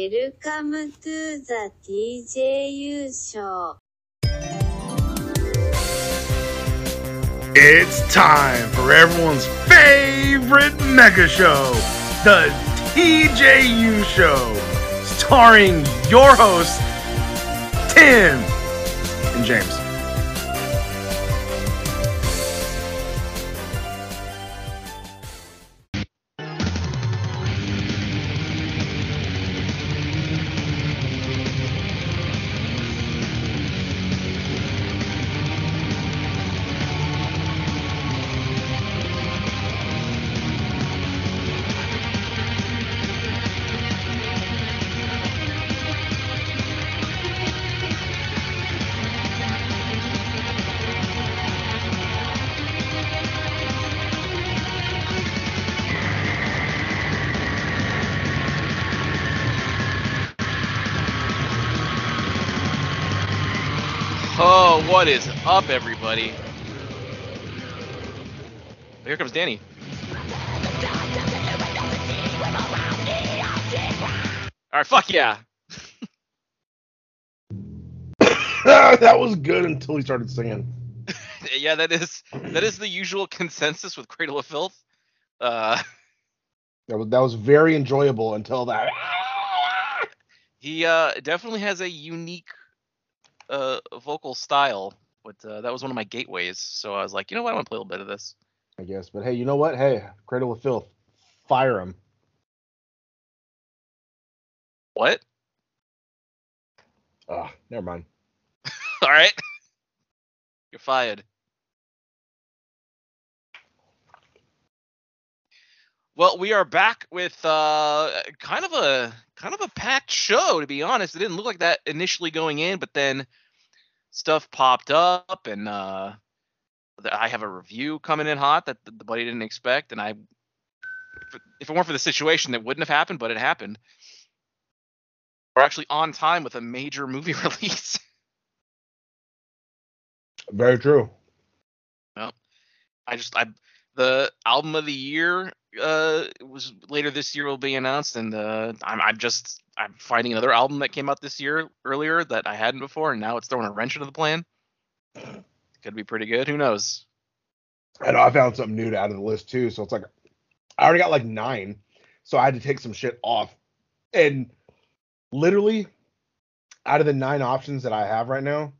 Welcome to the TJU show. It's time for everyone's favorite mega show, the TJU Show, starring your hosts, Tim and James. Up, everybody? Here comes Danny. All right, fuck yeah. that was good until he started singing. yeah, that is that is the usual consensus with Cradle of Filth. Uh, That was that was very enjoyable until that. he uh, definitely has a unique uh, vocal style, but uh, that was one of my gateways. So I was like, you know what, I want to play a little bit of this. I guess, but hey, you know what? Hey, Cradle of Filth, fire him. What? Oh, never mind. All right, you're fired. Well, we are back with uh, kind of a kind of a packed show, to be honest. It didn't look like that initially going in, but then stuff popped up, and uh, I have a review coming in hot that the buddy didn't expect, and I, if it weren't for the situation, that wouldn't have happened, but it happened. We're actually on time with a major movie release. Very true. Well, I just I the album of the year uh was later this year will be announced and uh I'm I'm just I'm finding another album that came out this year earlier that I hadn't before and now it's throwing a wrench into the plan. Could be pretty good. Who knows? I know I found something new to add to the list too. So it's like I already got like nine, so I had to take some shit off. And literally, out of the nine options that I have right now,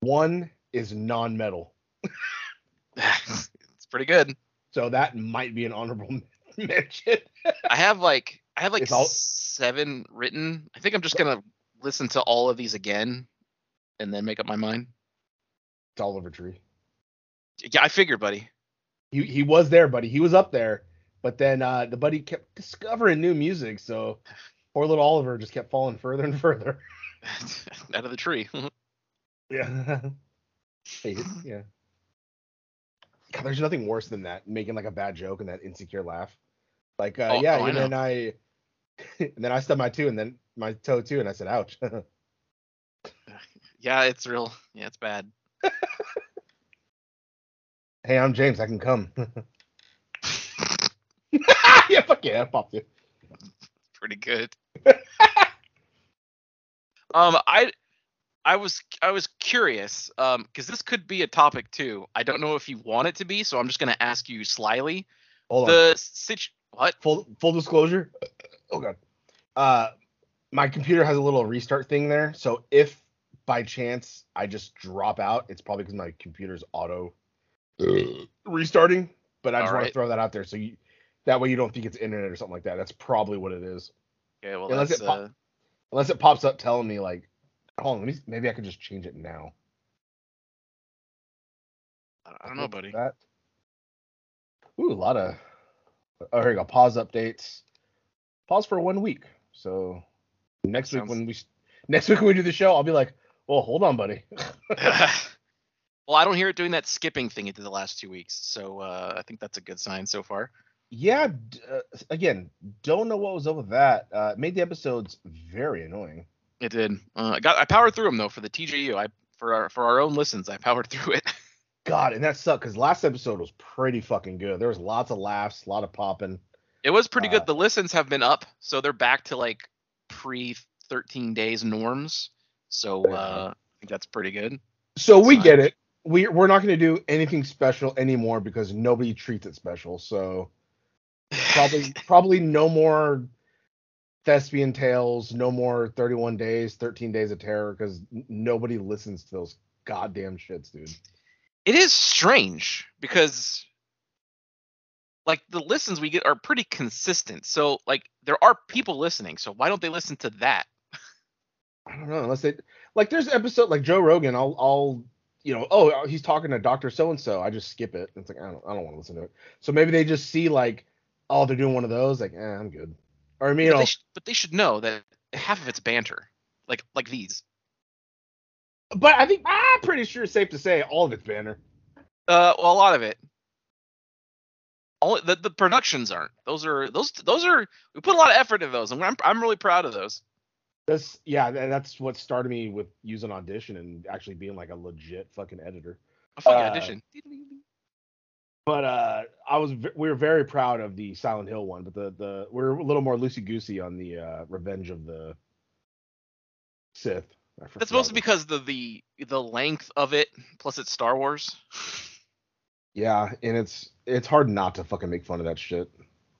one is non-metal. it's pretty good. So that might be an honorable mention. I have like I have like all- seven written. I think I'm just gonna listen to all of these again and then make up my mind. It's Oliver Tree. Yeah, I figured, buddy. He he was there, buddy. He was up there, but then uh, the buddy kept discovering new music. So poor little Oliver just kept falling further and further. Out of the tree. Yeah. Hey, yeah. God, there's nothing worse than that, making like a bad joke and that insecure laugh. Like, uh, Oh, yeah, oh, I and then I, and then I stubbed my toe and then my toe too, and I said, ouch. yeah, it's real. Yeah, it's bad. hey, I'm James. I can come. yeah, fuck yeah, I popped it. pretty good. um, I, I was I was curious, um, because this could be a topic too. I don't know if you want it to be, so I'm just gonna ask you slyly. Hold on. The situ- what? Full full disclosure. Oh god. Uh, my computer has a little restart thing there, so if by chance I just drop out, it's probably because my computer's auto restarting. But I just want to throw that out there so you that way you don't think it's internet or something like that. That's probably what it is. Okay, well Unless that's it pop- uh, Unless it pops up telling me like, hold on, let me maybe I could just change it now. I don't know, buddy. That. Ooh, a lot of. Oh, here you go. Pause updates. Pause for one week. So next week Sounds- when we next week when we do the show, I'll be like, well, hold on, buddy. well, I don't hear it doing that skipping thing it did the last two weeks, so uh, I think that's a good sign so far. yeah. Uh, again, don't know what was up with that. Uh, made the episodes very annoying. It did. Uh, I got I powered through them though for the TJU. I for our for our own listens, I powered through it. God, and that sucked because last episode was pretty fucking good. There was lots of laughs, a lot of popping. It was pretty Uh, good. The listens have been up, so they're back to like pre 13 days norms. So uh, I think that's pretty good. So we Fine. get it. We we're not going to do anything special anymore because nobody treats it special. So probably probably no more thespian tales, no more 31 days, 13 days of terror because nobody listens to those goddamn shits, dude. it is strange because like the listens we get are pretty consistent. So like there are people listening. So why don't they listen to that? I don't know unless they like there's episode like Joe Rogan. I'll I'll you know oh he's talking to Doctor So and So. I just skip it. It's like I don't I don't want to listen to it. So maybe they just see like oh they're doing one of those like eh, I'm good. Or I mean you but, know they sh- but they should know that half of it's banter. Like like these. but I think I'm pretty sure it's safe to say all of it's banter. Uh well a lot of it. All the, the productions aren't. Those are those those are we put a lot of effort into those and I'm I'm really proud of those. That's yeah that's what started me with using Audition and actually being like a legit fucking editor. A fucking Uh, audition. But uh, I was we were very proud of the Silent Hill one, but the the we're a little more loosey goosey on the uh, Revenge of the Sith. That's mostly because the the the length of it plus it's Star Wars. yeah, and it's it's hard not to fucking make fun of that shit.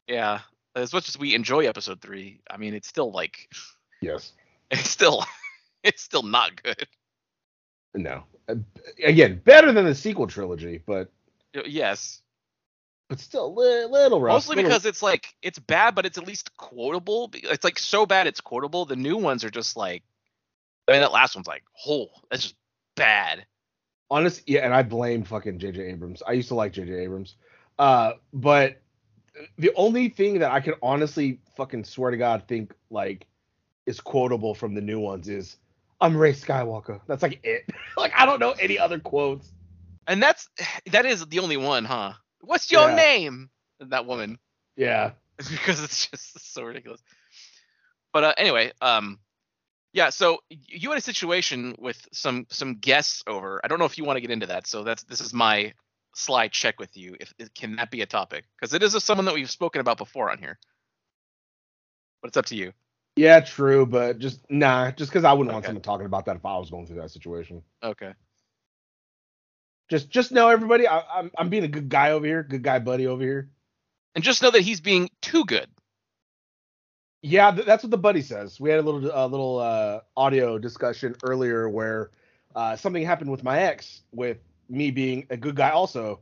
Yeah. As much as we enjoy episode three, I mean it's still like Yes. it's still it's still not good. No. Again, better than the sequel trilogy, but Yes. but still li- little rough. Mostly little- because it's like it's bad, but it's at least quotable. It's like so bad it's quotable. The new ones are just like I mean that last one's like, oh, that's just bad. honest yeah and i blame fucking jj abrams i used to like jj abrams uh but the only thing that i can honestly fucking swear to god think like is quotable from the new ones is i'm rey skywalker that's like it like i don't know any other quotes And that's that is the only one, huh? What's your Yeah. name? That woman. yeah because it's just so ridiculous. But uh, anyway, um, yeah. So you had a situation with some some guests over. I don't know if you want to get into that. So that's this is my slide check with you. If can that be a topic? Because it is a, someone that we've spoken about before on here. But it's up to you. yeah true but just nah just because i wouldn't want someone talking about that if i was going through that situation Okay. Just just know everybody I, i'm i'm being a good guy over here good guy buddy over here And just know that he's being too good. Yeah, th- that's what the buddy says. We had a little a little uh, audio discussion earlier where uh, something happened with my ex, with me being a good guy also,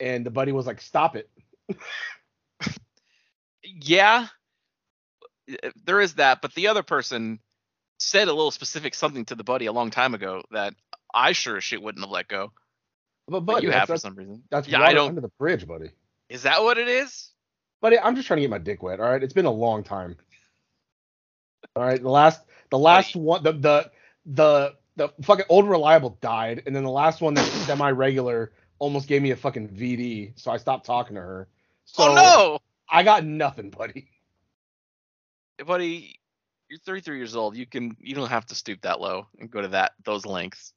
and the buddy was like, "Stop it." Yeah. uh, There is that, but the other person said a little specific something to the buddy a long time ago that I sure as shit wouldn't have let go. But But you have for some reason. that's yeah, I don't. under the bridge, buddy. Is that what it is? Buddy, I'm just trying to get my dick wet. All right, it's been a long time. All right, the last the last one the the the the fucking old reliable died, and then the last one that semi regular almost gave me a fucking VD, so I stopped talking to her. So oh no, I got nothing, buddy. buddy, you're 33 years old. You can you don't have to stoop that low and go to that those lengths.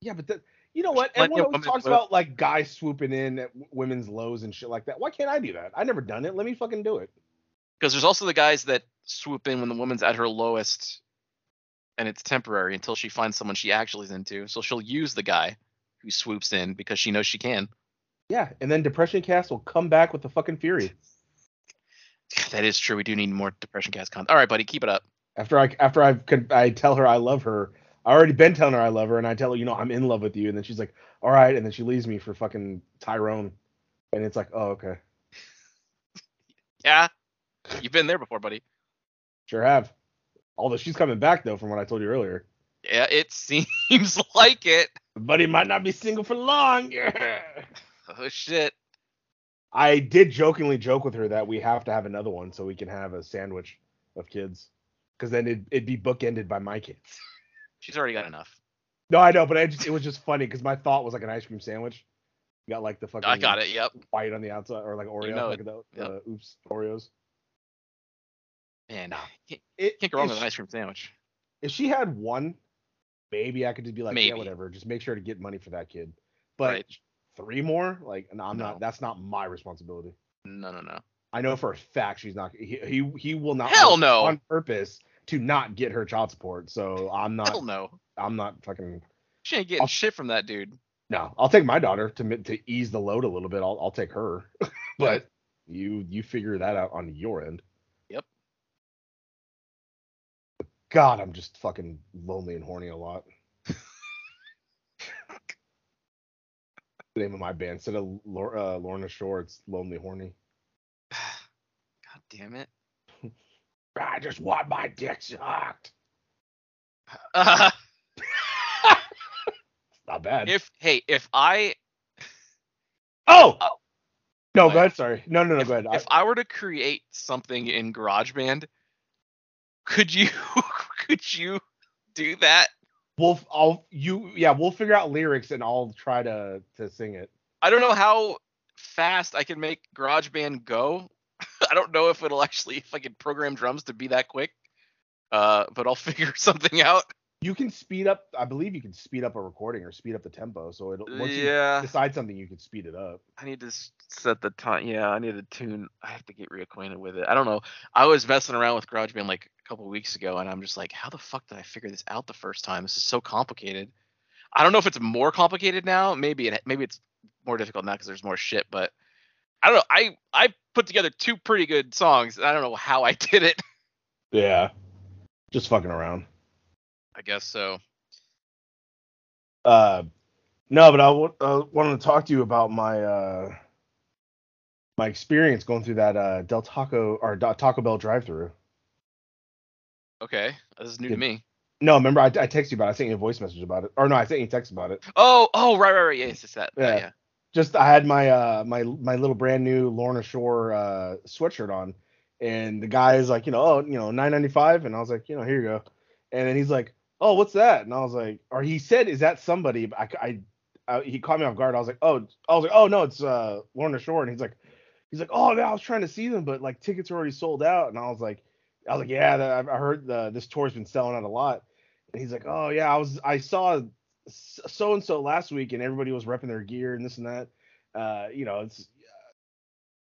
Yeah, but the, you know what? Everyone always talks about like guys swooping in at women's lows and shit like that. Why can't I do that? I never done it. Let me fucking do it. Because there's also the guys that swoop in when the woman's at her lowest, and it's temporary until she finds someone she actually is into. So she'll use the guy who swoops in because she knows she can. Yeah, and then Depression Cast will come back with the fucking fury That is true. We do need more depression cast content. All right, buddy, keep it up. after I after I could I tell her I love her. I already been telling her I love her, and I tell her you know I'm in love with you, and then she's like, all right, and then she leaves me for fucking Tyrone, and it's like, oh okay, Yeah, you've been there before, buddy. sure have. Although she's coming back though, from what I told you earlier. Yeah, it seems like it. Buddy might not be single for long. Oh shit. I did jokingly joke with her that we have to have another one so we can have a sandwich of kids, because then it'd, it'd be bookended by my kids. She's already got enough. No, I know, but I just it was just funny because my thought was like an ice cream sandwich. You got like the fucking I got it. Yep. white on the outside or like Oreo, know like the Yep. uh, oops Oreos. Man, can't, It, can't go wrong with an ice cream sandwich. if she had one, maybe I could just be like, yeah, whatever. Just make sure to get money for that kid. But Right. three more, like, no, I'm No. not. That's not my responsibility. No, no, no. I know for a fact she's not. He he, he will not. Hell no. On purpose to not get her child support. So I'm not. Hell no. I'm not fucking. She ain't getting I'll- shit from that dude. No, I'll take my daughter to to ease the load a little bit. I'll I'll take her, but you you figure that out on your end. Yep. God, I'm just fucking lonely and horny a lot. the name of my band instead of Lor- uh, Lorna Shore, it's Lonely Horny. God damn it. I just want my dick sucked. Uh, Not bad. if hey, if I oh, Oh. no, Go go ahead. Sorry, no, no, no, go ahead. If I were to create something in GarageBand, could you could you do that? we'll I'll you yeah we'll figure out lyrics and I'll try to to sing it. I don't know how fast I can make GarageBand go. I don't know if it'll actually if I can program drums to be that quick. Uh, but I'll figure something out. You can speed up. I believe you can speed up a recording or speed up the tempo. So it'll once you yeah, decide something, you can speed it up. I need to set the time. Yeah, I need to tune. I have to get reacquainted with it. I don't know. I was messing around with GarageBand like a couple weeks ago, and I'm just like, how the fuck did I figure this out the first time? This is so complicated. I don't know if it's more complicated now. Maybe it maybe it's more difficult now because there's more shit. But I don't know. I I put together two pretty good songs. I don't know how I did it. Yeah, just fucking around. I guess so. Uh, no, but I w- uh, wanted to talk to you about my uh my experience going through that uh Del Taco or Taco Bell drive-through. Okay, this is new Did- to me. No, remember I, I texted you about. it. I sent you a voice message about it, or no, I sent you a text about it. Oh, oh, right, right, right. Yeah, it's that. Yeah, Yeah. Yeah. just I had my uh my my little brand new Lorna Shore uh sweatshirt on, and the guy is like, you know, oh, you know, nine ninety five, and I was like, you know, here you go, and then he's like, oh, what's that? And I was like, or he said, is that somebody? I, I, I he caught me off guard. I was like, oh, I was like, oh no, it's uh Lorna Shore, and he's like, he's like, oh man, I was trying to see them, but like tickets are already sold out, and I was like, I was like, yeah, I heard the this tour's been selling out a lot, and he's like, oh yeah, I was I saw so and so last week, and everybody was repping their gear and this and that uh, you know, it's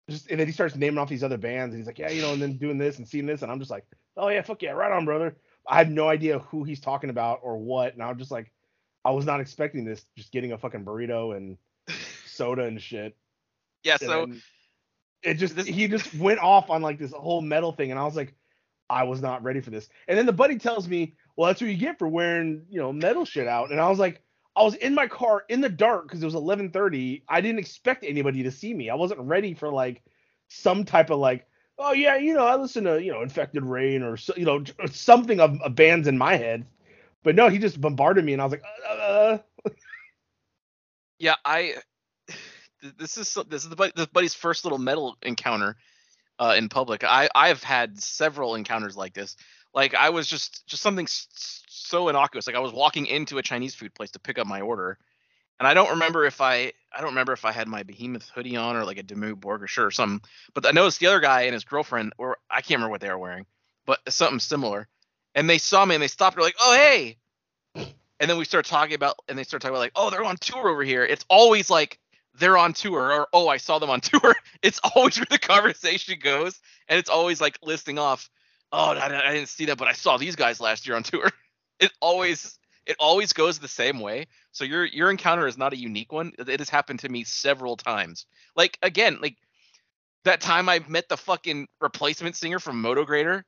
just and then he starts naming off these other bands, and he's like, yeah, you know, and then doing this and seeing this, and I'm just like, oh yeah, fuck yeah, right on, brother. I have no idea who he's talking about or what, and I'm just like, I was not expecting this. Just getting a fucking burrito and soda and shit. Yeah. and So it just this- he just went off on like this whole metal thing, and I was like, I was not ready for this. And then the buddy tells me, well, that's what you get for wearing, you know, metal shit out, and I was like. I was in my car in the dark because it was 11:30. I didn't expect anybody to see me. I wasn't ready for like some type of like, oh yeah, you know, I listen to you know Infected Rain or you know something of, of bands in my head. But no, he just bombarded me, and I was like, uh, yeah, I. This is this is the buddy, this buddy's first little metal encounter uh, in public. I I've had several encounters like this. Like I was just just something so innocuous. Like I was walking into a Chinese food place to pick up my order, and I don't remember if I I don't remember if I had my Behemoth hoodie on or like a Dimmu Borgir shirt or something. But I noticed the other guy and his girlfriend, or I can't remember what they were wearing, but something similar. And they saw me and they stopped. They're like, "Oh hey," and then we start talking about, and they start talking about like, "Oh, they're on tour over here." It's always like they're on tour, or "Oh, I saw them on tour." It's always where the conversation goes, and it's always like listing off, "Oh, I, I didn't see that, but I saw these guys last year on tour." It always it always goes the same way. So your your encounter is not a unique one. It it has happened to me several times. Like again, like that time I met the fucking replacement singer from Motograter.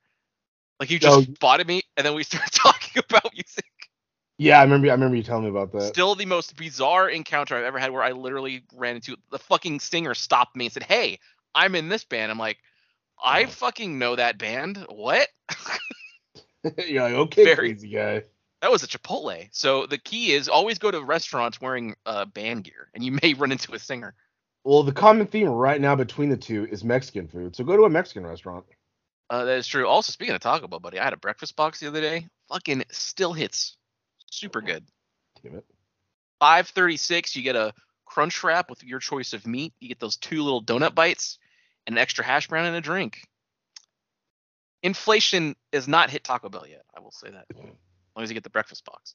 Like you just Oh. spotted me, and then we started talking about music. yeah, I remember. I remember you telling me about that. Still the most bizarre encounter I've ever had, where I literally ran into the fucking singer stopped me and said, "Hey, I'm in this band." I'm like, I fucking know that band. What? You're like, okay, Very- crazy guy. That was a Chipotle. So the key is always go to restaurants wearing uh, band gear, and you may run into a singer. Well, the common theme right now between the two is Mexican food. So go to a Mexican restaurant. Uh, that is true. Also, speaking of Taco Bell, buddy, I had a breakfast box the other day. Fucking still hits. Super good. Damn it. 536, you get a crunch wrap with your choice of meat. You get those two little donut bites, an extra hash brown and a drink. Inflation has not hit Taco Bell yet. I will say that. As long as you get the breakfast box.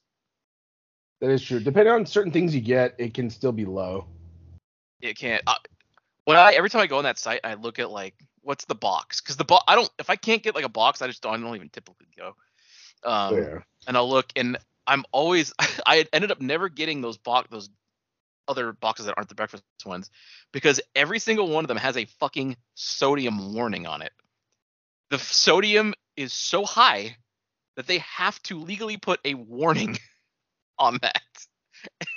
That is true. Depending on certain things you get, it can still be low. It can't. Uh, when I every time I go on that site, I look at like what's the box because the box. I don't if I can't get like a box, I just don't. I don't even typically go. Um, yeah. and I'll look, and I'm always I ended up never getting those box those other boxes that aren't the breakfast ones because every single one of them has a fucking sodium warning on it. The sodium is so high that they have to legally put a warning on that.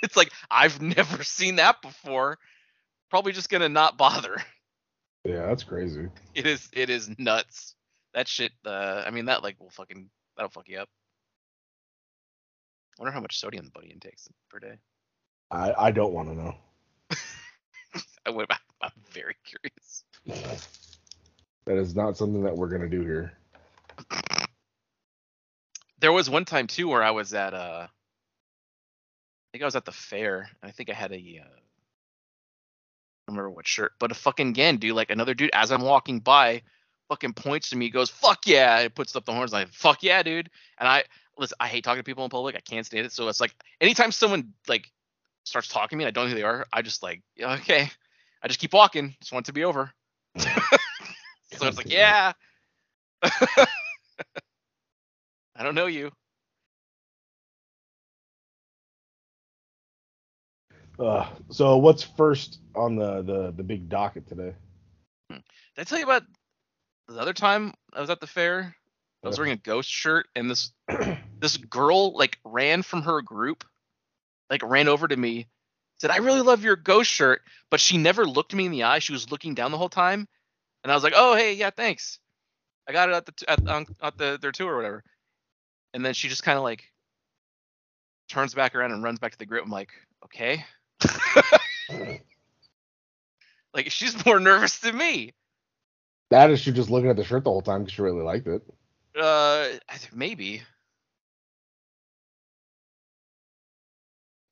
It's like I've never seen that before. Probably just gonna not bother. Yeah, that's crazy. It is it is nuts. That shit. Uh, I mean that like will fucking that'll fuck you up. I wonder how much sodium the buddy intakes per day. I, I don't want to know. I would. I'm very curious. That is not something that we're gonna do here. There was one time too where I was at uh, I think I was at the fair. And I think I had a uh, I don't remember what shirt, but a fucking again, dude, like another dude as I'm walking by, fucking points to me, goes fuck yeah, and puts up the horns like fuck yeah, dude. And I listen, I hate talking to people in public. I can't stand it. So it's like anytime someone like starts talking to me, and I don't know who they are. I just like yeah, okay, I just keep walking. Just want it to be over. so it's like yeah. I don't know you. Uh, so what's first on the, the the big docket today? Did I tell you about the other time I was at the fair? I was wearing a ghost shirt and this this girl like ran from her group, like ran over to me, said, I really love your ghost shirt, but she never looked me in the eye. She was looking down the whole time. And I was like, Oh hey, yeah, thanks. I got it at the t- at, on, at the their tour or whatever. And then she just kind of like turns back around and runs back to the group. I'm like, okay. like she's more nervous than me. That is you just looking at the shirt the whole time because you really liked it. Uh, maybe.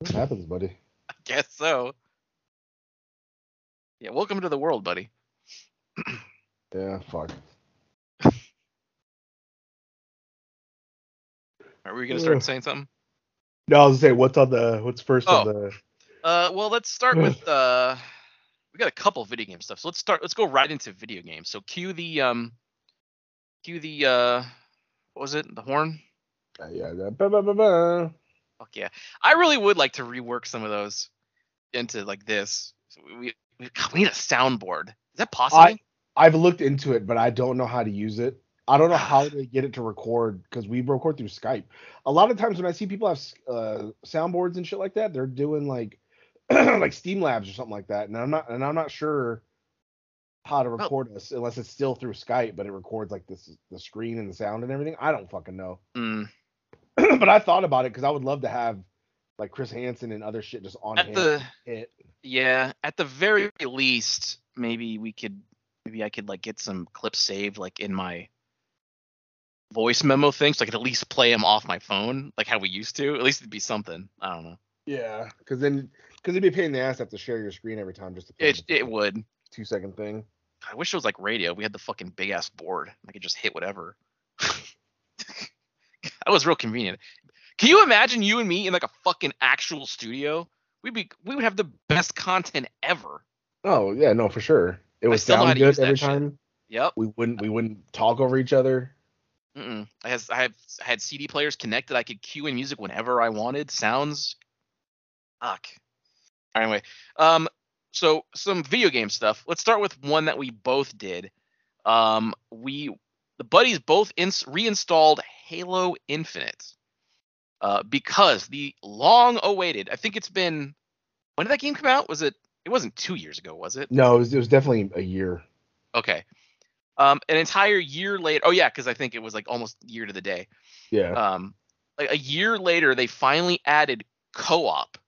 What happens, buddy? I guess so. Yeah, welcome to the world, buddy. Yeah, fuck. Are we gonna start Ugh. saying something? No, I was gonna say what's on the what's first on Oh. the Uh, well, let's start with uh, we got a couple video game stuff. So let's start. Let's go right into video games. So cue the um, cue the uh, what was it? The horn. uh, yeah. The, ba, ba, ba, ba. Fuck yeah! I really would like to rework some of those into like this. So we we, God, we need a soundboard. Is that possible? I I've looked into it, but I don't know how to use it. I don't know how to get it to record because we record through Skype. A lot of times when I see people have uh, soundboards and shit like that, they're doing like like Streamlabs or something like that, and I'm not and I'm not sure how to record us unless it's still through Skype, but it records like this the screen and the sound and everything. I don't fucking know. Mm. but I thought about it because I would love to have like Chris Hansen and other shit just on At the hit. Yeah, at the very least, maybe we could maybe I could like get some clips saved like in my voice memo thing so I could at least play them off my phone like how we used to. At least it'd be something. I don't know. Yeah, because then because it'd be a pain in the ass to have to share your screen every time just to play It it would. two second thing. I wish it was like radio. We had the fucking big ass board. I could just hit whatever. that was real convenient. Can you imagine you and me in like a fucking actual studio? We'd be we would have the best content ever. Oh yeah, no for sure. It I would still know how sound good every shit. time. Yep. We wouldn't we wouldn't talk over each other. Mm-mm. I has I have I had CD players connected. I could cue in music whenever I wanted. Sounds. Fuck. Anyway, um, so some video game stuff. Let's start with one that we both did. Um, we the buddies both ins- reinstalled Halo Infinite. Uh, because the long-awaited. I think it's been. When did that game come out? Was it? It wasn't two years ago, was it? No, it was, it was definitely a year. Okay. Um, an entire year later. Oh yeah, because I think it was like almost year to the day. Yeah. um, like a year later, they finally added co-op,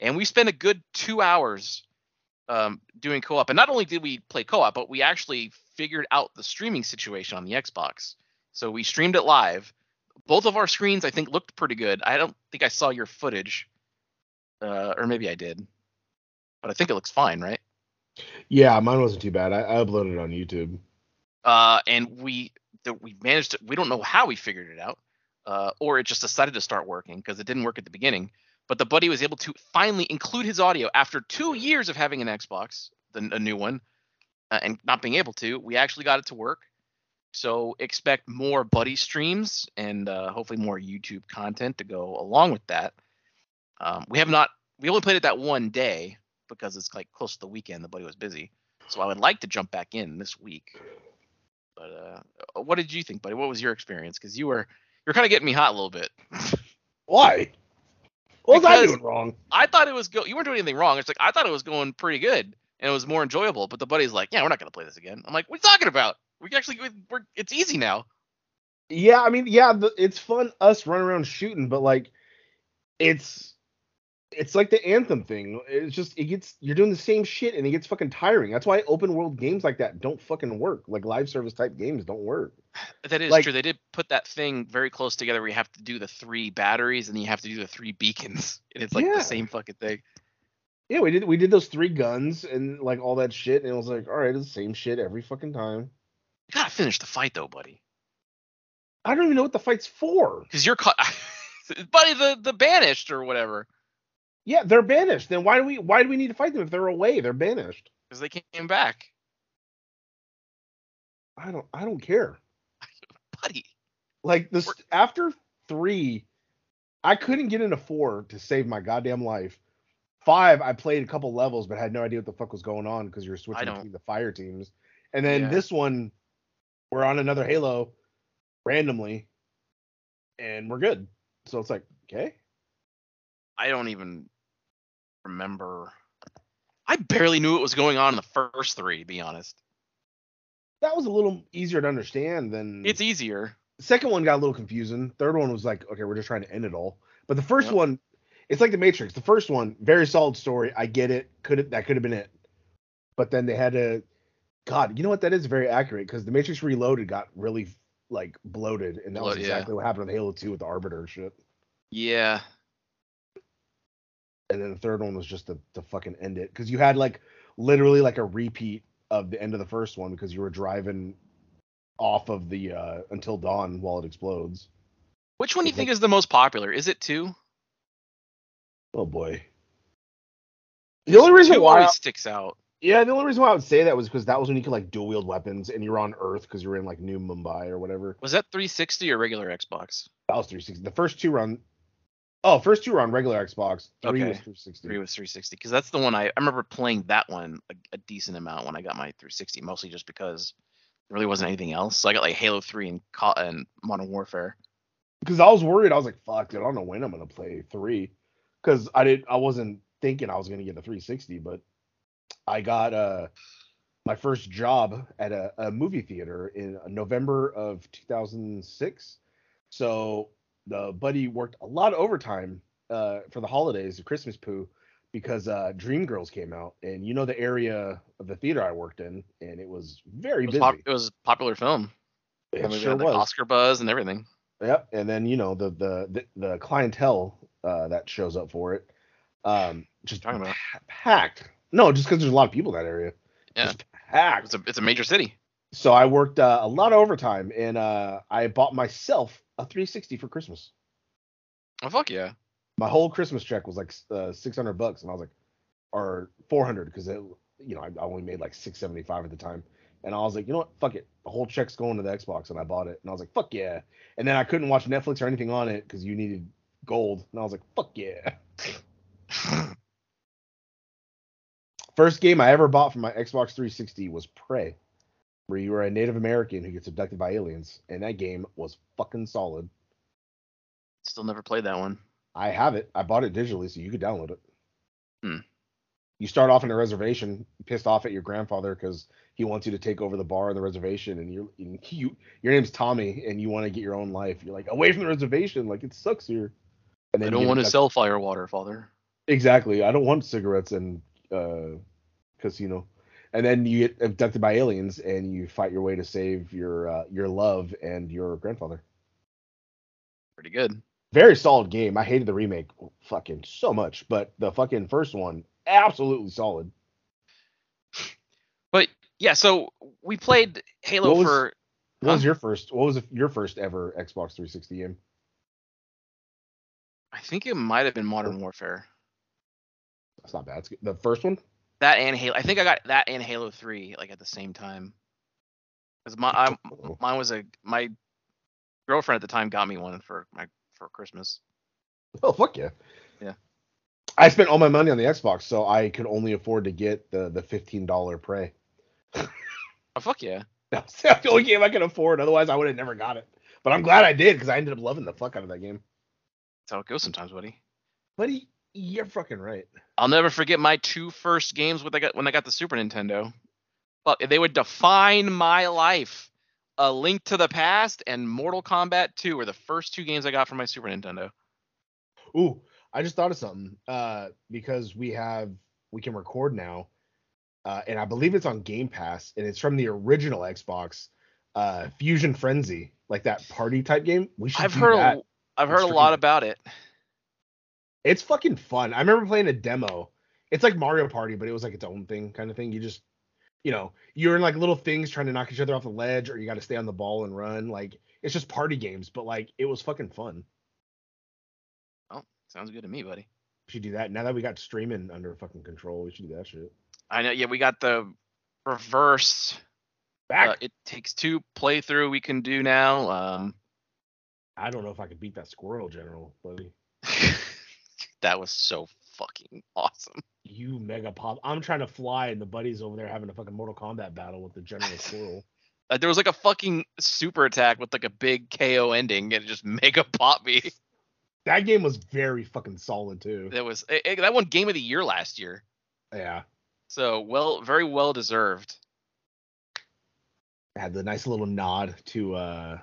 and we spent a good two hours um, doing co-op. And not only did we play co-op, but we actually figured out the streaming situation on the Xbox. So we streamed it live. Both of our screens, I think, looked pretty good. I don't think I saw your footage, uh, or maybe I did, but I think it looks fine, right? yeah, mine wasn't too bad. I, I uploaded it on YouTube. uh, and we the, we managed to we don't know how we figured it out uh, or it just decided to start working because it didn't work at the beginning but the buddy was able to finally include his audio after two years of having an xbox the, a new one uh, and not being able to we actually got it to work So expect more buddy streams and uh, hopefully more YouTube content to go along with that. Um, we have not. We only played it that one day because it's like close to the weekend. The buddy was busy, so I would like to jump back in this week. But uh, what did you think, buddy? What was your experience? Because you were you're kind of getting me hot a little bit. Why? What was I doing wrong? I thought it was go. You weren't doing anything wrong. It's like I thought it was going pretty good and it was more enjoyable. But the buddy's like, "Yeah, we're not gonna play this again." I'm like, "What are you talking about? We can actually we're it's easy now." Yeah, I mean, yeah, the, it's fun us running around shooting, but like, it's it's like the anthem thing. It's just it gets you're doing the same shit and it gets fucking tiring. That's why open world games like that don't fucking work. Like live service type games don't work. That is Like- true. They did put that thing very close together where you have to do the three batteries and then you have to do the three beacons, and it's like Yeah. the same fucking thing. Yeah, we did we did those three guns and like all that shit, and it was like, all right, it's the same shit every fucking time. You gotta finish the fight though, buddy, I don't even know what the fight's for. because you're caught. buddy, the the banished or whatever, Yeah, they're banished. Then why do we why do we need to fight them if they're away? They're banished. because they came back, I don't I don't care. buddy. Like this We're- after three, I couldn't get into four to save my goddamn life. Five, I played a couple levels but had no idea what the fuck was going on because you're switching between the fire teams. And then Yeah. this one, we're on another Halo randomly, and we're good. So it's like, okay, I don't even remember. I barely knew what was going on in the first three, to be honest. that was a little easier to understand than It's easier. second one got a little confusing. Third one was like, okay, we're just trying to end it all. But the first Yep. one, it's like the Matrix. The first one, very solid story. I get it. Could it that could have been it. But then they had to God, you know what? That is very accurate because the Matrix Reloaded got really like bloated, and that was Bloat- yeah. exactly what happened with Halo 2 with the Arbiter shit. Yeah. And then the third one was just to, to fucking end it. Because you had like literally like a repeat of the end of the first one because you were driving off of the uh Unto Dawn while it explodes. Which one do you think is the most popular? Is it two? Oh boy. The only reason why sticks out. Yeah, the only reason why I would say that was because that was when you could like dual wield weapons and you were on Earth because you were in like New Mumbai or whatever. Was that 360 or regular Xbox? That was 360. The first two were on. Oh, first two were on regular Xbox. Three Okay. was 360. Three was 360 because that's the one I, I remember playing that one a, a decent amount when I got my 360, mostly just because there really wasn't anything else. So I got like Halo 3 and and Modern Warfare. Because I was worried. I was like, "Fuck, dude, I don't know when I'm gonna play three. Because I didn't I wasn't thinking I was gonna get the 360, but I got uh my first job at a, a movie theater in November of 2006. So the buddy worked a lot of overtime uh, for the holidays, the Christmas poo, because uh, Dreamgirls came out, and you know the area of the theater I worked in, and it was very It was, busy. pop, it was a popular film. it That movie sure was. Oscar buzz and everything. Yep, and then you know the the the, the clientele uh, that shows up for it, um, just Talking about? pa- packed. No, just because there's a lot of people in that area. Yeah. Just packed. It's a it's a major city. So I worked uh, a lot of overtime, and uh, I bought myself a 360 for Christmas. Oh fuck yeah. My whole Christmas check was like uh, 600 bucks, and I was like, or 400 because it, you know, I, I only made like 675 at the time, and I was like, you know what, fuck it, the whole check's going to the Xbox, and I bought it, and I was like, fuck yeah, and then I couldn't watch Netflix or anything on it because you needed gold, and I was like, fuck yeah. First game I ever bought for my Xbox 360 was Prey, where you were a Native American who gets abducted by aliens, and that game was fucking solid. Still never played that one. I have it. I bought it digitally, so you could download it. Hmm. You start off in a reservation, pissed off at your grandfather because he wants you to take over the bar on the reservation, and you're and you your name's Tommy, and you want to get your own life. You're like away from the reservation, like it sucks here. And I don't want to sell fire water, father. Exactly. I don't want cigarettes and uh, casino. And then you get abducted by aliens, and you fight your way to save your uh, your love and your grandfather. Pretty good. Very solid game. I hated the remake fucking so much, but the fucking first one absolutely solid. But yeah, so we played Halo What was- for What was your first? What was your first ever Xbox 360 game? I think it might have been Modern Warfare. That's not bad. It's. The first one. That and Halo. I think I got that and Halo 3 like at the same time. Because my I, oh. mine was a my girlfriend at the time got me one for my for Christmas. Oh fuck yeah. Yeah. I spent all my money on the Xbox, so I could only afford to get the the fifteen dollar Prey. Oh fuck yeah. That's the only game I could afford. Otherwise, I would have never got it. But I'm glad I did because I ended up loving the fuck out of that game. That's how it goes sometimes, buddy. Buddy, you're fucking right. I'll never forget my two first games when I got when I got the Super Nintendo. Well, they would define my life. A Link to the Past and Mortal Kombat 2 were the first two games I got from my Super Nintendo. Ooh, I just thought of something. Uh, because we have we can record now, uh, and I believe it's on Game Pass, and it's from the original Xbox, uh, Fusion Frenzy, like that party type game. We should. I've heard that. a, I've heard a lot about it. It's fucking fun. I remember playing a demo. It's like Mario Party, but it was like its own thing kind of thing. You just, you know, you're in like little things trying to knock each other off the ledge, or you got to stay on the ball and run. Like it's just party games, but like it was fucking fun. Oh, sounds good to me, buddy. We should do that. Now that we got streaming under fucking control, we should do that shit. I know. Yeah, we got the reverse. Back. Uh, it takes two playthrough we can do now. Um, I don't know if I could beat that squirrel general, buddy. that was so fucking awesome. You mega pop. I'm trying to fly, and the buddies over there having a fucking Mortal Kombat battle with the general squirrel. Uh, there was like a fucking super attack with like a big KO ending, and it just mega popped me. That game was very fucking solid too. That was it, it- that won Game of the Year last year. Yeah, So well, very well deserved. had the nice little nod to uh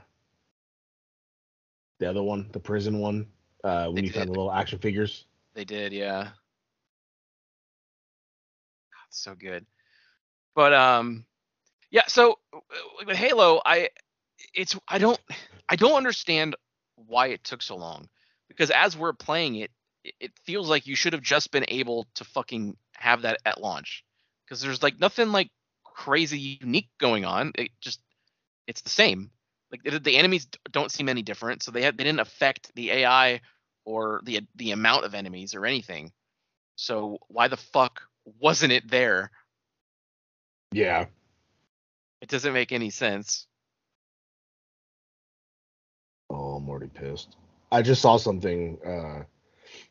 the other one, the prison one. Uh, when They you found the little action figures. They did, yeah. God, so good. But um, yeah. So uh, with Halo, I it's I don't I don't understand why it took so long because as we're playing it, it- it feels like you should have just been able to fucking have that at launch because there's like nothing like crazy unique going on. It just it's the same. Like the, the enemies don't seem any different, so they had they didn't affect the AI or the the amount of enemies or anything. So why the fuck wasn't it there? Yeah. It doesn't make any sense. Oh, I'm already pissed. I just saw something uh,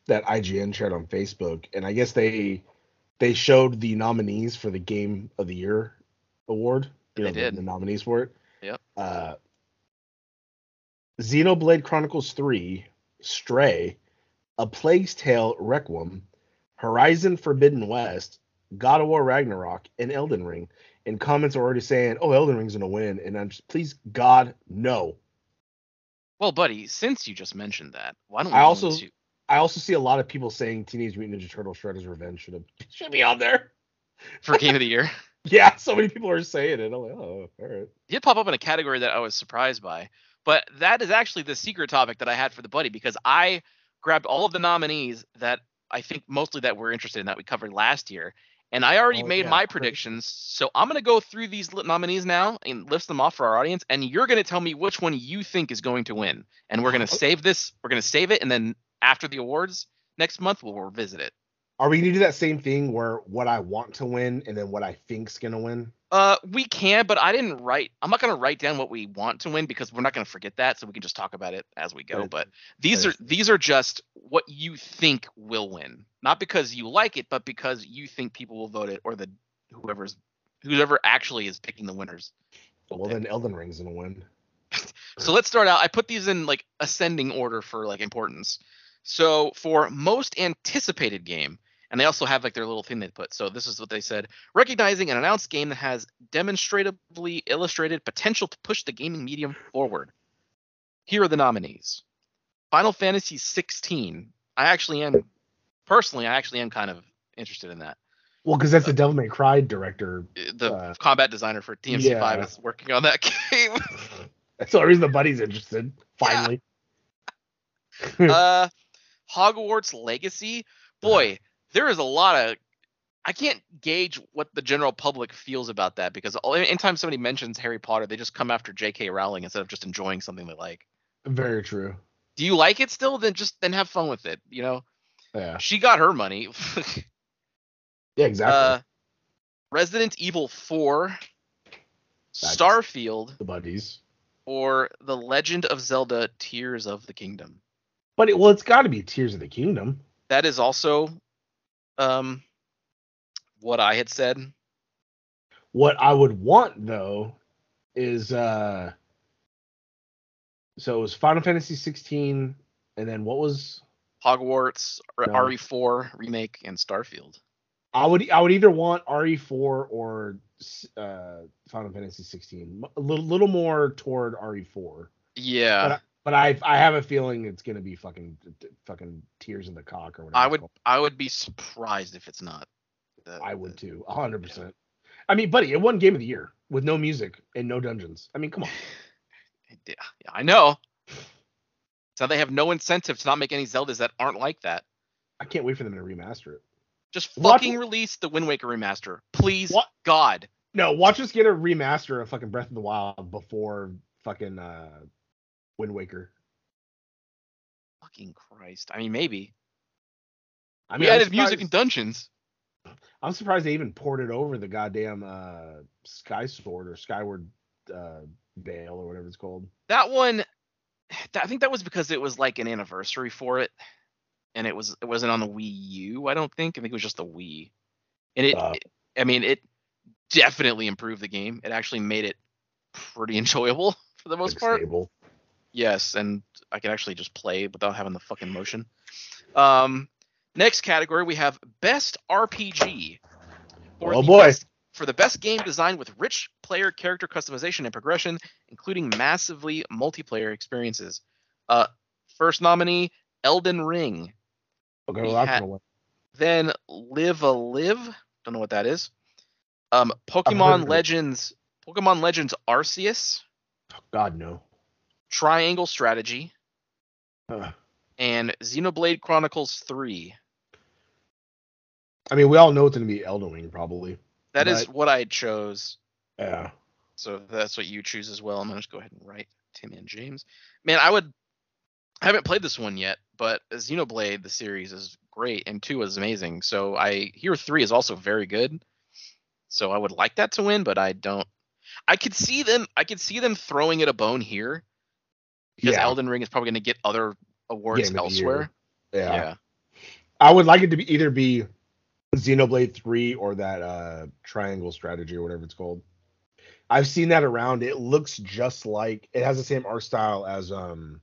that IGN shared on Facebook, and I guess they they showed the nominees for the Game of the Year award. You know, the- did. The, nominees for it. Yep. Uh, Xenoblade Chronicles 3, Stray, A Plague's Tale Requiem, Horizon Forbidden West, God of War Ragnarok, and Elden Ring. And comments are already saying, "Oh, Elden Ring's gonna win," and I'm just, please, God, no. Well, buddy, since you just mentioned that, why don't we I also- I also see a lot of people saying Teenage Mutant Ninja Turtle Shredder's Revenge should have should be on there. for game of the year? Yeah, so many people are saying it. I'm like, oh, all right. It did pop up in a category that I was surprised by. But that is actually the secret topic that I had for the buddy because I grabbed all of the nominees that I think mostly that we're interested in that we covered last year. And I already Oh, made yeah, my predictions. So I'm going to go through these nominees now and list them off for our audience. And you're going to tell me which one you think is going to win. And we're going to oh. save this. We're going to save it. And then after the awards next month, we'll revisit it. Are we gonna do that same thing where what I want to win and then what I think's gonna win? Uh, we can, but I didn't write. I'm not gonna write down what we want to win because we're not gonna forget that, so we can just talk about it as we go. But these are these are just what you think will win, not because you like it, but because you think people will vote it or the whoever's whoever actually is picking the winners. Well, pick. then Elden Ring's gonna win. So let's start out. I put these in like ascending order for like importance. So for most anticipated game, and they also have like their little thing they put. So this is what they said: recognizing an announced game that has demonstratively illustrated potential to push the gaming medium forward. Here are the nominees: Final Fantasy 16. I actually am, personally, I actually am kind of interested in that. Well, because that's the Devil May Cry director. Uh, The Uh, combat designer for DMC5 yeah. is working on that game. That's the only reason the buddy's interested. Finally. uh Hogwarts Legacy. Boy, there is a lot of I can't gauge what the general public feels about that because all- anytime somebody mentions Harry Potter, they just come after J.K. Rowling instead of just enjoying something they like. Very true. Do you like it still? Then just then have fun with it. You know, Yeah. she got her money. Yeah, exactly. uh, Resident Evil 4, That's- Starfield, The buddies. or The Legend of Zelda: Tears of the Kingdom. But it, well, it's got to be Tears of the Kingdom. That is also um what I had said. What I would want though is uh so it was Final Fantasy 16 and then what was Hogwarts, No. RE4 remake, and Starfield. I would I would either want RE4 or uh Final Fantasy 16. A little little more toward RE4. Yeah, But I, I have a feeling it's going to be fucking fucking Tears in the Cock or whatever. I would. I would be surprised if it's not. The- I would the- too. 100%. I mean, buddy, it won game of the year with no music and no dungeons. I mean, come on. Yeah, yeah, I know. So they have no incentive to not make any Zeldas that aren't like that. I can't wait for them to remaster it. Just fucking release the Wind Waker remaster, please, What? God. No, watch us get a remaster of fucking Breath of the Wild before fucking uh Wind Waker. Fucking Christ. I mean, maybe. I we mean, I'm added music and surprised- dungeons. I'm surprised they even ported over the goddamn uh Sky Sword or Skyward uh Veil or whatever it's called. That one, I think that was because it was like an anniversary for it, and it was it wasn't on the Wii U. I don't think. I think it was just the Wii, and it. Uh. it- I mean, it definitely improved the game. It actually made it pretty enjoyable for the most part. stable. Yes, and I can actually just play without having the fucking motion. Um, next category we have best RPG. Oh boy. best- for the best game design with rich player character customization and progression, including massively multiplayer experiences. Uh, first nominee, Elden Ring. Okay, well, that's win. Then Live a Live. Don't know what that is. Um, Pokemon. Legends. Pokemon Legends Arceus. God no. Triangle Strategy. Uh, and Xenoblade Chronicles 3. I mean, we all know it's gonna be Elden Ring probably. That is what I chose. Yeah. So that's what you choose as well. I'm gonna just go ahead and write Tim and James. Man, I would I haven't played this one yet, but Xenoblade the series is great and two is amazing. So I hear three is also very good. So I would like that to win, but I don't I could see them I could see them throwing it a bone here because Yeah. Elden Ring is probably gonna get other awards Game of the year. elsewhere. yeah. yeah. I would like it to be either be Xenoblade 3 or that uh triangle strategy or whatever it's called. I've seen that around. It looks just like it has the same art style as um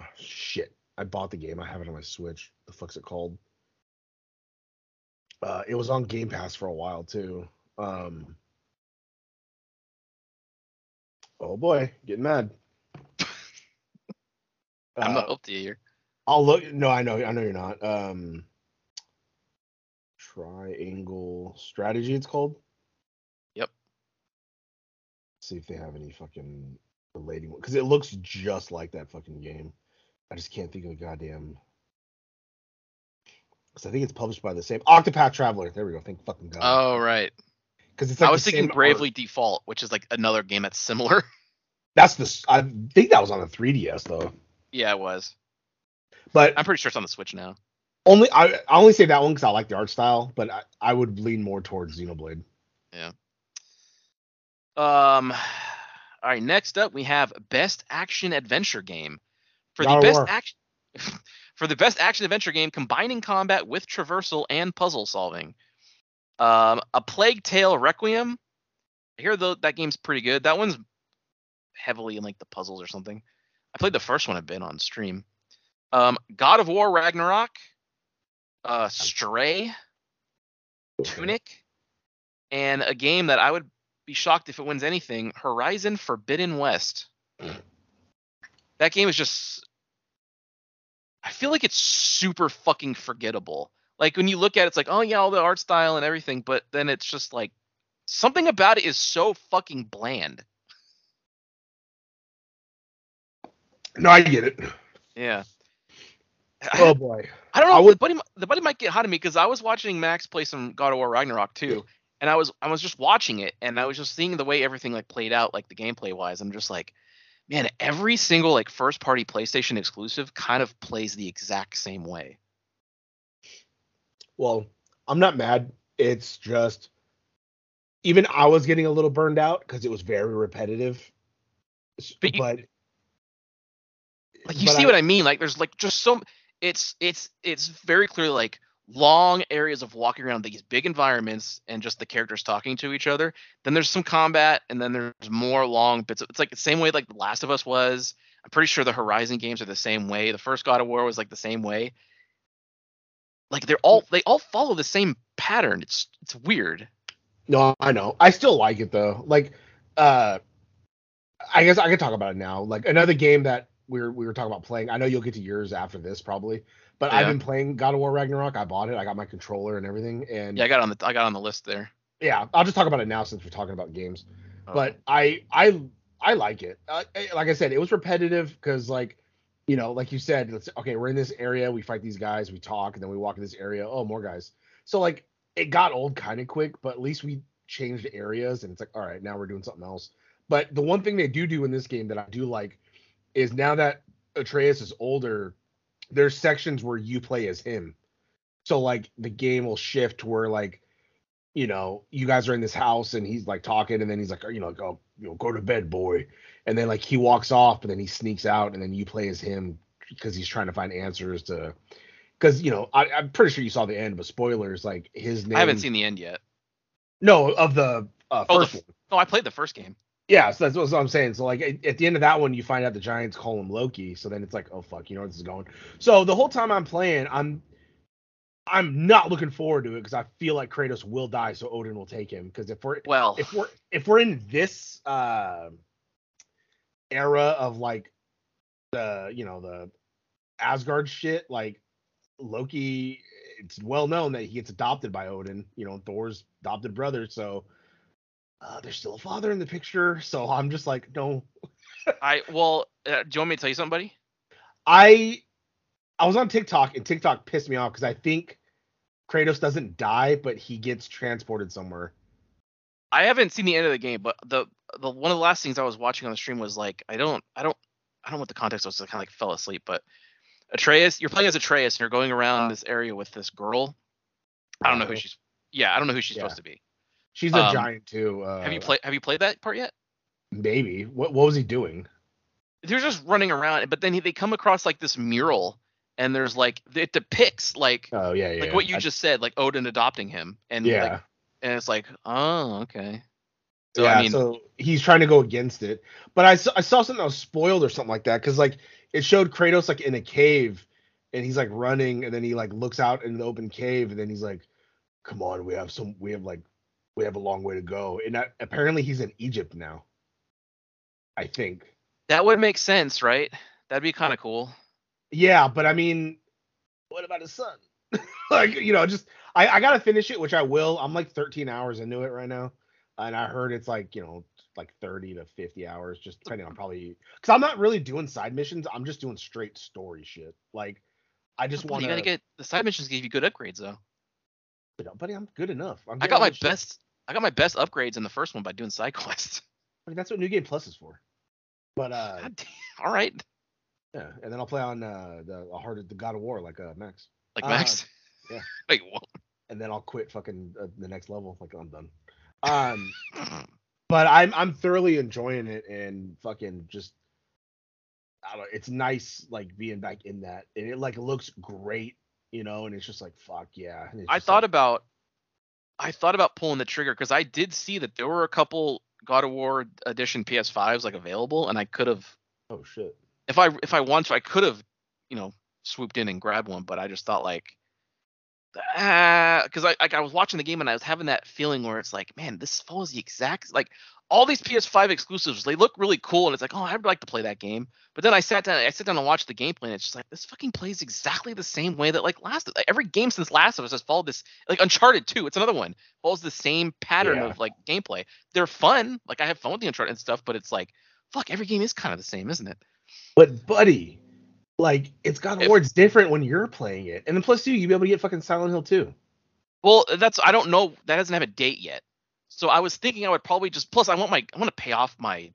oh, shit. I bought the game. I have it on my Switch. The fuck's it called? Uh it was on Game Pass for a while too. Um Oh boy, getting mad. I'm not up to you here. I'll look. No, I know. I know you're not. Um, triangle strategy. It's called. Yep. See if they have any fucking relating one because it looks just like that fucking game. I just can't think of a goddamn. Because I think it's published by the same Octopath Traveler. There we go. Thank fucking god. Oh right. Because it's like I was thinking same art. Bravely Default, which is like another game that's similar. That's the. I think that was on the 3DS though. Yeah, it was. But I'm pretty sure it's on the Switch now. only I, I only say that one because I like the art style. But I, I would lean more towards Xenoblade. Yeah. Um, all right. Next up, we have Best Action Adventure Game. For the God best War. action, for the best action adventure game, combining combat with traversal and puzzle solving. Um, A Plague Tale Requiem. I hear though that game's pretty good. That one's heavily in like the puzzles or something. I played the first one a bit on stream. Um, God of War Ragnarok. Uh, Stray. Tunic, and a game that I would be shocked if it wins anything, Horizon Forbidden West. That game is just I feel like it's super fucking forgettable. Like when you look at it, it's like, oh yeah, all the art style and everything, but then it's just like something about it is so fucking bland. No, I get it. Yeah. Oh boy. I don't know. I the buddy, the buddy might get hot at me because I was watching Max play some God of War Ragnarok too, and I was I was just watching it, and I was just seeing the way everything like played out, like the gameplay wise. I'm just like, man, every single like first party PlayStation exclusive kind of plays the exact same way. Well, I'm not mad. It's just even I was getting a little burned out because it was very repetitive. But you- but like you see I- what I mean? Like there's like just so it's it's it's very clearly like long areas of walking around these big environments and just the characters talking to each other. Then there's some combat and then there's more long bits. Of, it's like the same way like The Last of Us was. I'm pretty sure the Horizon games are the same way. The first God of War was like the same way. Like they're all they all follow the same pattern. It's it's weird. No, I know. I still like it though. Like, uh, I guess I can talk about it now. Like another game that we were we were talking about playing. I know you'll get to yours after this probably, but I've been playing God of War Ragnarok. I bought it. I got my controller and everything. And Yeah, I got on the I got on the list there. yeah, I'll just talk about it now since we're talking about games. Oh. But I I I like it. Uh, like I said, it was repetitive because like. You know, like you said, let's okay, we're in this area, we fight these guys, we talk, and then we walk in this area. Oh, more guys. So like it got old kind of quick, but at least we changed areas and it's like, all right, now we're doing something else. But the one thing they do do in this game that I do like is now that Atreus is older, there's sections where you play as him. So like the game will shift to where like, you know, you guys are in this house and he's like talking and then he's like, you know, like, oh, you know, go to bed, boy. And then like he walks off, but then he sneaks out and then you play as him because he's trying to find answers to because you know I, I'm pretty sure you saw the end, but spoilers like his name. I haven't seen the end yet. No, of the uh, Oh, the one. No, I played the first game. Yeah, so that's what I'm saying. So like at, at the end of that one, you find out the Giants call him Loki. So then it's like, oh fuck, you know where this is going. So the whole time I'm playing, I'm I'm not looking forward to it because I feel like Kratos will die, so Odin will take him. Because if we're Well, if we're if we're in this uh era of like the you know the Asgard shit, like Loki, it's well known that he gets adopted by Odin, you know, Thor's adopted brother. So uh, there's still a father in the picture. So I'm just like, no. I well, uh, do you want me to tell you something, buddy? I I was on TikTok and TikTok pissed me off because I think Kratos doesn't die, but he gets transported somewhere. I haven't seen the end of the game, but the the one of the last things I was watching on the stream was like I don't I don't I don't know what the context was. I kind of like fell asleep, but Atreus, you're playing as Atreus and you're going around this area with this girl. I don't know who Uh, she's. Yeah, I don't know who she's Yeah. supposed to be. She's a Um, giant too. Uh, have you played Have you played that part yet? Maybe. What what was he doing? They're just running around, but then he, they come across like this mural, and there's like it depicts like Oh yeah, yeah. like what you I- just said, like Odin adopting him, and yeah. like, and it's like oh okay. So yeah, I mean, so he's trying to go against it. But I saw, I saw something that was spoiled or something like that because like it showed Kratos like in a cave and he's like running and then he like looks out in the open cave and then he's like, "Come on, we have some, we have like, we have a long way to go." And apparently he's in Egypt now. I think. that would make sense, right? That'd be kind of cool. Yeah, but I mean, what about his son? like, you know, just I, I gotta finish it, which I will. I'm like 13 hours into it right now, and I heard it's like you know like 30 to 50 hours, just depending on probably because I'm not really doing side missions. I'm just doing straight story shit. Like, I just want you gotta get the side missions give you good upgrades though. Buddy. I'm good enough. I'm I got my shit. best. I got my best upgrades in the first one by doing side quests. I mean, that's what New Game Plus is for. But uh, God damn. All right, yeah, and then I'll play on uh the, of the God of War like uh Max. like Uh, Max. yeah. Wait, what? and then I'll quit fucking uh, the next level. Like I'm done. Um, but I'm I'm thoroughly enjoying it and fucking just I don't know. It's nice like being back in that, and it like looks great, you know. And it's just like fuck yeah. I thought like, about. I thought about pulling the trigger because I did see that there were a couple God of War edition PS5s like available, and I could have, oh shit. if I if I wanted to, I could have, you know, swooped in and grabbed one. But I just thought like, ah, because I like I was watching the game and I was having that feeling where it's like, man, this follows the exact like all these PS5 exclusives. They look really cool, and it's like, oh, I'd like to play that game. But then I sat down, I sat down and watched the gameplay, and it's just like this fucking plays exactly the same way that like last like, every game since Last of Us has followed this. Like Uncharted 2, it's another one follows the same pattern Yeah. of like gameplay. They're fun, like I have fun with the Uncharted and stuff, but it's like, fuck, every game is kind of the same, isn't it? But buddy, like it's God of If- War. It's different when you're playing it, and then plus two, you'll be able to get fucking Silent Hill 2. Well, that's I don't know. That doesn't have a date yet. So I was thinking I would probably just plus I want my I want to pay off my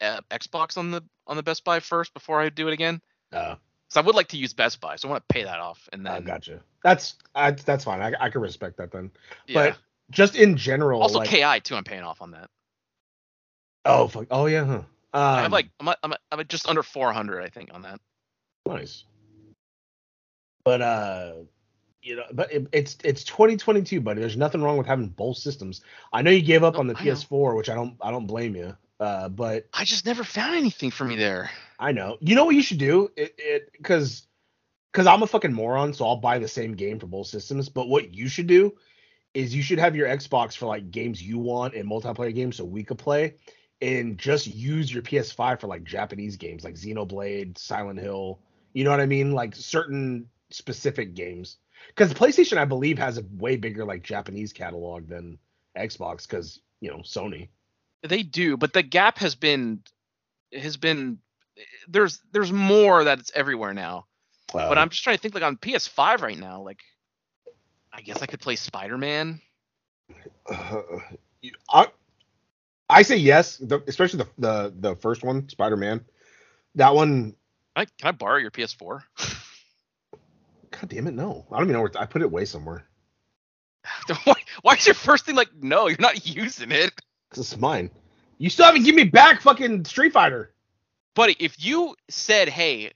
uh, Xbox on the on the Best Buy first before I do it again. Uh, So I would like to use Best Buy, so I want to pay that off and then. I gotcha. That's I, that's fine. I I can respect that then. yeah. But just in general. Also, like, KI too. I'm paying off on that. oh fuck, oh yeah, huh? Um, I'm like I'm I'm, I'm just under 400, I think, on that. nice. But uh, you know, but it, it's it's 2022, buddy. There's nothing wrong with having both systems. I know you gave up No, on the I. PS4, which I don't I don't blame you. Uh, but I just never found anything for me there. I know. You know what you should do? It it because because I'm a fucking moron, so I'll buy the same game for both systems. But what you should do is you should have your Xbox for like games you want and multiplayer games so we could play, and just use your PS5 for like Japanese games like Xenoblade, Silent Hill. You know what I mean? Like certain specific games. Because the PlayStation, I believe, has a way bigger like Japanese catalog than Xbox. Because you know Sony. They do, but the gap has been has been there's there's more that's everywhere now. But Uh, I'm just trying to think like on PS5 right now, like I guess I could play Spider-Man. Uh, I, I say yes, the, especially the, the the first one, Spider Man. That one, I, can I borrow your PS4? god damn it, no. I don't even know where I put it away somewhere. why, why is your first thing like no, you're not using it? 'Cause it's mine. You still haven't given me back fucking Street Fighter. Buddy, if you said, "Hey,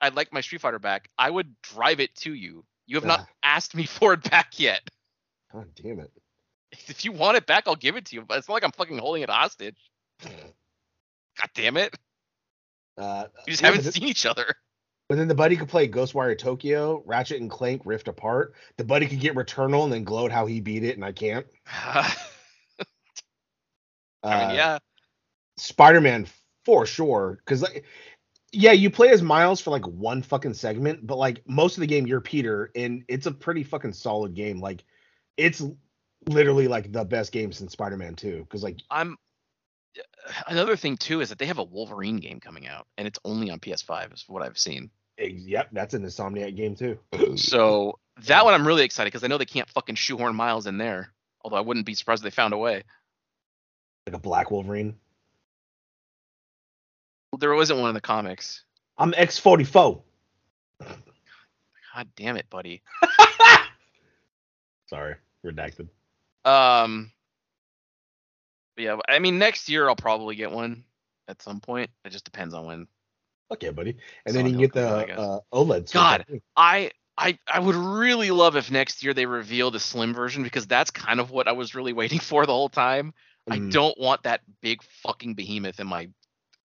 I'd like my Street Fighter back," I would drive it to you. You have not Ah. asked me for it back yet. God damn it. If you want it back, I'll give it to you. But it's not like I'm fucking holding it hostage. God damn it. Uh, We just haven't seen each other. But then the buddy could play Ghostwire Tokyo, Ratchet and Clank Rift Apart. The buddy could get Returnal and then gloat how he beat it, and I can't. I Uh, mean, yeah. Spider-Man for sure. Because like, yeah, you play as Miles for like one fucking segment, but like most of the game you're Peter, and it's a pretty fucking solid game. Like, it's literally like the best game since Spider-Man 2. Because like, I'm another thing too is that they have a Wolverine game coming out and it's only on PS5 is what I've seen. Eh, yep, that's an Insomniac game too. So that one I'm really excited because I know they can't fucking shoehorn Miles in there. Although I wouldn't be surprised if they found a way. like a Black Wolverine. There wasn't one in the comics. I'm X44. God damn it, buddy. Sorry, redacted. Um, but yeah, I mean next year I'll probably get one at some point. It just depends on when. Okay, buddy. And So then you can get I the uh, OLED. Switch, God. I. I I I would really love if next year they reveal the slim version because that's kind of what I was really waiting for the whole time. I Mm. don't want that big fucking behemoth in my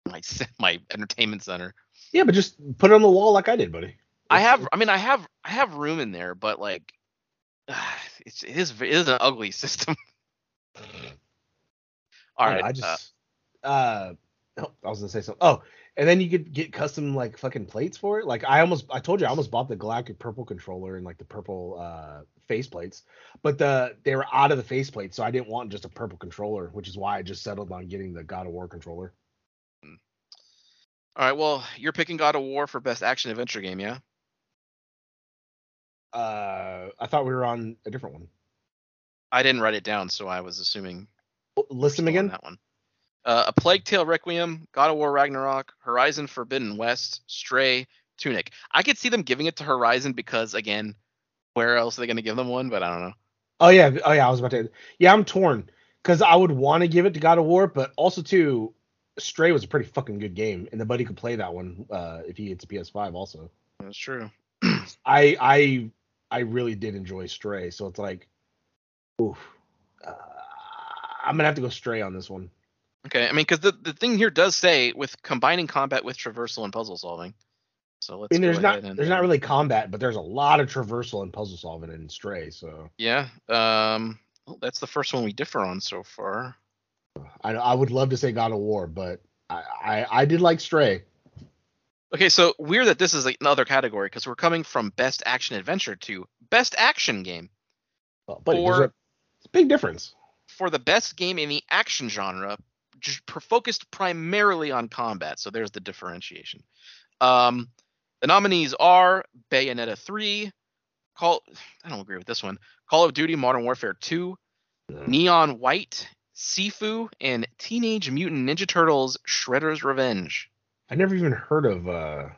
my my entertainment center. Yeah, but just put it on the wall like I did, buddy. I have I mean I have I have room in there, but like it's it is it is an ugly system. All right. I don't right, know, I uh, just uh oh, I was gonna say something. Oh, and then you could get custom like fucking plates for it. Like I almost I told you I almost bought the galactic purple controller and like the purple uh face plates, but the they were out of the face plates, so I didn't want just a purple controller, which is why I just settled on getting the God of War controller. all right. Well, you're picking God of War for best action adventure game, yeah? Uh I thought we were on a different one. I didn't write it down, so I was assuming List them still on again. that one. Uh, a Plague Tale Requiem, God of War Ragnarok, Horizon Forbidden West, Stray, Tunic. I could see them giving it to Horizon because again, where else are they going to give them one? But I don't know. Oh yeah, oh yeah. I was about to. Yeah, I'm torn because I would want to give it to God of War, but also too, Stray was a pretty fucking good game, and the buddy could play that one uh, if he gets a PS5. Also, That's true. I I I really did enjoy Stray, so it's like, oof. Uh, I'm gonna have to go Stray on this one. Okay, I mean, because the, the thing here does say with combining combat with traversal and puzzle solving. So let's. I mean, there's not and- there's not really combat, but there's a lot of traversal and puzzle solving in Stray. So Yeah. Um. Well, that's the first one we differ on so far. I I would love to say God of War, but I I, I did like Stray. Okay, so weird that this is another category because we're coming from best action adventure to best action game. But there's Or- a, it's a big difference. for the best game in the action genre, focused primarily on combat. So there's the differentiation. Um, the nominees are Bayonetta 3, Call. I don't agree with this one. Call of Duty: Modern Warfare 2, Neon White, Sifu, and Teenage Mutant Ninja Turtles: Shredder's Revenge. I never even heard of uh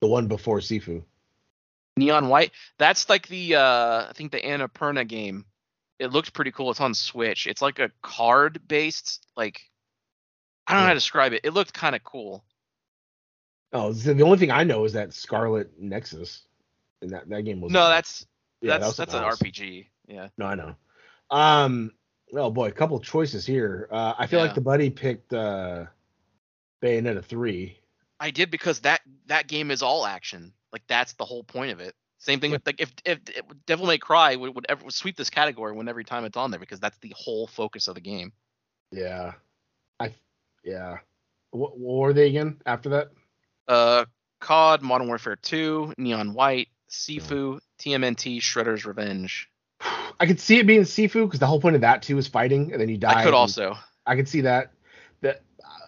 the one before Sifu. Neon White. That's like the uh, I think the Annapurna game. It looked pretty cool. It's on Switch. It's like a card based like I don't know how to describe it. It looked kind of cool. Oh, so the only thing I know is that Scarlet Nexus, and that that game was No, that's yeah, that that's was that's an else. RPG. Yeah. No, I know. Um, oh boy, a couple choices here. Uh, I feel Yeah. like the buddy picked uh, Bayonetta three. I did because that that game is all action. Like that's the whole point of it. Same thing with like if if, if Devil May Cry would, would ever sweep this category when every time it's on there because that's the whole focus of the game. Yeah, I yeah. What, what were they again after that? Uh, COD, Modern Warfare 2, Neon White, Sifu, TMNT, Shredder's Revenge. I could see it being Sifu because the whole point of that too is fighting, and then you die. I could also. I could see that. That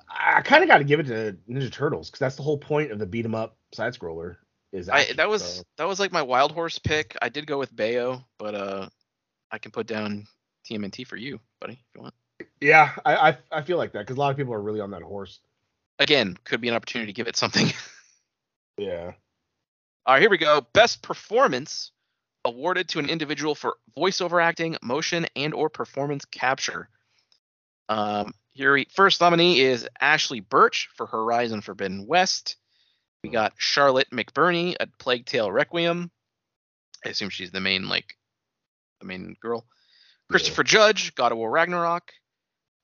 I, I kind of got to give it to Ninja Turtles because that's the whole point of the beat 'em up side scroller. Is I, that was so- that was like my wild horse pick. I did go with Bayo, but uh, I can put down TMNT for you, buddy, if you want. Yeah. I, I I feel like that because a lot of people are really on that horse. Again, could be an opportunity to give it something. Yeah. All right, here we go. Best performance awarded to an individual for voiceover acting, motion, and or performance capture. Um, here we first nominee is Ashly Burch for Horizon Forbidden West. We got Charlotte McBurney at Plague Tale Requiem. I assume she's the main like the main girl. Christopher Judge, God of War Ragnarok.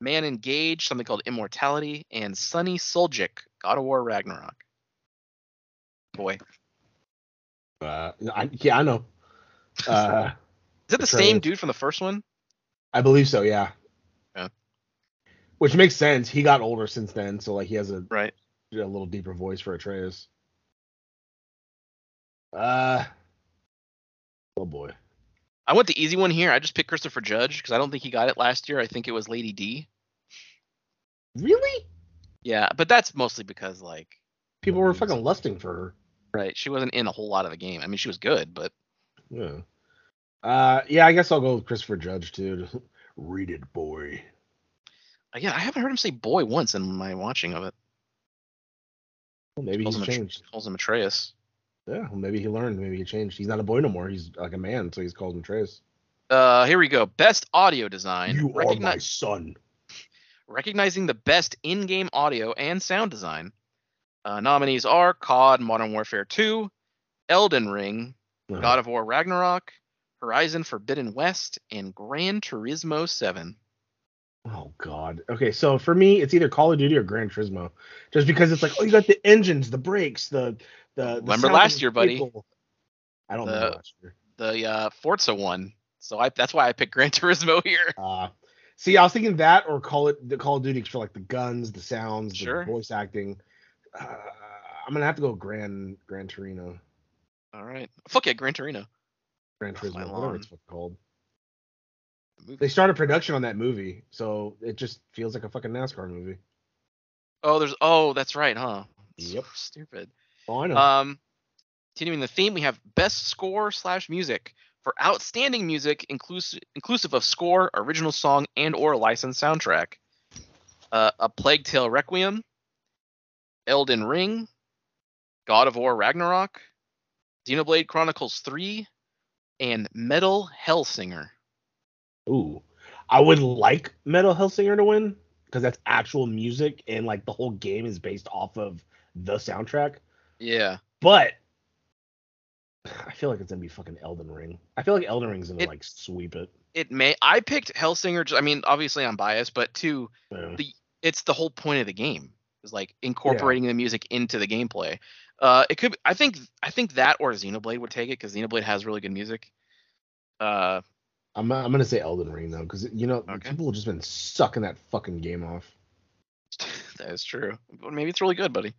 Manon Gage, something called Immortality, and Sunny Suljic, God of War Ragnarok. Boy, Uh, I, yeah, I know. Uh, Is it the The same dude from the first one? I believe so. Yeah. Yeah. Which makes sense. He got older since then, so like he has a, Right. a little deeper voice for Atreus. Uh. Oh boy. I went the easy one here. I just picked Christopher Judge because I don't think he got it last year. I think it was Lady D. Really? Yeah, but that's mostly because like, People were fucking lusting for her. right, she wasn't in a whole lot of the game. I mean, she was good, but Yeah. Uh, yeah, I guess I'll go with Christopher Judge too. Read it, boy. Yeah, I haven't heard him say boy once in my watching of it. Well, maybe Calls he's changed. calls him Atreus. Yeah, well, maybe he learned. Maybe he changed. He's not a boy no more. He's like a man, so he's called him Trace. Uh, here we go. Best audio design. You are my son. recognizing the best in-game audio and sound design. Uh, nominees are COD, Modern Warfare 2, Elden Ring, Uh-huh. God of War Ragnarok, Horizon Forbidden West, and Gran Turismo 7. Oh God. Okay, so for me, it's either Call of Duty or Gran Turismo, just because it's like, oh, you got the engines, the brakes, the the. the Remember last year, buddy? vehicle. I don't The- remember last year. The uh, Forza one. So I, that's why I picked Gran Turismo here. Uh, see, I was thinking that or call it the Call of Duty for like the guns, the sounds, Sure. the voice acting. Uh, I'm gonna have to go Gran Gran Torino, All right. Fuck yeah, Gran Torino. Gran Turismo, whatever it's called. Movie. They started production on that movie, so it just feels like a fucking NASCAR movie. Oh, there's. Oh, that's right, huh? So Yep. stupid. Oh, I know. Um, continuing the theme, we have best score slash music for outstanding music, inclusive inclusive of score, original song, and or licensed soundtrack. Uh, a Plague Tale Requiem, Elden Ring, God of War Ragnarok, Xenoblade Chronicles 3, and Metal Hellsinger. Ooh, I would like Metal Hellsinger to win because that's actual music and like the whole game is based off of the soundtrack. Yeah. But I feel like it's gonna be fucking Elden Ring. I feel like Elden Ring's gonna It- like sweep it. It may. I picked Hellsinger. I mean, obviously I'm biased, but two, Yeah. the it's the whole point of the game is like incorporating the music into the gameplay. Uh, it could. I think. I think that or Xenoblade would take it because Xenoblade has really good music. Uh, I'm I'm gonna say Elden Ring though because you know Okay. people have just been sucking that fucking game off. that is true. Maybe it's really good, buddy.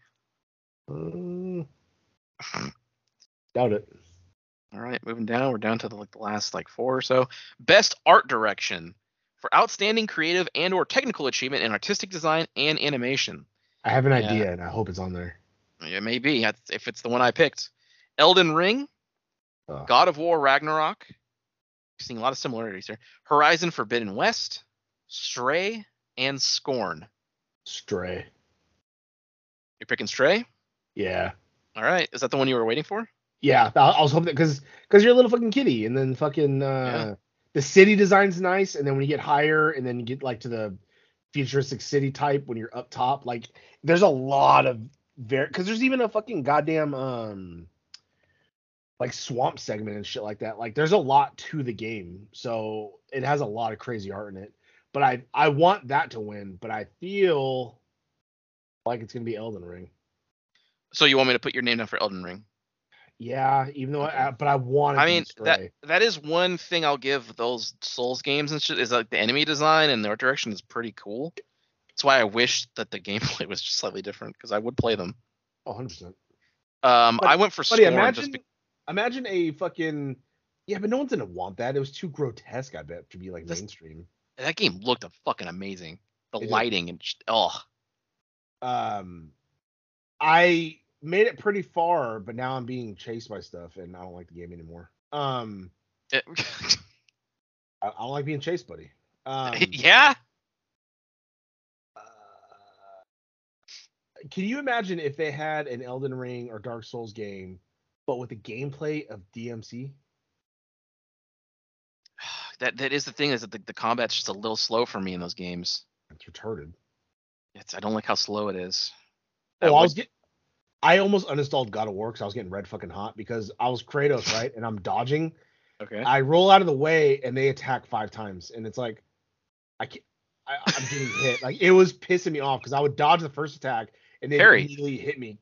Uh, doubt it. All right, moving down. We're down to the, like the last like four or so. Best art direction for outstanding creative and or technical achievement in artistic design and animation. I have an Yeah. idea and I hope it's on there. It may be if it's the one I picked. Elden Ring, Oh. God of War Ragnarok. Seeing a lot of similarities here. Horizon Forbidden West, Stray, and Scorn. Stray. You're picking Stray? Yeah. All right. Is that the one you were waiting for? Yeah, I, I was hoping because because you're a little fucking kitty, and then fucking uh, the city design's nice, and then when you get higher, and then you get like to the futuristic city type when you're up top, like there's a lot of very because there's even a fucking goddamn um like swamp segment and shit like that. Like there's a lot to the game, so it has a lot of crazy art in it. But I I want that to win, but I feel like it's gonna be Elden Ring. So you want me to put your name down for Elden Ring? Yeah, even though Okay. I, but I want. I mean that that is one thing I'll give those Souls games and shit is like the enemy design and the art direction is pretty cool. That's why I wish that the gameplay was just slightly different because I would play them. Oh, 100 percent. Um, But- I went for Scorn imagine just be- imagine a fucking yeah, but no one's gonna want that. It was too grotesque. I bet to be like This- mainstream. that game looked fucking amazing. The It did. lighting and sh- oh, Um, I made it pretty far, but now I'm being chased by stuff, and I don't like the game anymore. Um, I, I don't like being chased, buddy. Um, yeah. uh, can you imagine if they had an Elden Ring or Dark Souls game, but with the gameplay of DMC? That that is the thing is that the, the combat's just a little slow for me in those games. It's retarded. It's I don't like how slow it is. Oh, I was get, I almost uninstalled God of War because I was getting red fucking hot because I was Kratos, right? And I'm dodging. okay. I roll out of the way and they attack five times, and it's like, I can't. I, I'm getting hit. Like it was pissing me off because I would dodge the first attack and they immediately hit me.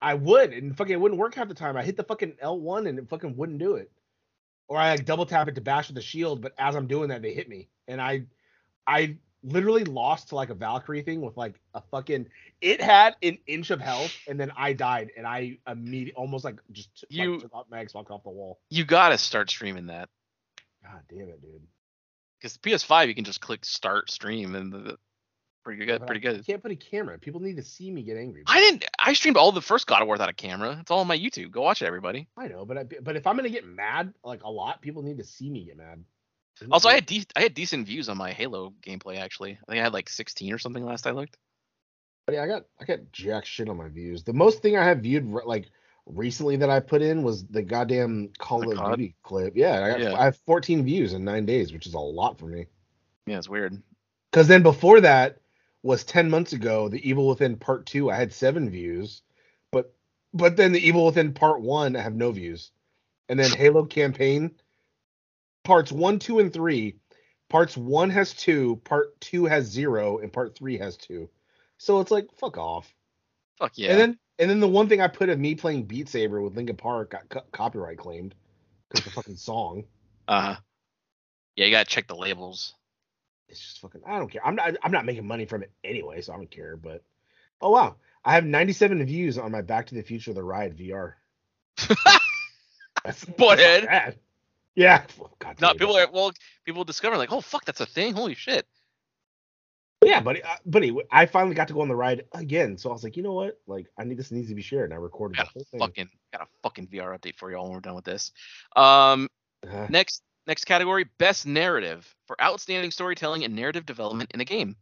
I would, and fucking it wouldn't work half the time. I hit the fucking L1 and it fucking wouldn't do it. Or I like double tap it to bash with the shield, but as I'm doing that, they hit me, and I, I literally lost to like a Valkyrie thing with like a fucking. It had an inch of health, and then I died, and I immediately almost like just like, You- took off my Xbox off the wall. you gotta start streaming that God damn it, dude. because PS5 you can just click start stream and the, the- pretty good, But pretty I good. can't put a camera. People need to see me get angry. I didn't. I streamed all the first God of War without a camera. It's all on my YouTube. Go watch it, everybody. I know, but I, but if I'm gonna get mad like a lot, people need to see me get mad. Also, I had de- I had decent views on my Halo gameplay. Actually, I think I had like 16 or something last I looked. But yeah, I got I got jack shit on my views. The most thing I have viewed re- like recently that I put in was the goddamn Call The of COD? Duty clip. Yeah, I got Yeah. I have 14 views in nine days, which is a lot for me. Yeah, it's weird. Because then before that was 10 months ago, the Evil Within Part Two. I had seven views, but but then the Evil Within Part One, I have no views, and then Halo campaign parts one, two, and three. Parts one has two, part two has zero, and part three has two. So it's like fuck off. Fuck yeah. And then and then the one thing I put of me playing Beat Saber with Linkin Park got co- copyright claimed because the fucking song. uh huh. Yeah, you gotta check the labels. It's just fucking. I don't care. I'm not. I'm not making money from it anyway, so I don't care. But oh wow, I have 97 views on my Back to the Future: The Ride VR. That's not bad. Yeah. Oh, God, No, people are well. People discover like, oh fuck, that's a thing. Holy shit. Yeah, buddy. Uh, buddy, I finally got to go on the ride again, so I was like, you know what? Like, I need this needs to be shared, and I recorded the whole a thing. fucking got a fucking VR update for y'all when we're done with this. Um, Uh, next next category, best narrative for outstanding storytelling and narrative development in a game.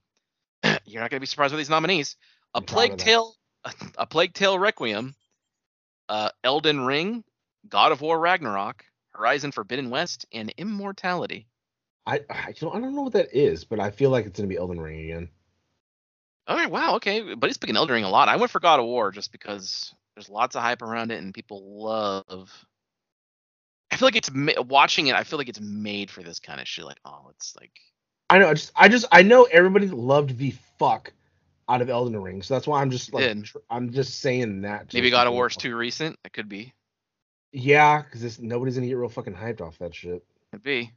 You're not gonna be surprised with these nominees: A I'm proud Plague of that. Tale, A Plague Tale Requiem, uh, Elden Ring, God of War Ragnarok, Horizon Forbidden West, and Immortality. I I don't, I don't know what that is, but I feel like it's gonna be Elden Ring again. All right, wow, okay, but he's picking Elden Ring a lot. I went for God of War just because there's lots of hype around it and people love. I feel like it's ma- watching it. I feel like it's made for this kind of shit. Like, oh, it's like I know. I just I just I know everybody loved the fuck out of Elden Ring, so that's why I'm just like tr- I'm just saying that. maybe God of War's too recent. It could be. Yeah, because nobody's gonna get real fucking hyped off that shit. Could be.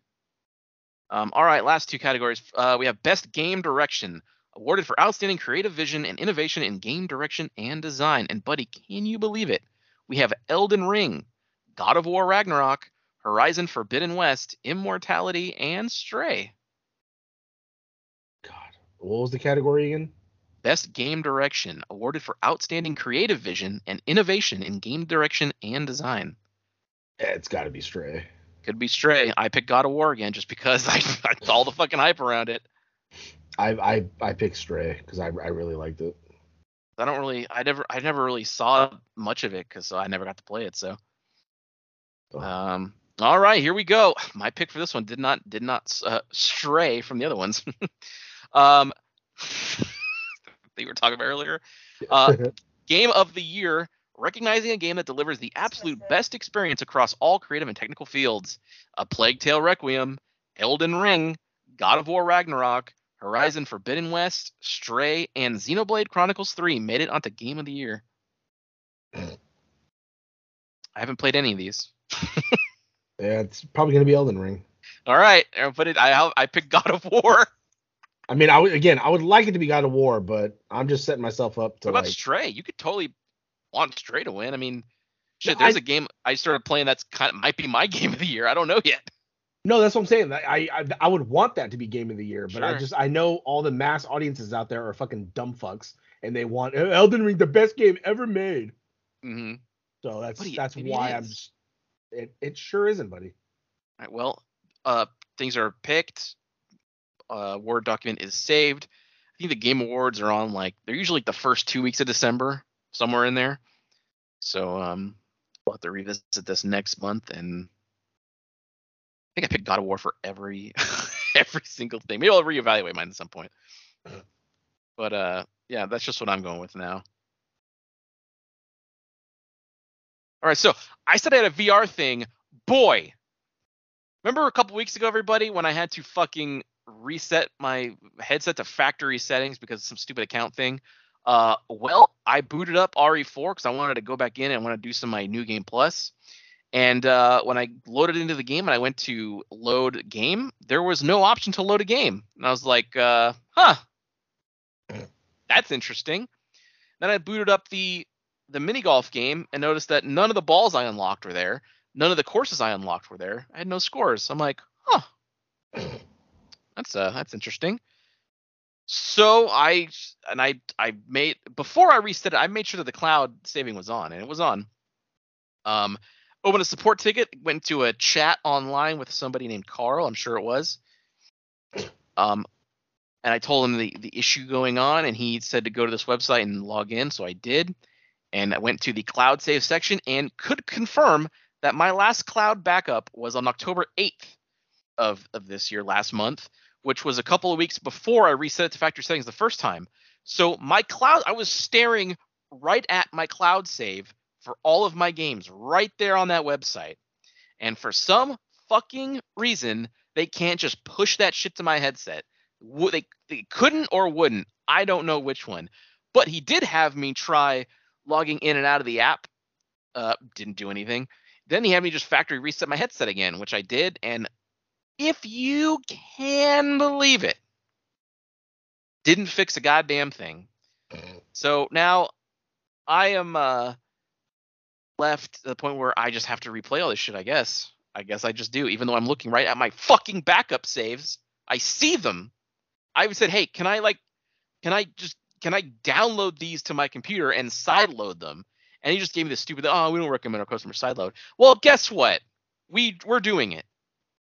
Um, all right, last two categories. Uh, we have best game direction, awarded for outstanding creative vision and innovation in game direction and design. And buddy, can you believe it? We have Elden Ring, God of War Ragnarok, Horizon Forbidden West, Immortality, and Stray. God, what was the category again? Best game direction, awarded for outstanding creative vision and innovation in game direction and design. It's got to be Stray. Could be Stray. I picked God of War again just because I, I all the fucking hype around it. I I I picked Stray because I I really liked it. I don't really, I never, I never really saw much of it because I never got to play it. So, Oh. um, All right, here we go. My pick for this one did not did not uh, stray from the other ones. um, that you were talking about earlier. Uh, game of the year, recognizing a game that delivers the absolute best experience across all creative and technical fields. A Plague Tale Requiem, Elden Ring, God of War Ragnarok, Horizon Forbidden West, Stray, and Xenoblade Chronicles 3 made it onto Game of the Year. I haven't played any of these. yeah, it's probably gonna be Elden Ring. All right, I'll put it. I I picked God of War. I mean, I would again, I would like it to be God of War, but I'm just setting myself up to What about like. Stray? You could totally want Stray to win. I mean, shit. There's I- a game I started playing that's kind of might be my game of the year. I don't know yet. No, that's what I'm saying. I, I I would want that to be Game of the Year, but I just I know all the mass audiences out there are fucking dumb fucks, and they want "Uh, Elden Ring the best game ever made. hmm So that's Buddy, that's why I'm. Just, it it sure isn't, buddy. All right, well, uh, things are picked. Uh, Word document is saved. I think the Game Awards are on like they're usually like the first two weeks of December, somewhere in there. So um, we'll have to revisit this next month, and I think I picked God of War for every every single thing. Maybe I'll reevaluate mine at some point. But uh, yeah, that's just what I'm going with now. All right, so I said I had a VR thing. Boy, remember a couple weeks ago, everybody, when I had to fucking reset my headset to factory settings because of some stupid account thing? Uh, well, I booted up RE4 because I wanted to go back in and want to do some of my new game plus. And uh, when I loaded into the game and I went to load game, there was no option to load a game. And I was like, uh, huh, that's interesting. Then I booted up the the mini golf game and noticed that none of the balls I unlocked were there. None of the courses I unlocked were there. I had no scores. I'm like, huh. That's uh that's interesting. So I and I I made before I reset it, I made sure that the cloud saving was on, and it was on. Um opened a support ticket, went to a chat online with somebody named Carl, I'm sure it was. Um and I told him the, the issue going on, and he said to go to this website and log in, so I did. And I went to the cloud save section and could confirm that my last cloud backup was on October 8th of, of this year, last month, which was a couple of weeks before I reset it to factory settings the first time. So my cloud, I was staring right at my cloud save for all of my games right there on that website. And for some fucking reason, they can't just push that shit to my headset. They, they couldn't or wouldn't. I don't know which one. But he did have me try logging in and out of the app. Uh, didn't do anything. Then he had me just factory reset my headset again, which I did. And if you can believe it, didn't fix a goddamn thing. So now I am uh, left to the point where I just have to replay all this shit, I guess. I guess I just do, even though I'm looking right at my fucking backup saves. I see them. I said, hey, can I like, can I just, can I download these to my computer and sideload them? And he just gave me this stupid, oh, we don't recommend our customer sideload. Well, guess what? We we're doing it.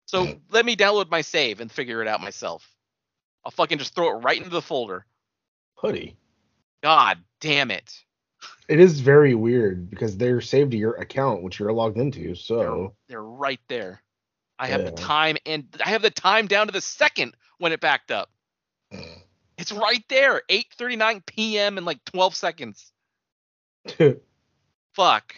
So let me download my save and figure it out myself. I'll fucking just throw it right into the folder. Hoodie. God damn it. It is very weird because they're saved to your account, which you're logged into. They're, So they're right there. I have the time and I have the time down to the second when it backed up. Mm. It's right there. 8:39 p.m. in like 12 seconds. Fuck.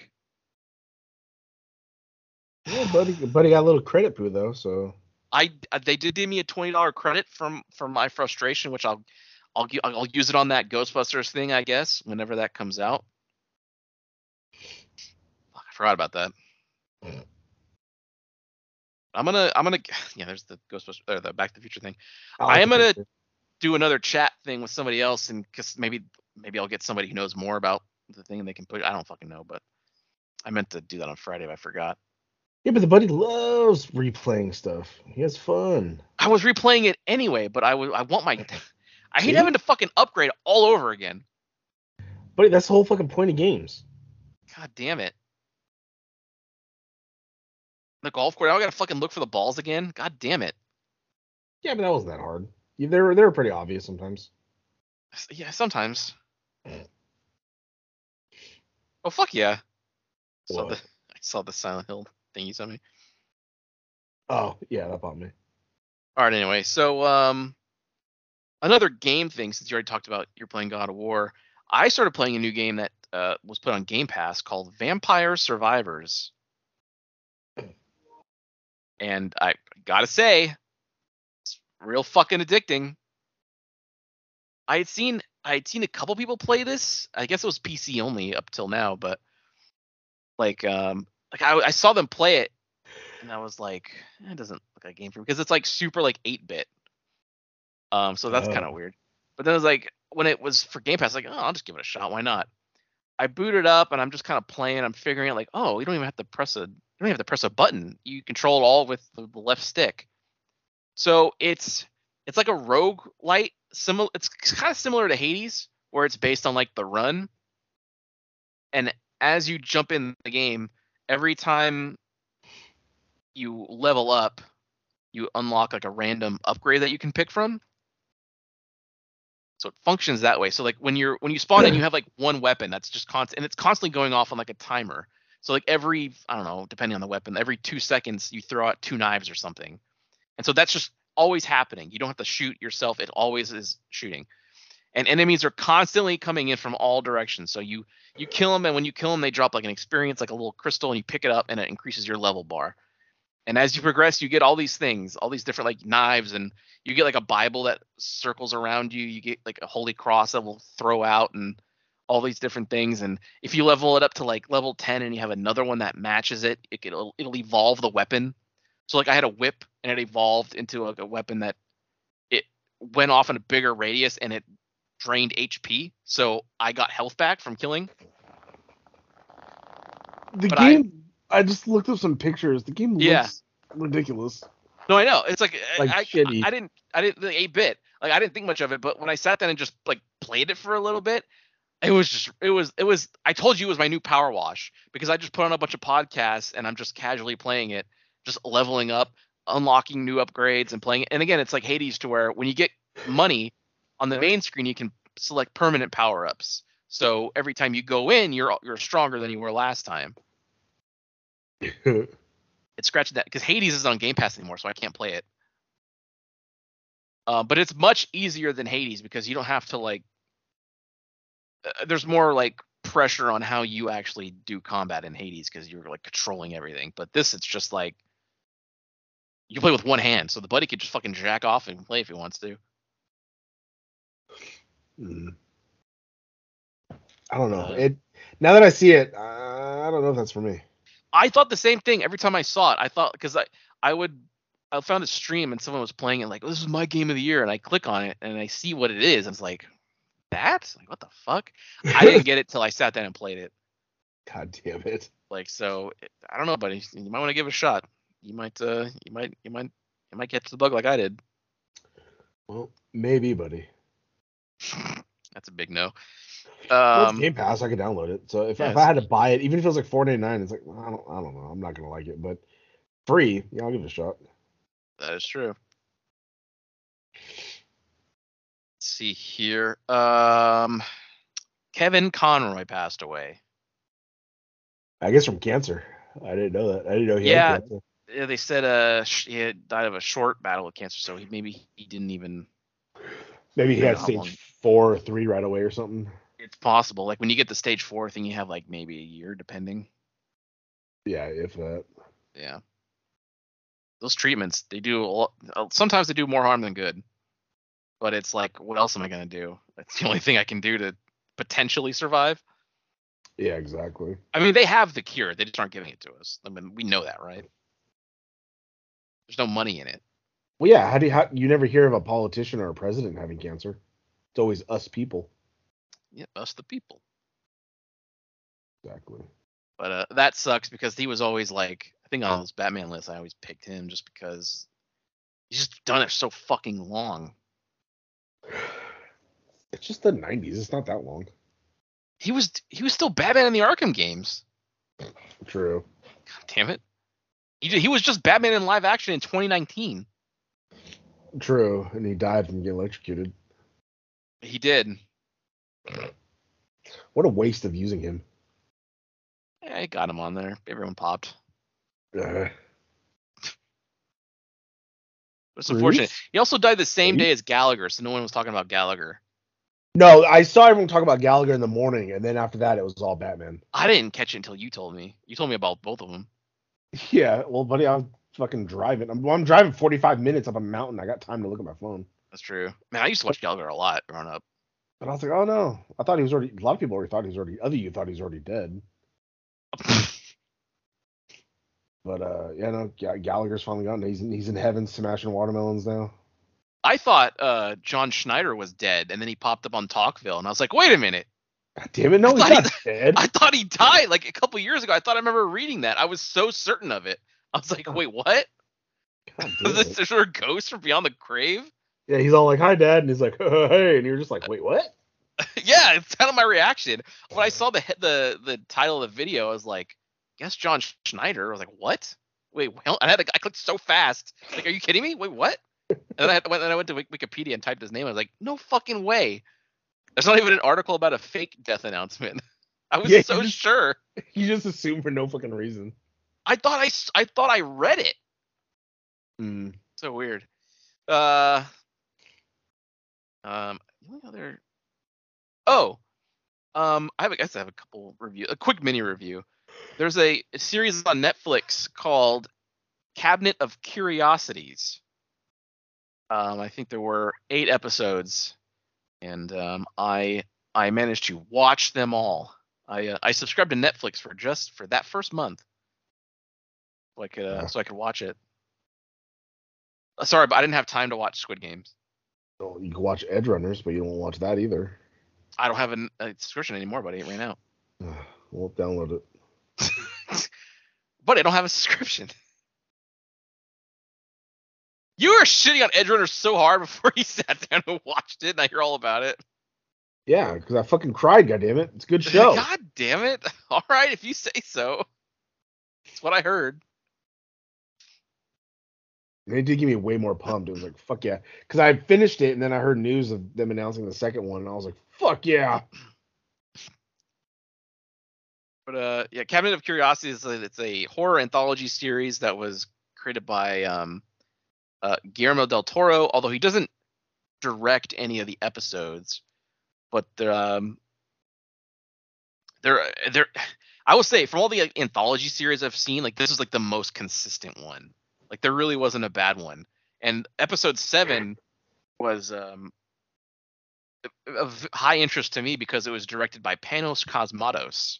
Yeah, buddy, buddy got a little credit poo though. So I uh, they did give me a twenty dollar credit from from my frustration, which I'll I'll I'll use it on that Ghostbusters thing, I guess, whenever that comes out. Fuck, I forgot about that. I'm gonna I'm gonna yeah, there's the Ghostbusters or the Back to the Future thing. I am gonna- Do another chat thing with somebody else, and cause maybe maybe I'll get somebody who knows more about the thing and they can put. I don't fucking know, but I meant to do that on Friday, but I forgot. Yeah, but the buddy loves replaying stuff. He has fun. I was replaying it anyway, but I would I want my I hate See? having to fucking upgrade all over again. Buddy, that's the whole fucking point of games. God damn it. The golf course, I gotta fucking look for the balls again. God damn it. Yeah, but that wasn't that hard. Yeah, They were they were pretty obvious sometimes. Yeah, sometimes. Mm. Oh fuck yeah. Saw the, I saw the Silent Hill thing you sent me. Oh yeah, that bothered me. All right, anyway, so um, another game thing since you already talked about you're playing God of War, I started playing a new game that uh, was put on Game Pass called Vampire Survivors, and I gotta say, it's real fucking addicting. I had seen I had seen a couple people play this. I guess it was PC only up till now, but like um like I, I saw them play it and I was like, "Eh, it doesn't look like a game for me because it's like super like 8 bit. Um, so that's kind Oh. of weird. But then it was like when it was for Game Pass, like, oh, I'll just give it a shot. Why not? I boot it up and I'm just kind of playing. I'm figuring out like, oh, you don't even have to press a you don't even have to press a button. You control it all with the, the left stick. So it's it's like a rogue light similar. It's kind of similar to Hades, where it's based on like the run. And as you jump in the game, every time you level up, you unlock like a random upgrade that you can pick from. So it functions that way. So like when you're when you spawn in, you have like one weapon that's just constant, and it's constantly going off on like a timer. So like every I don't know, depending on the weapon, every two seconds you throw out two knives or something, and so that's just always happening. You don't have to shoot yourself; it always is shooting. And enemies are constantly coming in from all directions. So you you kill them, and when you kill them, they drop like an experience, like a little crystal, and you pick it up, and it increases your level bar. And as you progress, you get all these things, all these different like knives, and you get like a Bible that circles around you. You get like a holy cross that will throw out, and all these different things. And if you level it up to like level 10 and you have another one that matches it, it can, it'll, it'll evolve the weapon. So like I had a whip and it evolved into like a weapon that it went off in a bigger radius and it drained HP. So I got health back from killing. The But game. I, just looked up some pictures. The game looks Yeah. ridiculous. No, I know. It's like, I- Like I, shitty. I, didn't I didn't the 8 bit. Like I didn't think much of it, but when I sat down and just like played it for a little bit, it was just it was it was I told you it was my new power wash because I just put on a bunch of podcasts and I'm just casually playing it, just leveling up, unlocking new upgrades and playing it. And again, it's like Hades to where when you get money on the main screen, you can select permanent power ups. So every time you go in, you're you're stronger than you were last time. It's scratching that because Hades isn't on Game Pass anymore, so I can't play it. Uh, but it's much easier than Hades because you don't have to like. Uh, there's more like pressure on how you actually do combat in Hades because you're like controlling everything. But this, it's just like you play with one hand, so the buddy could just fucking jack off and play if he wants to. Mm. I don't know. Uh, It now that I see it, uh, I don't know if that's for me. I thought the same thing every time I saw it. I thought because I I would I found a stream and someone was playing it like this is my game of the year and I click on it and I see what it is and it's like that like what the fuck I didn't get it till I sat down and played it God damn it. like so I don't know buddy you might want to give it a shot you might uh you might you might you might catch the bug like I did Well, maybe, buddy. That's a big no Well, um Game Pass, I could download it. So if, yeah, if I had to buy it, even if it was like four ninety nine, it's like I don't I don't know. I'm not gonna like it, but free, yeah, I'll give it a shot. that is true Let's see here um Kevin Conroy passed away I guess from cancer. I didn't know that. I didn't know he Yeah. had cancer. Yeah, they said uh he had died of a short battle with cancer, so he maybe he didn't even. Maybe he had don't know how stage four or three right away or something. It's possible. Like when you get to stage four, I think you have like maybe a year, depending. Yeah, if that. Yeah. Those treatments, they do a lot, uh, sometimes they do more harm than good. But it's like, what else am I gonna do? That's the only thing I can do to potentially survive. Yeah, exactly. I mean, they have the cure. They just aren't giving it to us. I mean, we know that, right? There's no money in it. Well, yeah. How do you how, you never hear of a politician or a president having cancer? It's always us people. Yeah, us the people. Exactly. But uh, that sucks because he was always like, I think on those Batman lists, I always picked him just because he's just done it so fucking long. It's just the '90s. It's not that long. He was he was still Batman in the Arkham games. True. God damn it. He, he was just Batman in live action in 2019. True. And he died from getting electrocuted. He did. What a waste of using him. Yeah, I got him on there. Everyone popped. Uh, It's unfortunate. Bruce? He also died the same Bruce? day as Gallagher, so no one was talking about Gallagher. No, I saw everyone talk about Gallagher in the morning, and then after that, it was all Batman. I didn't catch it until you told me. You told me about both of them. Yeah, well, buddy, I'm fucking driving. I'm, well, I'm driving 45 minutes up a mountain. I got time to look at my phone. That's true. Man, I used to watch Gallagher a lot growing up. And I was like, oh no, I thought he was already. A lot of people already thought he was already. Other you thought he was already dead. But uh, yeah, no, Gallagher's finally gone. He's in, he's in heaven smashing watermelons now. I thought uh, John Schneider was dead, and then he popped up on Talkville, and I was like, wait a minute. God damn it, no, he's not dead. I thought he died like a couple years ago. I thought I remember reading that. I was so certain of it. I was like, wait, what? Damn this sort of ghost from beyond the grave? Yeah, he's all like, "Hi, Dad," and he's like, "Hey," and you're just like, "Wait, what?" yeah, it's kind of my reaction when I saw the the the title of the video. I was like, guess John Schneider. I was like, what? Wait, well, I had to, I clicked so fast. Like, are you kidding me? Wait, what? And then I had, then I went to Wikipedia and typed his name. I was like, no fucking way. There's not even an article about a fake death announcement. I was Yeah, so you just- sure. You just assume for no fucking reason. I thought I I thought I read it. Mm. So weird. Uh, um, the only other. Oh, um, I have, I guess I have a couple review, a quick mini review. There's a, a series on Netflix called Cabinet of Curiosities. Um, I think there were eight episodes, and um, I I managed to watch them all. I uh, I subscribed to Netflix for just for that first month, so I could uh, so I could watch it. Uh, Sorry, but I didn't have time to watch Squid Games. So you can watch Edgerunners, but you don't watch that either. I don't have an, a subscription anymore, buddy. It ran out. We'll download it. But I don't have a subscription. You were shitting on Edgerunners so hard before you sat down and watched it, and I hear all about it. Yeah, because I fucking cried. God damn it, it's a good show. God damn it! All right, if you say so. That's what I heard. And it did give me way more pumped. It was like, fuck yeah. Because I finished it and then I heard news of them announcing the second one and I was like, fuck yeah. But uh, yeah, Cabinet of Curiosities is a, it's a horror anthology series that was created by um, uh, Guillermo del Toro, although he doesn't direct any of the episodes. But um, they're they're I will say from all the like, anthology series I've seen, like this is like the most consistent one. Like there really wasn't a bad one. And episode seven was um of high interest to me because it was directed by Panos Cosmatos,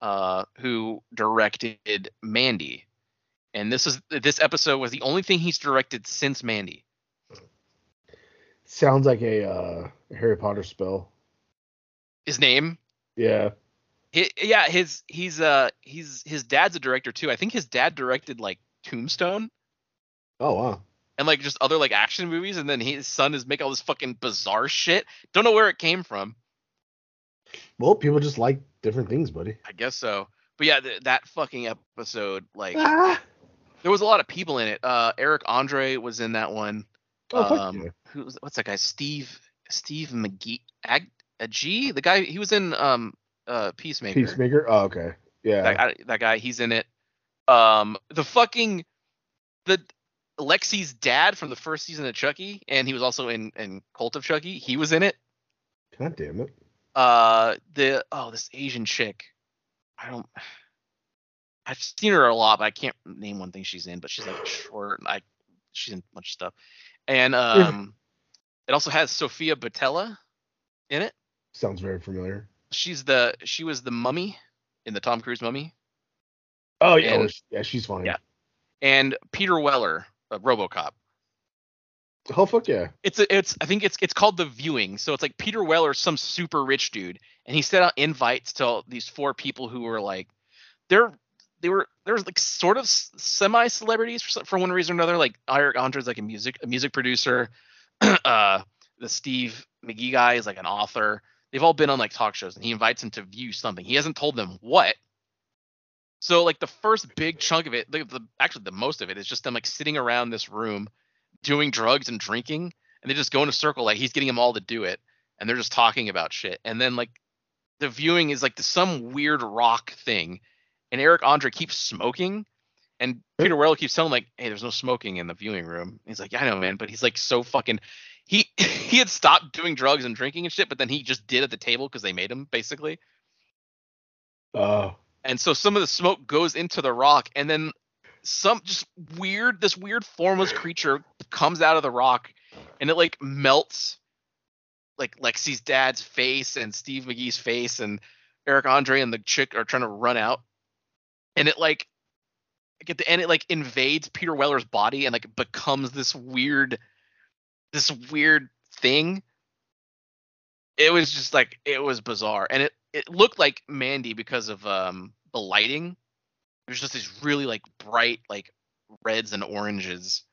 uh, who directed Mandy. And this is this episode was the only thing he's directed since Mandy. Sounds like a uh, Harry Potter spell. His name, Yeah. hi yeah, his he's uh he's his dad's a director too. I think his dad directed like Tombstone Oh, wow. and like just other like action movies, and then his son is making all this fucking bizarre shit. Don't know where it came from. Well, people just like different things, buddy. I guess so. But yeah, th- that fucking episode, like, Ah. there was a lot of people in it. Uh, Eric Andre was in that one. Oh, um, yeah. who was what's that guy? Steve Steve McGee Ag G the guy he was in um uh Peacemaker. Peacemaker? Oh, okay. Yeah. That, guy, that guy he's in it. Um the fucking the Lexi's dad from the first season of Chucky and he was also in in Cult of Chucky. He was in it. God damn it. Uh the oh this Asian chick. I don't I've seen her a lot, but I can't name one thing she's in, but she's like short. I she's in a bunch of stuff. And um it also has Sofia Boutella in it. Sounds very familiar. She's the she was the mummy in the Tom Cruise mummy. Oh, yeah. And- yeah, she's fine. Yeah. And Peter Weller, of RoboCop. Oh, fuck yeah. It's a, it's I think it's it's called the viewing. So it's like Peter Weller, some super rich dude, and he sent out invites to these four people who were like, they're they were they were like sort of semi celebrities for, for one reason or another. Like Eric Andre's like a music a music producer. uh, the Steve McGee guy is like an author. They've all been on like talk shows, and he invites them to view something. He hasn't told them what. So like the first big chunk of it, the, the actually the most of it is just them like sitting around this room doing drugs and drinking and they just go in a circle like he's getting them all to do it and they're just talking about shit and then like the viewing is like some weird rock thing and eric andre keeps smoking And Peter Weller keeps telling like, "Hey, there's no smoking in the viewing room." He's like, "Yeah, I know, man," but he's like so fucking. He he had stopped doing drugs and drinking and shit, but then he just did at the table because they made him basically. Oh, And so some of the smoke goes into the rock, and then some just weird, this weird formless creature comes out of the rock, and it like melts like Lexi's dad's face and Steve McGee's face, and Eric Andre and the chick are trying to run out, and it like at the end it like invades Peter Weller's body and like becomes this weird, this weird thing. It was just like it was bizarre, and it it looked like Mandy because of um, the lighting. There's just these really like bright like reds and oranges,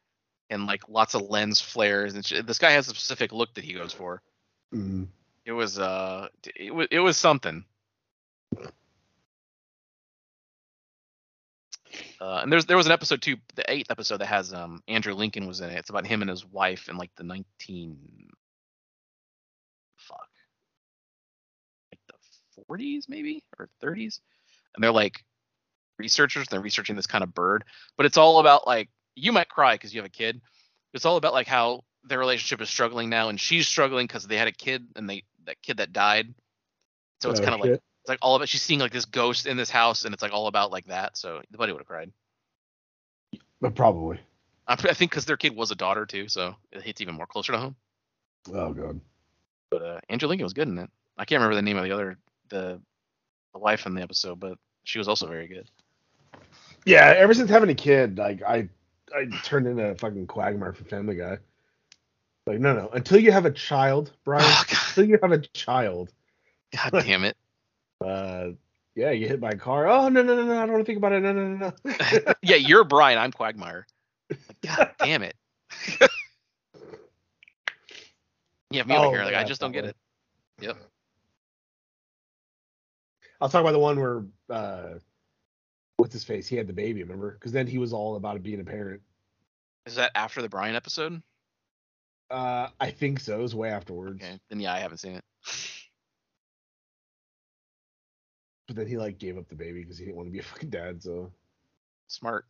and like lots of lens flares. And this guy has a specific look that he goes for. Mm. It was uh, it was it was something. Uh, and there's there was an episode too, the eighth episode that has um Andrew Lincoln was in it. It's about him and his wife in like the 19 40s maybe or 30s, and they're like researchers. They're researching this kind of bird, but it's all about like you might cry because you have a kid. It's all about like how their relationship is struggling now, and she's struggling because they had a kid and they that kid that died. So it's oh, kind of like it's like all about. She's seeing like this ghost in this house, and it's like all about like that. So the buddy would have cried. But probably. I, I think because their kid was a daughter too, so it hits even more closer to home. Oh god. But uh, Angelica was good in it. I can't remember the name of the other the the wife in the episode, but she was also very good. Yeah, ever since having a kid, like I, I turned into a fucking quagmire for Family Guy. Like no, no. Until you have a child, Brian. Oh, until you have a child, God damn it! uh, yeah, you hit my car. Oh no, no, no, no. I don't want to think about it. No, no, no, no. yeah, you're Brian. I'm Quagmire. Like, God damn it. yeah, me over Oh, here. Like I just don't get it. Yep. I'll talk about the one where uh, what's his face? He had the baby. Remember? Because then he was all about being a parent. Is that after the Brian episode? Uh, I think so. It was way afterwards. Okay. Then yeah, I haven't seen it. But then he like gave up the baby because he didn't want to be a fucking dad. So, Smart.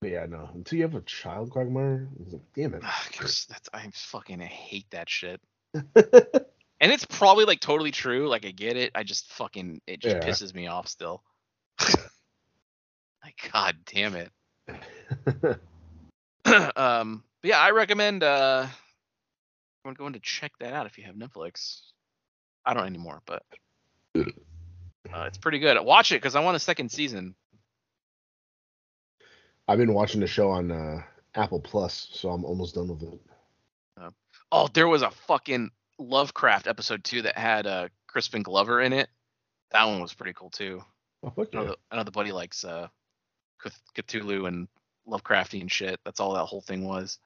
but yeah, no. Until you have a child, Quagmire, like, damn it. Ah, that's I fucking hate that shit. And it's probably like totally true. Like I get it. I just fucking it just Yeah. pisses me off still. like god damn it. um but yeah, I recommend uh I'm going to check that out if you have Netflix. I don't anymore, but uh, it's pretty good. Watch it because I want a second season. I've been watching the show on uh, Apple Plus, so I'm almost done with it. Oh, there was a fucking Lovecraft episode two that had uh Crispin Glover in it. That one was pretty cool too. Oh, fuck I know, the, I know the buddy likes uh Cth- Cthulhu and Lovecraftian shit. That's all that whole thing was.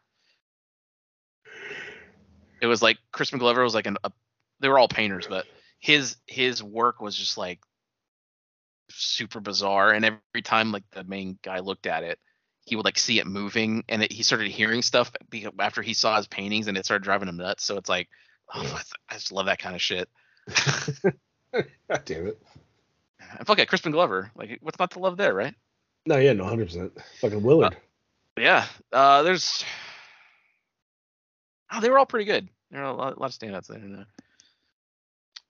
It was like Crispin Glover was like an a, they were all painters, but his his work was just like super bizarre. And every time like the main guy looked at it, he would like see it moving, and it, he started hearing stuff after he saw his paintings, and it started driving him nuts. So it's like, oh, I just love that kind of shit. God damn it. And fuck it, Crispin Glover. Like, what's not to love there, right? No, yeah, no, hundred percent. Fucking Willard. But yeah, uh, there's. Oh, they were all pretty good. There are a lot, a lot of standouts there. in there.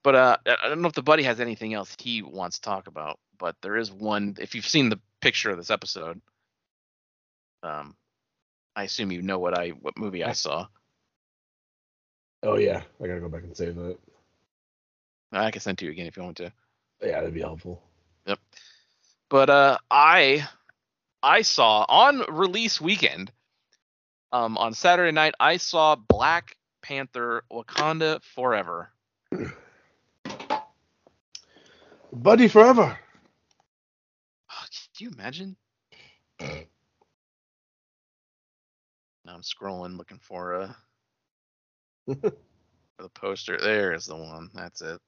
But uh, I don't know if the buddy has anything else he wants to talk about. But there is one. If you've seen the picture of this episode, um, I assume you know what I what movie I saw. Oh yeah, I gotta go back and save that. I can send to you again if you want to. Yeah, that'd be helpful. Yep. But uh, I I saw on release weekend, um, on Saturday night, I saw Black Panther: Wakanda Forever. Buddy forever. Oh, can you imagine? now I'm scrolling looking for uh for the poster. There's the one. That's it.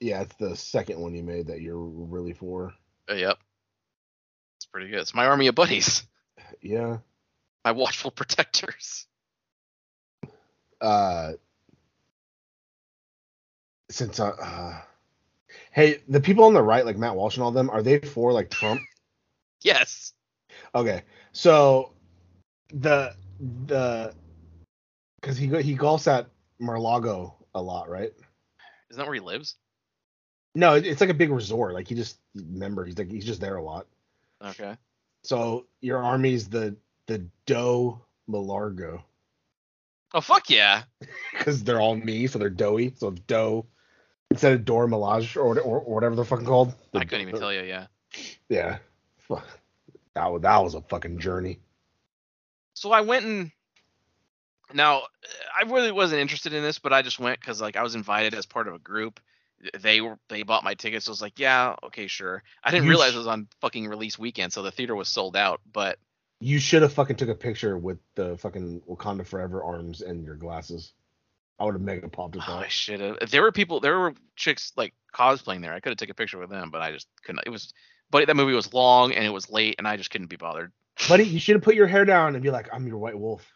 Yeah, it's the second one you made that you're really for. Uh, yep. It's pretty good. It's my army of buddies. Yeah. My watchful protectors. Uh since I uh Hey, the people on the right, like Matt Walsh and all them, are they for like Trump? Yes. Okay, so the the because he he golfs at Mar-Lago a lot, right? Isn't that where he lives? No, it's like a big resort. Like he just remember he's like he's just there a lot. Okay. So your army's the the dough Malargo Oh fuck yeah. because they're all me, so they're doughy. So dough instead of Dora Milaje or, or or whatever they're fucking called. The- I couldn't even tell you. Yeah. Yeah, Fuck. that was that was a fucking journey. So I went and now I really wasn't interested in this, but I just went because like I was invited as part of a group. They were they bought my tickets. So I was like, yeah, okay, sure. I didn't You realize sh- it was on fucking release weekend, so the theater was sold out. But You should have fucking took a picture with the fucking Wakanda Forever arms and your glasses. I would have mega popped with oh, I should have. There were people, there were chicks like cosplaying there. I could have taken a picture with them, but I just couldn't. It was, but that movie was long and it was late, and I just couldn't be bothered. Buddy, you should have put your hair down and be like, I'm your white wolf.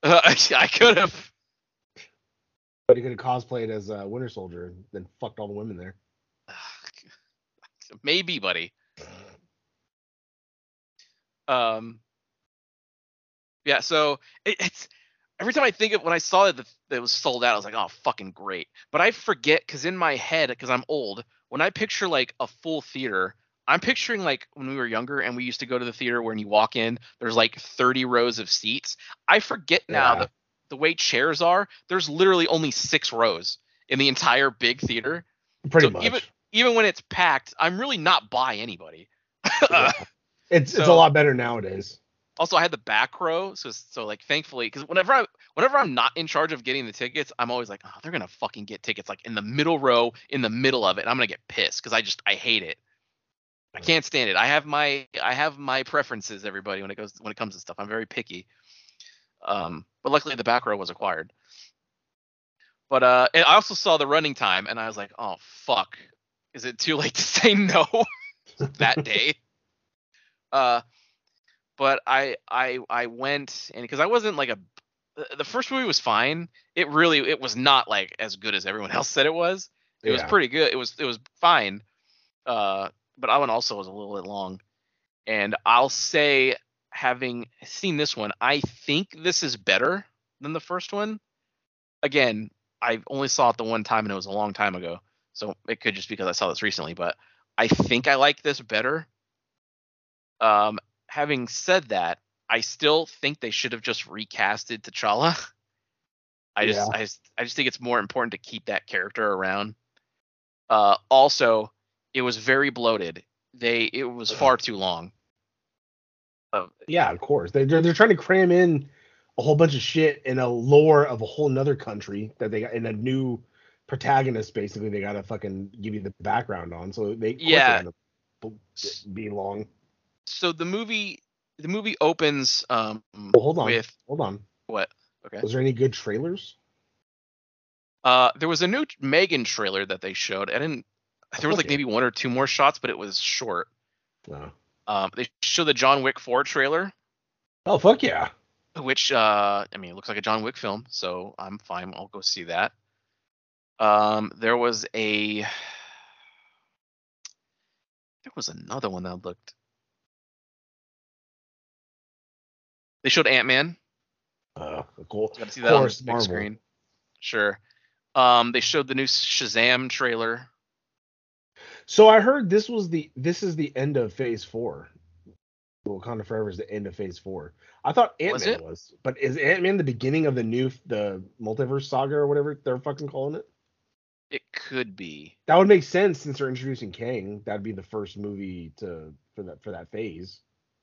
I could have. But you could have cosplayed as a Winter Soldier and then fucked all the women there. Maybe, buddy. Um. Yeah. So it, it's every time I think of when I saw that the, that it was sold out, I was like, oh, fucking great. But I forget because in my head, because I'm old, when I picture like a full theater, I'm picturing like when we were younger and we used to go to the theater when you walk in, there's like 30 rows of seats. I forget now Yeah. that the way chairs are, there's literally only six rows in the entire big theater. Pretty So much. even even when it's packed, I'm really not by anybody. Yeah. It's it's a lot better nowadays. Also, I had the back row, so so like thankfully, because whenever I whenever I'm not in charge of getting the tickets, I'm always like, oh, they're gonna fucking get tickets like in the middle row, in the middle of it, and I'm gonna get pissed because I just I hate it. I can't stand it. I have my I have my preferences, everybody, when it goes when it comes to stuff. I'm very picky. Um, but luckily the back row was acquired. But uh, and I also saw the running time, and I was like, oh fuck, is it too late to say no that day? Uh, but I I I went and because I wasn't like a the- the first movie was fine. It really it was not like as good as everyone else said it was. It was pretty good. It was it was fine. Uh, but that one also was a little bit long. And I'll say, having seen this one, I think this is better than the first one. Again, I only saw it the one time and it was a long time ago, so it could just be because I saw this recently. But I think I like this better. Um, having said that, I still think they should have just recasted T'Challa. I just, Yeah. I just, I just think it's more important to keep that character around. Uh, also, it was very bloated. They, it was far too long. Uh, Yeah, of course. They they're, they're trying to cram in a whole bunch of shit in a lore of a whole nother country that they got in a new protagonist. Basically, they got to fucking give you the background on. So they Yeah. they're gonna b- be long. so the movie, the movie opens um, Well, hold on. with Hold on. what? Okay. Was there any good trailers? Uh, there was a new Megan trailer that they showed. I didn't. There was like maybe one or two more shots, but it was short. No. Um, they showed the John Wick 4 trailer, Oh fuck yeah. which uh, I mean, it looks like a John Wick film, so I'm fine. I'll go see that. Um, there was a. There was another one that looked. They showed Ant Man. Uh, cool. Got to see that on the big Marvel. screen. Sure. Um, they showed the new Shazam trailer. So I heard this was the this is the end of Phase Four. Wakanda Forever is the end of Phase Four. I thought Ant Man it? was, but is Ant Man the beginning of the new the multiverse saga or whatever they're fucking calling it? It could be. That would make sense since they're introducing Kang. That'd be the first movie to for that for that phase.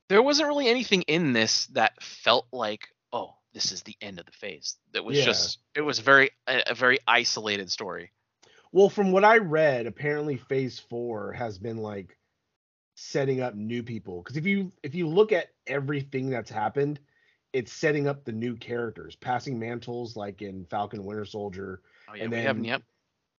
There wasn't really anything in this that felt like, oh, this is the end of the phase. That was Yeah. just. It was very a, a very isolated story. Well, from what I read, apparently Phase Four has been like setting up new people. Because if you if you look at everything that's happened, it's setting up the new characters, passing mantles like in Falcon Winter Soldier, Oh yeah, And we haven't then- yet.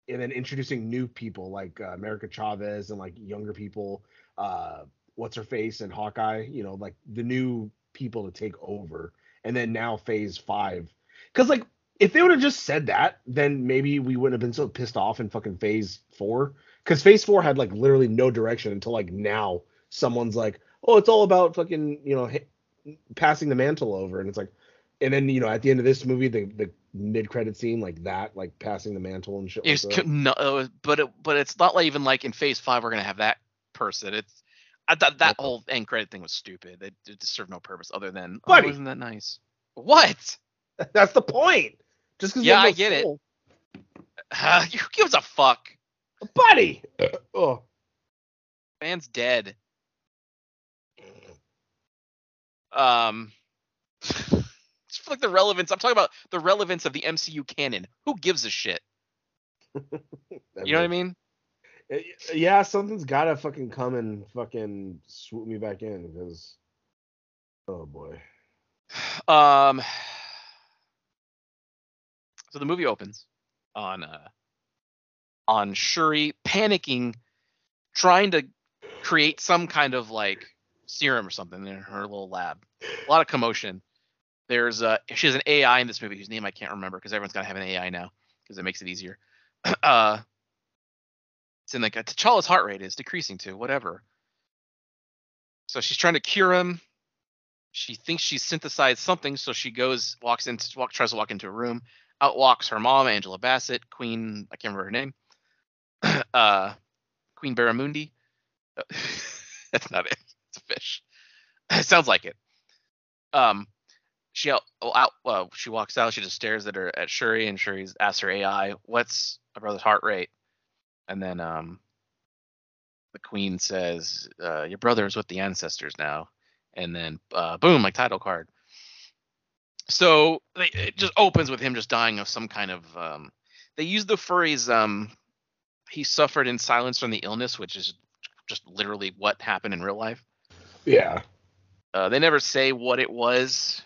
and then introducing new people like uh, America Chavez and like younger people, uh, what's her face and Hawkeye, you know, like the new people to take over. And then now Phase Five, because like if they would have just said that, then maybe we wouldn't have been so pissed off in fucking Phase Four. because Phase Four had like literally no direction until like now. Someone's like, oh, it's all about fucking you know passing the mantle over, and it's like, and then you know at the end of this movie, the the mid credit scene like that, like passing the mantle and shit. It's like that. no, but it, but it's not like even like in Phase Five we're gonna have that person. It's I thought that Okay. whole end credit thing was stupid. It, it just served no purpose other than oh, Buddy. isn't that nice? What? That's the point. Just because Yeah, I get it. Who gives a fuck? buddy. oh, Man's dead. Um, just for like the relevance. I'm talking about the relevance of the MCU canon. Who gives a shit? You know what I mean? Yeah, something's gotta fucking come and fucking swoop me back in because. Oh boy. Um. So the movie opens on uh on Shuri panicking, trying to create some kind of like serum or something in her little lab. A lot of commotion. There's uh she has an AI in this movie whose name I can't remember because everyone's gotta have an AI now because it makes it easier. uh it's in like a T'Challa's heart rate is decreasing to whatever. So she's trying to cure him. She thinks she's synthesized something, so she goes, walks into, walk, tries to walk into a room. Out walks her mom, Angela Bassett, Queen, I can't remember her name, uh, Queen Barramundi. Uh, That's not it. It's a fish. It sounds like it. Um, she out, out well, she walks out. She just stares at her at Shuri, and Shuri asks her AI, "What's my brother's heart rate?" And then um, the Queen says, uh, "Your brother is with the ancestors now." and then uh, boom, like title card. So they, it just opens with him just dying of some kind of. Um, they use the phrase um, he suffered in silence from the illness, which is just literally what happened in real life. Yeah. Uh, they never say what it was.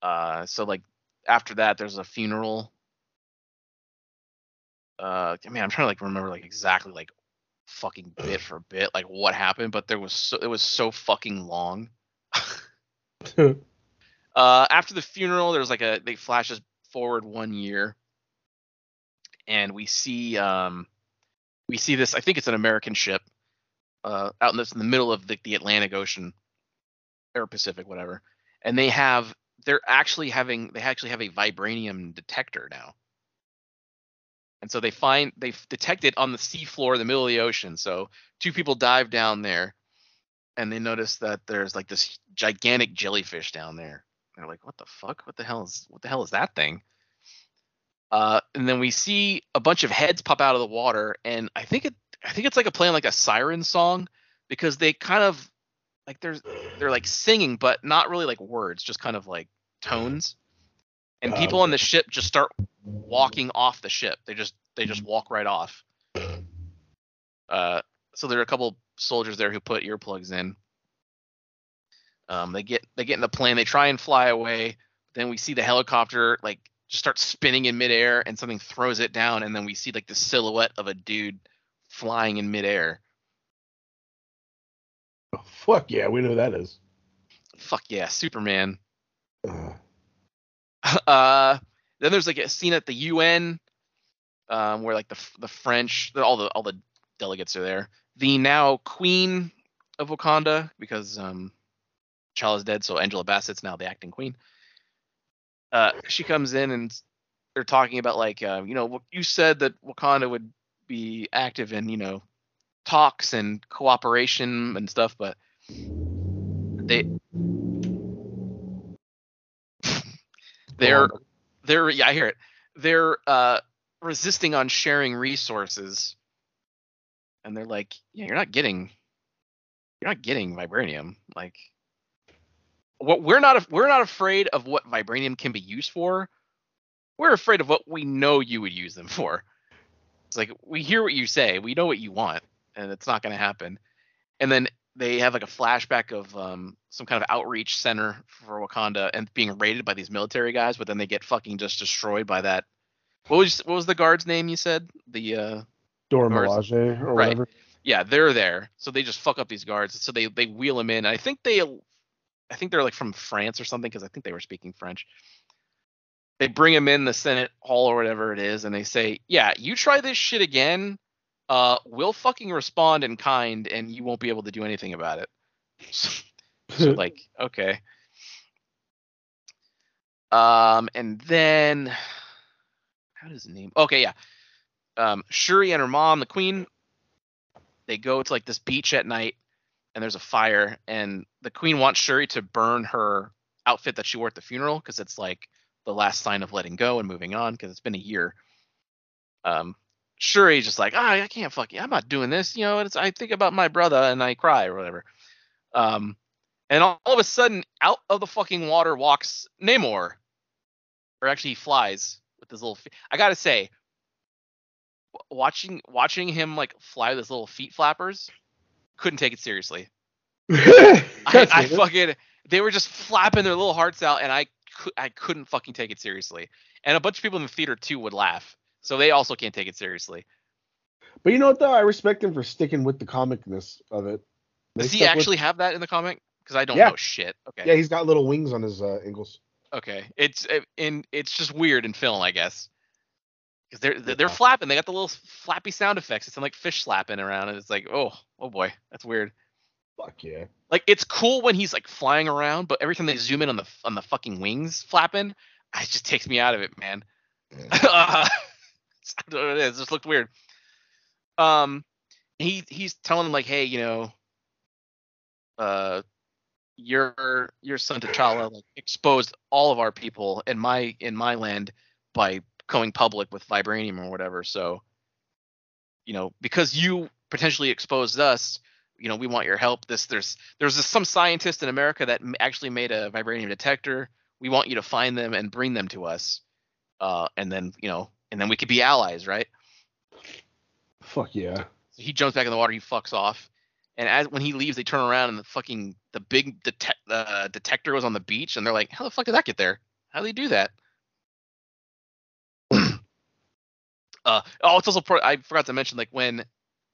Uh, so like after that, there's a funeral. Uh, I mean, I'm trying to like remember like exactly like fucking bit for bit like what happened, but there was so it was so fucking long. uh, after the funeral, there's like a they flashes forward one year, and we see um we see this. I think it's an American ship, uh, out in this in the middle of the, the Atlantic Ocean, or Pacific, whatever, and they have they're actually having they actually have a vibranium detector now. And so they find they detect it on the seafloor in the middle of the ocean. So two people dive down there, and they notice that there's like this gigantic jellyfish down there. They're like, "What the fuck? What the hell is what the hell is that thing?" Uh, and then we see a bunch of heads pop out of the water, and I think it I think it's like a playing like a siren song because they kind of like they're they're like singing, but not really like words, just kind of like tones. And Oh, people on the ship just start walking off the ship. They just they just walk right off. Uh, so there are a couple soldiers there who put earplugs in. Um, they get they get in the plane. They try and fly away. Then we see the helicopter like just start spinning in midair, and something throws it down. And then we see like the silhouette of a dude flying in midair. Oh, Fuck yeah, we know who that is. Fuck yeah, Superman. Uh, uh then there's like a scene at the UN um where like the the French all the all the delegates are there. The now queen of Wakanda because um T'Challa's dead so Angela Bassett's now the acting queen. Uh she comes in and they're talking about like uh, you know you said that Wakanda would be active in you know talks and cooperation and stuff but they they're they're yeah i hear it. They're uh resisting on sharing resources. And they're like yeah you're not getting you're not getting vibranium like what we're not we're not afraid of what vibranium can be used for we're afraid of what we know you would use them for it's like we hear what you say we know what you want and it's not going to happen and then they have like a flashback of um, some kind of outreach center for Wakanda and being raided by these military guys, but then they get fucking just destroyed by that. What was what was the guard's name? You said the uh, Dora Milaje or right. whatever. yeah they're there, so they just fuck up these guards. So they they wheel them in. I think they, I think they're like from France or something because I think they were speaking French. They bring him in the Senate hall or whatever it is, and they say, "Yeah, you try this shit again, uh, we'll fucking respond in kind, and you won't be able to do anything about it. So, like, okay. Um, and then how does the name? Okay, yeah. Um, Shuri and her mom, the queen, they go to like this beach at night, and there's a fire, and the queen wants Shuri to burn her outfit that she wore at the funeral because it's like the last sign of letting go and moving on because it's been a year. Um, Shuri's just like, ah, I can't fucking, I'm not doing this. You know, it's I think about my brother and I cry or whatever. Um, and all, all of a sudden, out of the fucking water walks Namor, or actually he flies with his little. Feet. I gotta say, watching watching him like fly with his little feet flappers, couldn't take it seriously. I, I fucking they were just flapping their little hearts out, and I I couldn't fucking take it seriously. And a bunch of people in the theater too would laugh, so they also can't take it seriously. But you know what though? I respect him for sticking with the comicness of it. They Does he stuck with- actually have that in the comic? Because I don't Yeah. know shit. Okay. Yeah, he's got little wings on his uh, ankles. Okay. It's it, in it's just weird in film, I guess. Because they're they're, they're Yeah. flapping. They got the little flappy sound effects. It's like fish slapping around, and it's like, oh, oh boy, that's weird. Fuck yeah. Like it's cool when he's like flying around, but every time they zoom in on the on the fucking wings flapping, it just takes me out of it, man. I don't know what it is. It just looked weird. Um, he he's telling him like, hey, you know, uh, your your son T'Challa like exposed all of our people in my in my land by going public with vibranium or whatever. So, you know, because you potentially exposed us, you know, we want your help. This there's there's this, some scientist in America that actually made a vibranium detector. We want you to find them and bring them to us. Uh, and then you know, and then we could be allies, right? Fuck yeah. So he jumps back in the water. He fucks off. And as when he leaves, they turn around and the fucking the big detec- uh, detector was on the beach, and they're like, "How the fuck did that get there? How did they do that?" uh, oh, it's also pro- I forgot to mention like when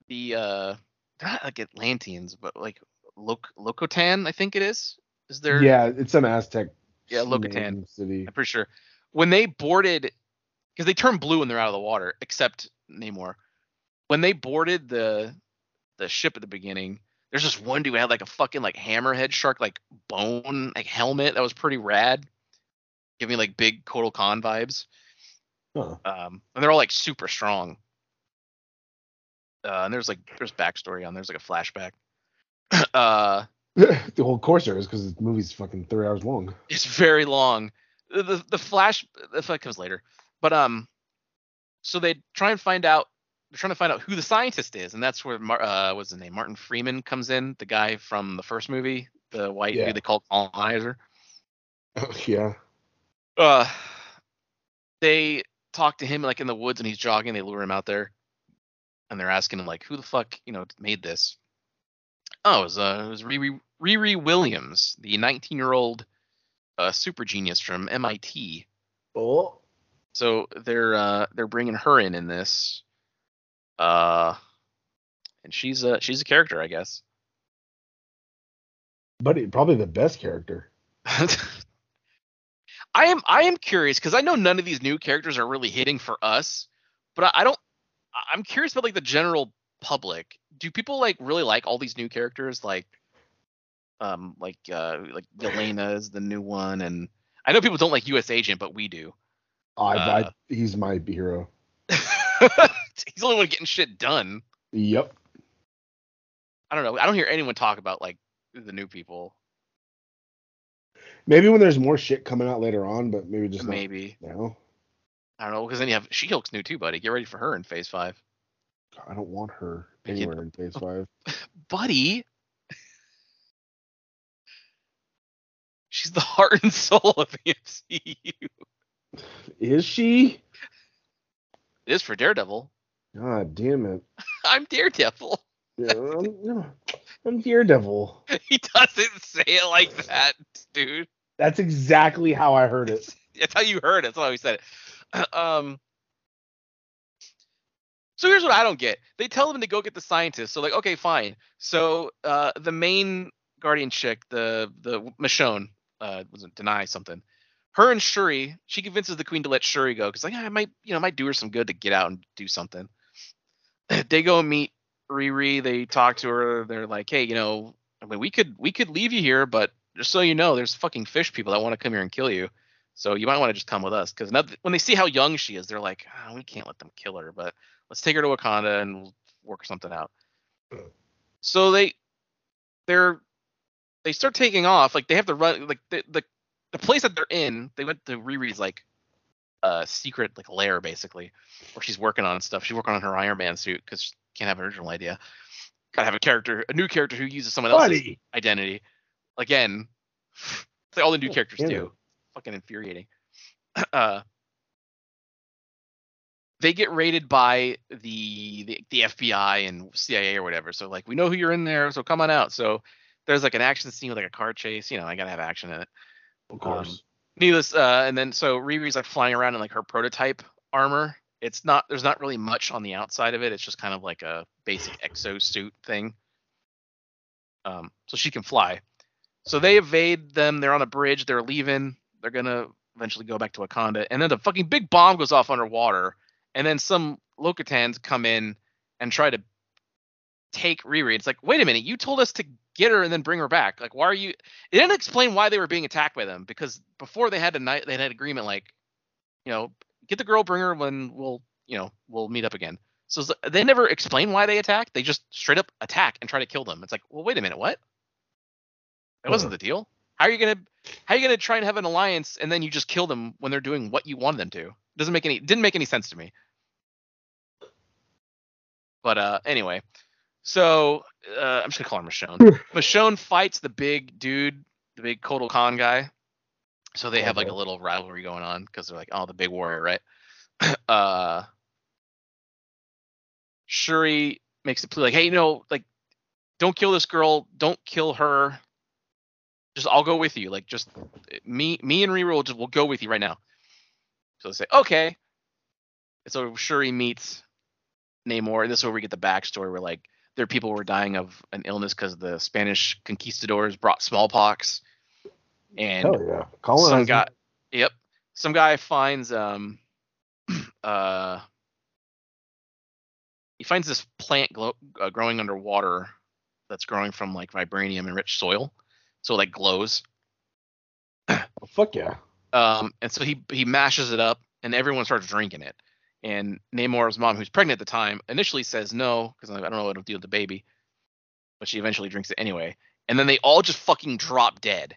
the uh, they're not like Atlanteans, but like Loc- Locotan, I think it is. Is there? Yeah, it's some Aztec. Yeah, Locotan. City. I'm pretty sure when they boarded because they turn blue when they're out of the water, except Namor. When they boarded the the ship at the beginning, there's just one dude who had like a fucking like hammerhead shark like bone like helmet that was pretty rad. Give me like big Kotal Khan vibes. Huh. Um, and they're all like super strong. Uh, and there's like there's backstory on there's like a flashback. uh, the whole course there is because the movie's fucking three hours long. it's very long. The, the the flash the fight comes later, but um, so they try and find out. They're trying to find out who the scientist is, and that's where Mar- uh, what's his name? Martin Freeman comes in, the guy from the first movie, the white Yeah. dude they call colonizer. yeah. Uh, they talk to him like in the woods, and he's jogging. They lure him out there, and they're asking him like, "Who the fuck, you know, made this?" Oh, it was uh, it was Riri, Riri Williams, the 19-year-old uh, super genius from MIT. Oh. So they're uh they're bringing her in in this, uh, and she's a she's a character, I guess. But probably the best character. I am I am curious because I know none of these new characters are really hitting for us, but I, I don't. I'm curious about like the general public. Do people like really like all these new characters? Like, um, like uh, like Yelena is the new one, and I know people don't like U.S. Agent, but we do. I, Uh, I, he's my hero. He's the only one getting shit done. Yep. I don't know. I don't hear anyone talk about like the new people. Maybe when there's more shit coming out later on, but maybe just Maybe not now. I don't know because then you have She-Hulk's new too, buddy. Get ready for her in Phase Five, I don't want her Make it- anywhere in Phase Five. buddy. She's the heart and soul of the MCU. Is she? It is for Daredevil. God damn it. I'm Daredevil. Yeah, I'm, I'm Daredevil. He doesn't say it like that, dude. That's exactly how I heard it. That's how you heard it. That's how he said it. Um. So here's what I don't get. They tell them to go get the scientist. So like, okay, fine. So uh, the main guardian chick, the the Michonne, uh, was it Danai something. Her and Shuri, she convinces the queen to let Shuri go because like "Ah, I might, you know, might do her some good to get out and do something. they go meet Riri. They talk to her. They're like, hey, you know, I mean, we could we could leave you here, but just so you know, there's fucking fish people that want to come here and kill you. So you might want to just come with us because when they see how young she is, they're like, oh, we can't let them kill her, but let's take her to Wakanda and we'll work something out. So they they're they start taking off. Like they have to run. Like the the, the place that they're in, they went to Riri's like uh secret like lair basically, where she's working on stuff. She's working on her Iron Man suit because she can't have an original idea. Gotta have a character, a new character who uses someone else's Buddy. identity. Again, it's like all the new characters yeah. do. Fucking infuriating. Uh, they get raided by the, the the FBI and CIA or whatever. So like we know who you're in there, so come on out. So there's like an action scene with like a car chase. You know, I gotta have action in it. Of course. Needless, uh, and then so Riri's like flying around in like her prototype armor. It's not there's not really much on the outside of it. It's just kind of like a basic exo suit thing. Um, so she can fly. So they evade them. They're on a bridge. They're leaving. They're gonna eventually go back to Wakanda. And then the fucking big bomb goes off underwater. And then some Lokotans come in and try to take Riri. It's like, wait a minute, you told us to get her and then bring her back. Like, why are you? It didn't explain why they were being attacked by them because before they had a night, they had an agreement like, you know, get the girl, bring her when we'll, you know, we'll meet up again. So they never explain why they attack. They just straight up attack and try to kill them. It's like, well, wait a minute, what? That wasn't the deal. How are you gonna how are you gonna try and have an alliance and then you just kill them when they're doing what you wanted them to? Doesn't make any didn't make any sense to me. But uh anyway, so uh, I'm just gonna call her Michonne. Michonne fights the big dude, the big Kotal Khan guy. So they have like a little rivalry going on because they're like, oh, the big warrior, right? uh Shuri makes the plea like, hey, you know, like, don't kill this girl, don't kill her. Just I'll go with you. Like, just me, me and Riri will just will go with you right now. So they say, okay. So Shuri meets Namor, and this is where we get the backstory where like there are people were dying of an illness because the Spanish conquistadors brought smallpox, and Hell yeah. some guy, yep, some guy finds um, uh, he finds this plant glow, uh, growing underwater that's growing from like vibranium and rich soil, so it like glows. Oh, fuck yeah. Um, and so he he mashes it up, and everyone starts drinking it. And Namor's mom, who's pregnant at the time, initially says no because I don't know what to do with the baby, but she eventually drinks it anyway. And then they all just fucking drop dead.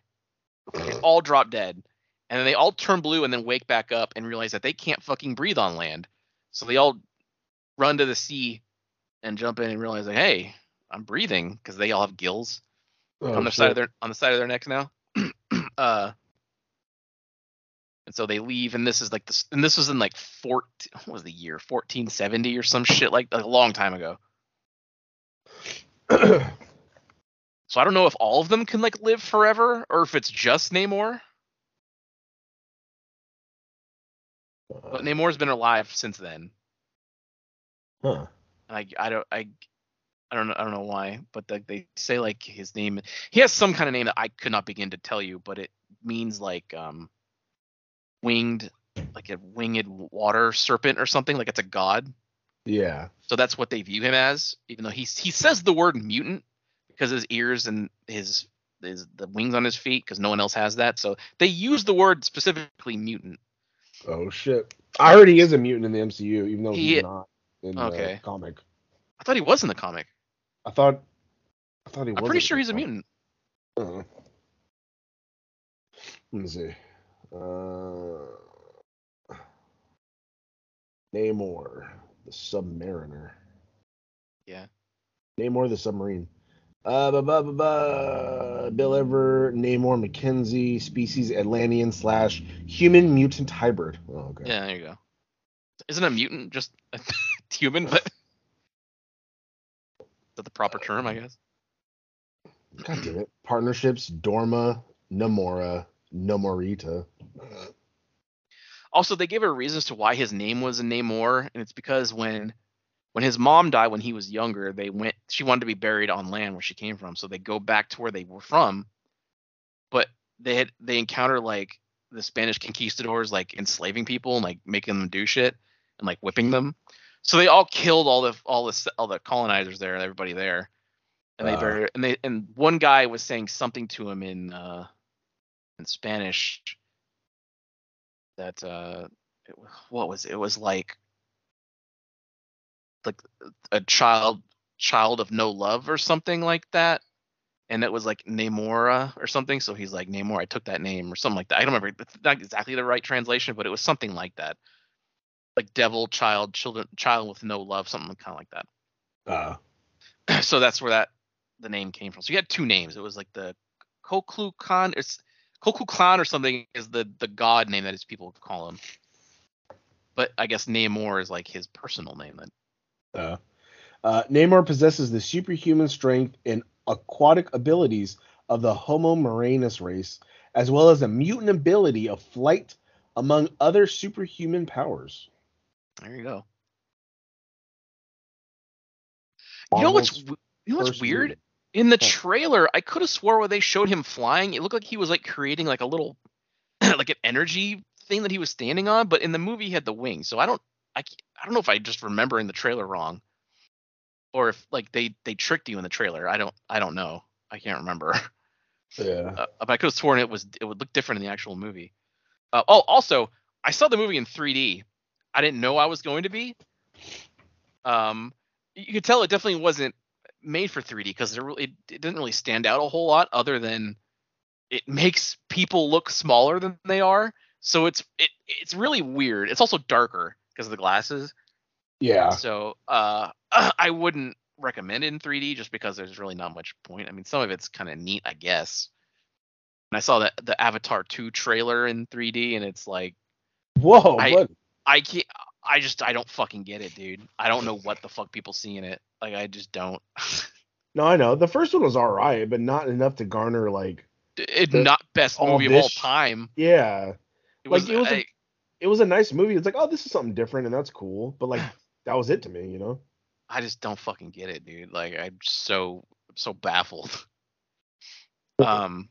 They all drop dead, and then they all turn blue and then wake back up and realize that they can't fucking breathe on land. So they all run to the sea and jump in and realize like, hey, I'm breathing because they all have gills Oh, on the side of their on the side of their necks now. uh, and so they leave, and this is like this, and this was in like 14, what was the year, 1470 or some shit like, like a long time ago. So I don't know if all of them can like live forever or if it's just Namor. But Namor's been alive since then, huh. and I I don't I. I don't know. I don't know why, but they, they say like his name. He has some kind of name that I could not begin to tell you, but it means like um, winged, like a winged water serpent or something. Like it's a god. Yeah. So that's what they view him as, even though he he says the word mutant because his ears and his his the wings on his feet because no one else has that. So they use the word specifically mutant. Oh shit. I heard he is a mutant in the MCU, even though He- he's not in Okay. the comic. I thought he was in the comic. I thought. I thought he was. I'm pretty sure he's a mutant. Uh, let me see. Uh, Namor, the Submariner. Yeah. Namor, the submarine. Uh, ba, ba, ba, ba. Bill Ever, Namor, McKenzie, species Atlantean slash human mutant hybrid. Oh, okay. Yeah, there you go. Isn't a mutant just a human? But that the proper term? I guess. God damn it. Partnerships: Dorma, Namora, Namorita. Also, they gave her reasons to why his name was a Namor, and it's because when when his mom died when he was younger, they went she wanted to be buried on land where she came from, so they go back to where they were from. But they had they encounter like the Spanish conquistadors like enslaving people and like making them do shit and like whipping them. So they all killed all the all the all the colonizers there and everybody there, and they Uh. buried and they and one guy was saying something to him in uh in Spanish that uh it, what was it? it was like like a child child of no love or something like that. And it was like Namora or something. So he's like Namor I took that name or something like that. I don't remember it's not exactly the right translation but it was something like that like devil child children child with no love something kind of like that Uh, so that's where that the name came from. So you had two names. It was like the Koklu Khan. It's Koklu Khan or something is the the god name that his people call him. But I guess Namor is like his personal name then. uh, uh, Namor possesses the superhuman strength and aquatic abilities of the Homo Marinus race, as well as a mutant ability of flight, among other superhuman powers. There you go. You know what's you know what's weird? In the trailer, I could have swore when they showed him flying, it looked like he was like creating like a little like an energy thing that he was standing on, but in the movie he had the wings. So I don't I I don't know if I just remembering the trailer wrong or if like they they tricked you in the trailer. I don't I don't know. I can't remember. Yeah. Uh, but I could have sworn it was it would look different in the actual movie. Uh, oh, also, I saw the movie in 3D. I didn't know I was going to be. Um, you could tell it definitely wasn't made for 3D because it, really, it didn't really stand out a whole lot other than it makes people look smaller than they are. So it's it it's really weird. It's also darker because of the glasses. Yeah. So uh, I wouldn't recommend it in 3D just because there's really not much point. I mean, some of it's kind of neat, I guess. And I saw the the Avatar 2 trailer in 3D, and it's like Whoa, I-. I can't. I just I don't fucking get it, dude. I don't know what the fuck people see in it. Like I just don't. No, I know. The first one was all right, but not enough to garner like it The- not best movie of all time. yeah. It like, was, it was a- I- It was a nice movie. It's like, oh, this is something different and that's cool. But like that was it to me, you know? I just don't fucking get it, dude. Like I'm so so baffled. Um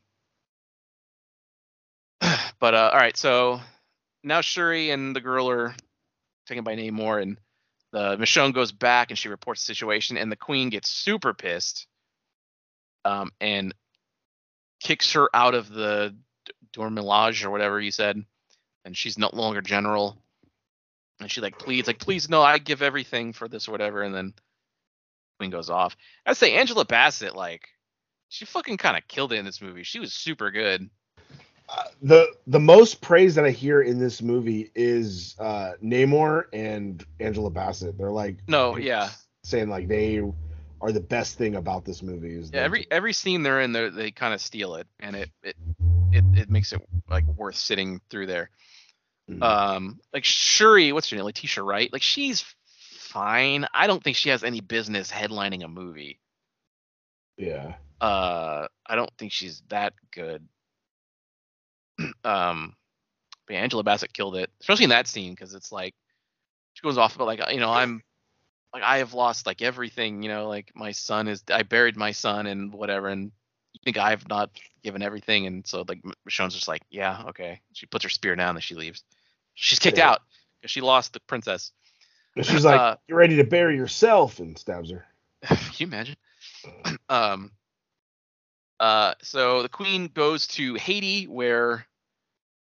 but uh all right, so now Shuri and the girl are taken by Namor and the Michonne goes back and she reports the situation and the queen gets super pissed um and kicks her out of the Dora Milaje or whatever you said and she's no longer general and she like pleads like please no I give everything for this or whatever and then Queen goes off. I'd say Angela Bassett, like, she fucking kind of killed it in this movie. She was super good. Uh, the the most praise that I hear in this movie is uh Namor and Angela Bassett. They're like No, yeah, saying like they are the best thing about this movie is yeah. Every every scene they're in, they they kind of steal it, and it it it it makes it like worth sitting through there. Mhm. Um, like Shuri, what's her name, Letitia Wright? Like she's fine. I don't think she has any business headlining a movie. yeah. Uh, I don't think she's that good. um, but yeah, Angela Bassett killed it, especially in that scene because it's like she goes off about like you know I'm like I have lost like everything, you know, like my son is I buried my son and whatever, and you think I've not given everything, and so like Michonne's just like yeah okay, she puts her spear down and she leaves. She's kicked Yeah. out because she lost the princess. And she's like, Uh, "You're ready to bury yourself," and stabs her. Can you imagine? um. Uh. So the queen goes to Haiti, where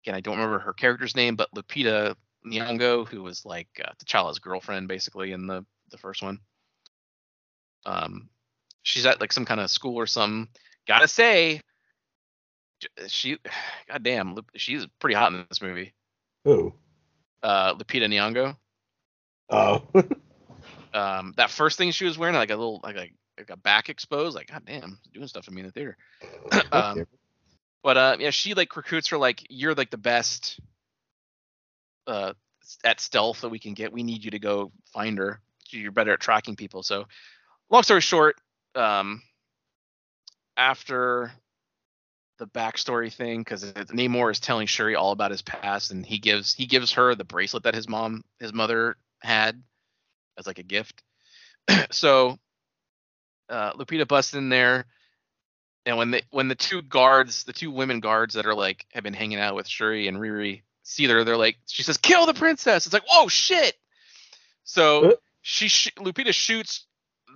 again I don't remember her character's name, but Lupita Nyong'o, who was like uh, T'Challa's girlfriend, basically in the the first one. Um, she's at like some kind of school or something. Gotta say, she, goddamn, she's pretty hot in this movie. Who? Uh, Lupita Nyong'o. Oh. um that first thing she was wearing like a little like like, like a back exposed like god damn doing stuff to me in the theater um, but uh yeah she like recruits her like you're like the best uh at stealth that we can get. We need you to go find her. You're better at tracking people. So long story short um after the backstory thing because Namor is telling Shuri all about his past and he gives he gives her the bracelet that his mom his mother had as like a gift. so uh, Lupita busts in there, and when the when the two guards, the two women guards that are like have been hanging out with Shuri and Riri see her, they're like, she says, "Kill the princess." It's like, whoa, shit. So Uh. she sh- Lupita shoots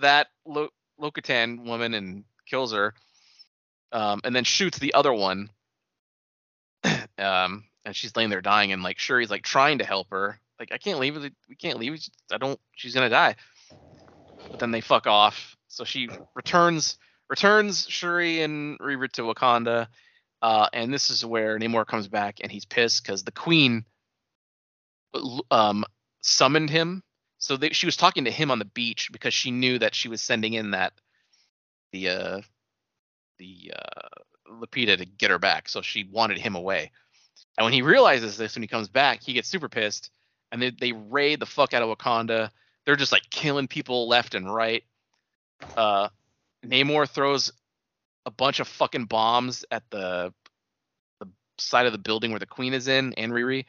that Lo- Locutan woman and kills her, um, and then shoots the other one. um, and she's laying there dying, and like Shuri's like trying to help her. Like I can't leave. We can't leave. I don't. She's gonna die. But then they fuck off. So she returns returns Shuri and Riri to Wakanda. Uh, and this is where Namor comes back and he's pissed because the Queen um, summoned him. So they, she was talking to him on the beach because she knew that she was sending in that the uh, the uh, to get her back. So she wanted him away. And when he realizes this, when he comes back, he gets super pissed, and they they raid the fuck out of Wakanda. They're just like killing people left and right. Uh, Namor throws a bunch of fucking bombs at the the side of the building where the queen is in, and Riri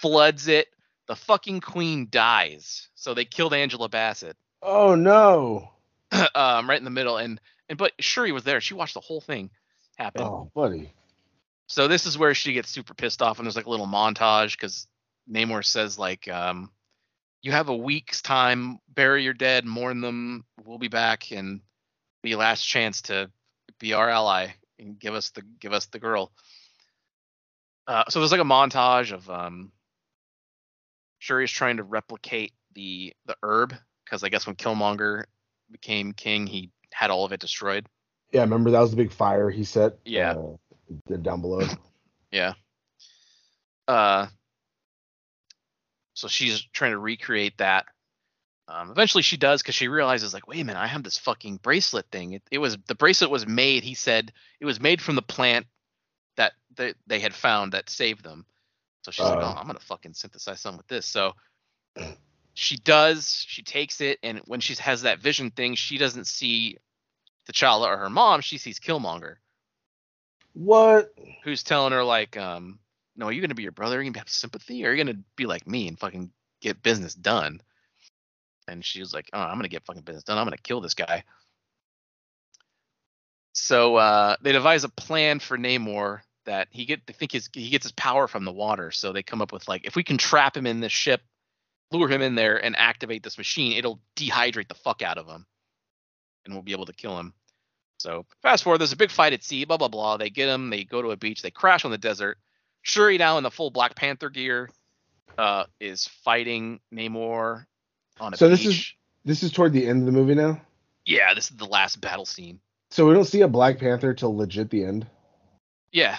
floods it. The fucking queen dies. So they killed Angela Bassett Oh no. um, right in the middle, and and but Shuri was there. She watched the whole thing happen. Oh, buddy. So this is where she gets super pissed off, and there's like a little montage because Namor says like, um, "You have a week's time, bury your dead, mourn them. We'll be back, and be last chance to be our ally and give us the give us the girl." Uh, so there's like a montage of um, Shuri's trying to replicate the the herb because I guess when Killmonger became king, he had all of it destroyed. Yeah, remember that was the big fire he set. Yeah. Uh, down below. Yeah. Uh. So she's trying to recreate that. Um, eventually she does because she realizes like, wait a minute, I have this fucking bracelet thing. It, it was the bracelet was made. He said it was made from the plant that they, they had found that saved them. So she's like, Uh. oh, I'm gonna fucking synthesize something with this. So she does. She takes it, and when she has that vision thing, she doesn't see T'Challa or her mom. She sees Killmonger What? who's telling her like, um, no, are you gonna be your brother? Are you gonna have sympathy, or are you gonna be like me and fucking get business done? And she was like, oh, I'm gonna get fucking business done. I'm gonna kill this guy. So uh, they devise a plan for Namor that he get. They think his he gets his power from the water. So they come up with like, if we can trap him in this ship, lure him in there, and activate this machine, it'll dehydrate the fuck out of him, and we'll be able to kill him. So fast forward, there's a big fight at sea, blah blah blah. They get him, they go to a beach, they crash on the desert. Shuri now in the full Black Panther gear, uh, is fighting Namor on a So beach. this is- This is toward the end of the movie now. yeah, this is the last battle scene. So we don't see a Black Panther till legit the end. Yeah,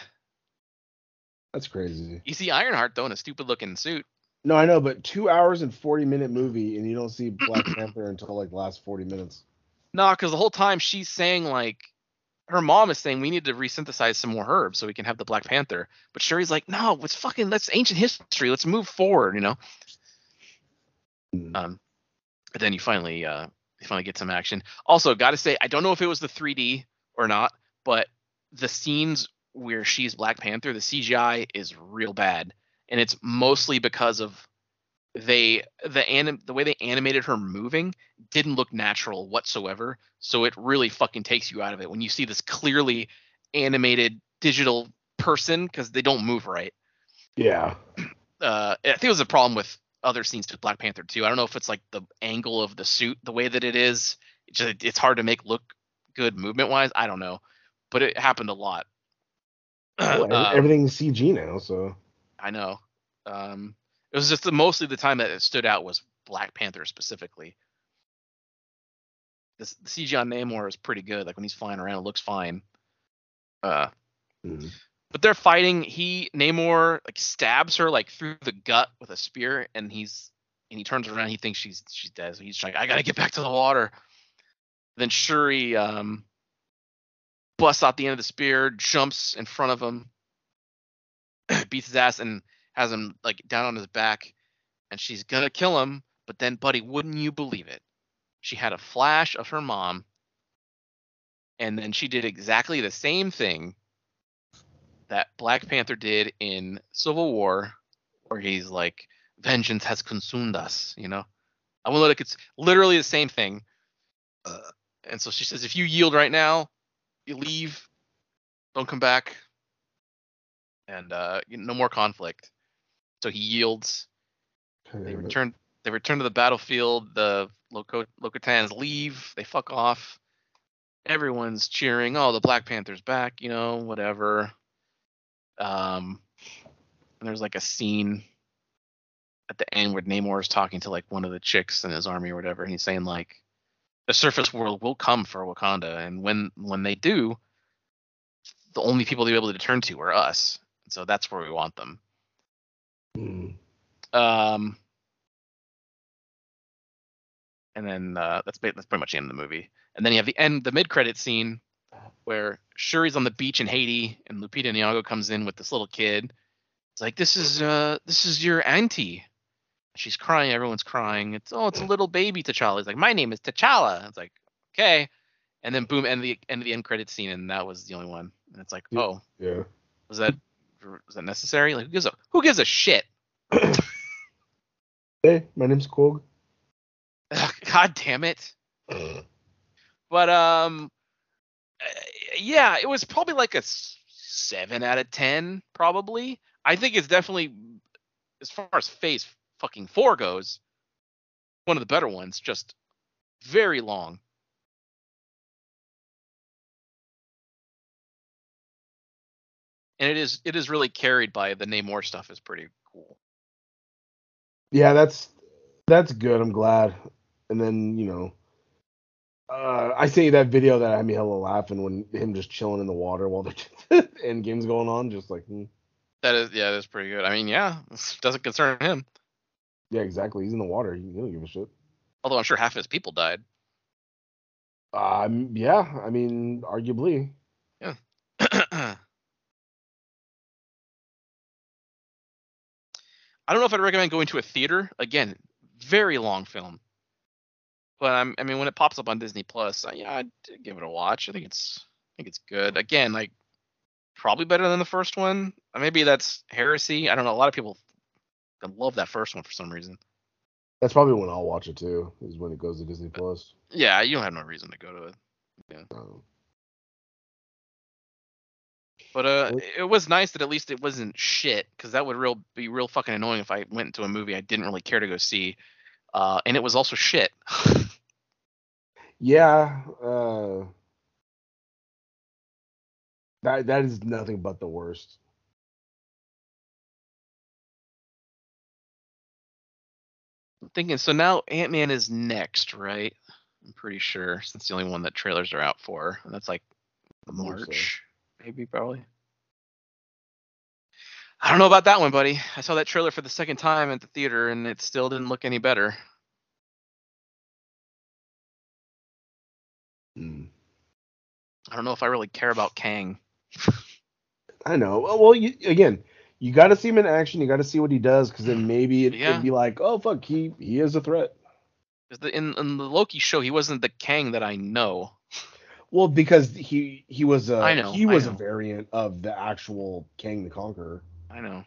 That's crazy. you see Ironheart though in a stupid looking suit. No, I know, but two hours and forty minute movie, and you don't see Black Panther until like the last forty minutes. No, because the whole time she's saying like her mom is saying we need to resynthesize some more herbs so we can have the Black Panther. But Shuri's like, no, it's fucking that's ancient history. Let's move forward, you know. Hmm. Um, but then you finally uh you finally get some action. Also, got to say, I don't know if it was the 3D or not, but the scenes where she's Black Panther, the CGI is real bad, and it's mostly because of they the anim the way they animated her moving didn't look natural whatsoever. So it really fucking takes you out of it when you see this clearly animated digital person because they don't move right Yeah. uh, I think it was a problem with other scenes to Black Panther too. I don't know if it's like the angle of the suit, the way that it is. It's, just, it's hard to make look good movement wise. I don't know, but it happened a lot. Well, Um, everything's CG now, so I know. Um, it was just the, mostly the time that it stood out was Black Panther specifically. This, the CG on Namor is pretty good. Like when he's flying around, it looks fine. Uh, mm. But they're fighting. He Namor like stabs her like through the gut with a spear, and he's and he turns around. He thinks she's she's dead. So he's like, I gotta get back to the water. Then Shuri um busts out the end of the spear, jumps in front of him, beats his ass, and has him like down on his back, and she's gonna kill him. But then, buddy, wouldn't you believe it? She had a flash of her mom, and then she did exactly the same thing that Black Panther did in Civil War, where he's like, "Vengeance has consumed us," you know. I will let it. It's literally the same thing. Uh, and so she says, "If you yield right now, you leave, don't come back, and uh, no more conflict." So he yields. They return. they return to the battlefield. The Loco- Locotans leave. They fuck off. Everyone's cheering. Oh, the Black Panther's back. You know, whatever. Um, and there's like a scene at the end where Namor is talking to like one of the chicks in his army or whatever, and he's saying like, the surface world will come for Wakanda, and when when they do, the only people they'll be able to turn to are us. So that's where we want them. Hmm. Um, and then uh, that's that's pretty much the end of the movie. And then you have the end, the mid-credit scene where Shuri's on the beach in Haiti, and Lupita Nyong'o comes in with this little kid. It's like this is uh this is your auntie. She's crying. Everyone's crying. It's oh, it's a little baby T'Challa. He's like, my name is T'Challa. It's like okay, and then boom, end the end of the end credit scene, and that was the only one. And it's like, oh, Yeah. was that was that necessary? Like, who gives a who gives a shit? Hey, my name's Quog. God damn it. But um, yeah, it was probably like a seven out of ten, probably. I think it's definitely, as far as Phase fucking four goes, one of the better ones. Just very long. And it is it is really carried by the Namor stuff is pretty cool. Yeah, that's that's good. I'm glad. And then you know, uh, I see that video that had me hella laughing when him just chilling in the water while the end game's going on, just like hmm. That is yeah, that's pretty good. I mean, yeah, doesn't concern him. yeah, exactly. He's in the water. He don't give a shit. Although I'm sure half his people died. Um, yeah, I mean, arguably. Yeah. I don't know if I'd recommend going to a theater. Again, very long film. But I'm, I mean, when it pops up on Disney Plus, I, yeah, I'd give it a watch. I think it's, I think it's good. Again, like probably better than the first one. Uh, Maybe that's heresy. I don't know. A lot of people love that first one for some reason. That's probably when I'll watch it too. Is when it goes to Disney Plus. Yeah, you don't have no reason to go to it. Um, But uh, it was nice that at least it wasn't shit, because that would real be real fucking annoying if I went into a movie I didn't really care to go see, uh, and it was also shit. yeah. Uh, that that is nothing but the worst. I'm thinking so now Ant Man is next, right? I'm pretty sure since the only one that trailers are out for, and that's like believe so. March, maybe probably. I don't know about that one, buddy. I saw that trailer for the second time at the theater, and it still didn't look any better. Mm. I don't know if I really care about Kang. I know. Well, you, again, you got to see him in action. You got to see what he does, because then maybe it, Yeah. it'd be like, oh fuck, he he is a threat. In, in the Loki show, he wasn't the Kang that I know. Well, because he he was a know, he was a variant of the actual Kang the Conqueror. I know.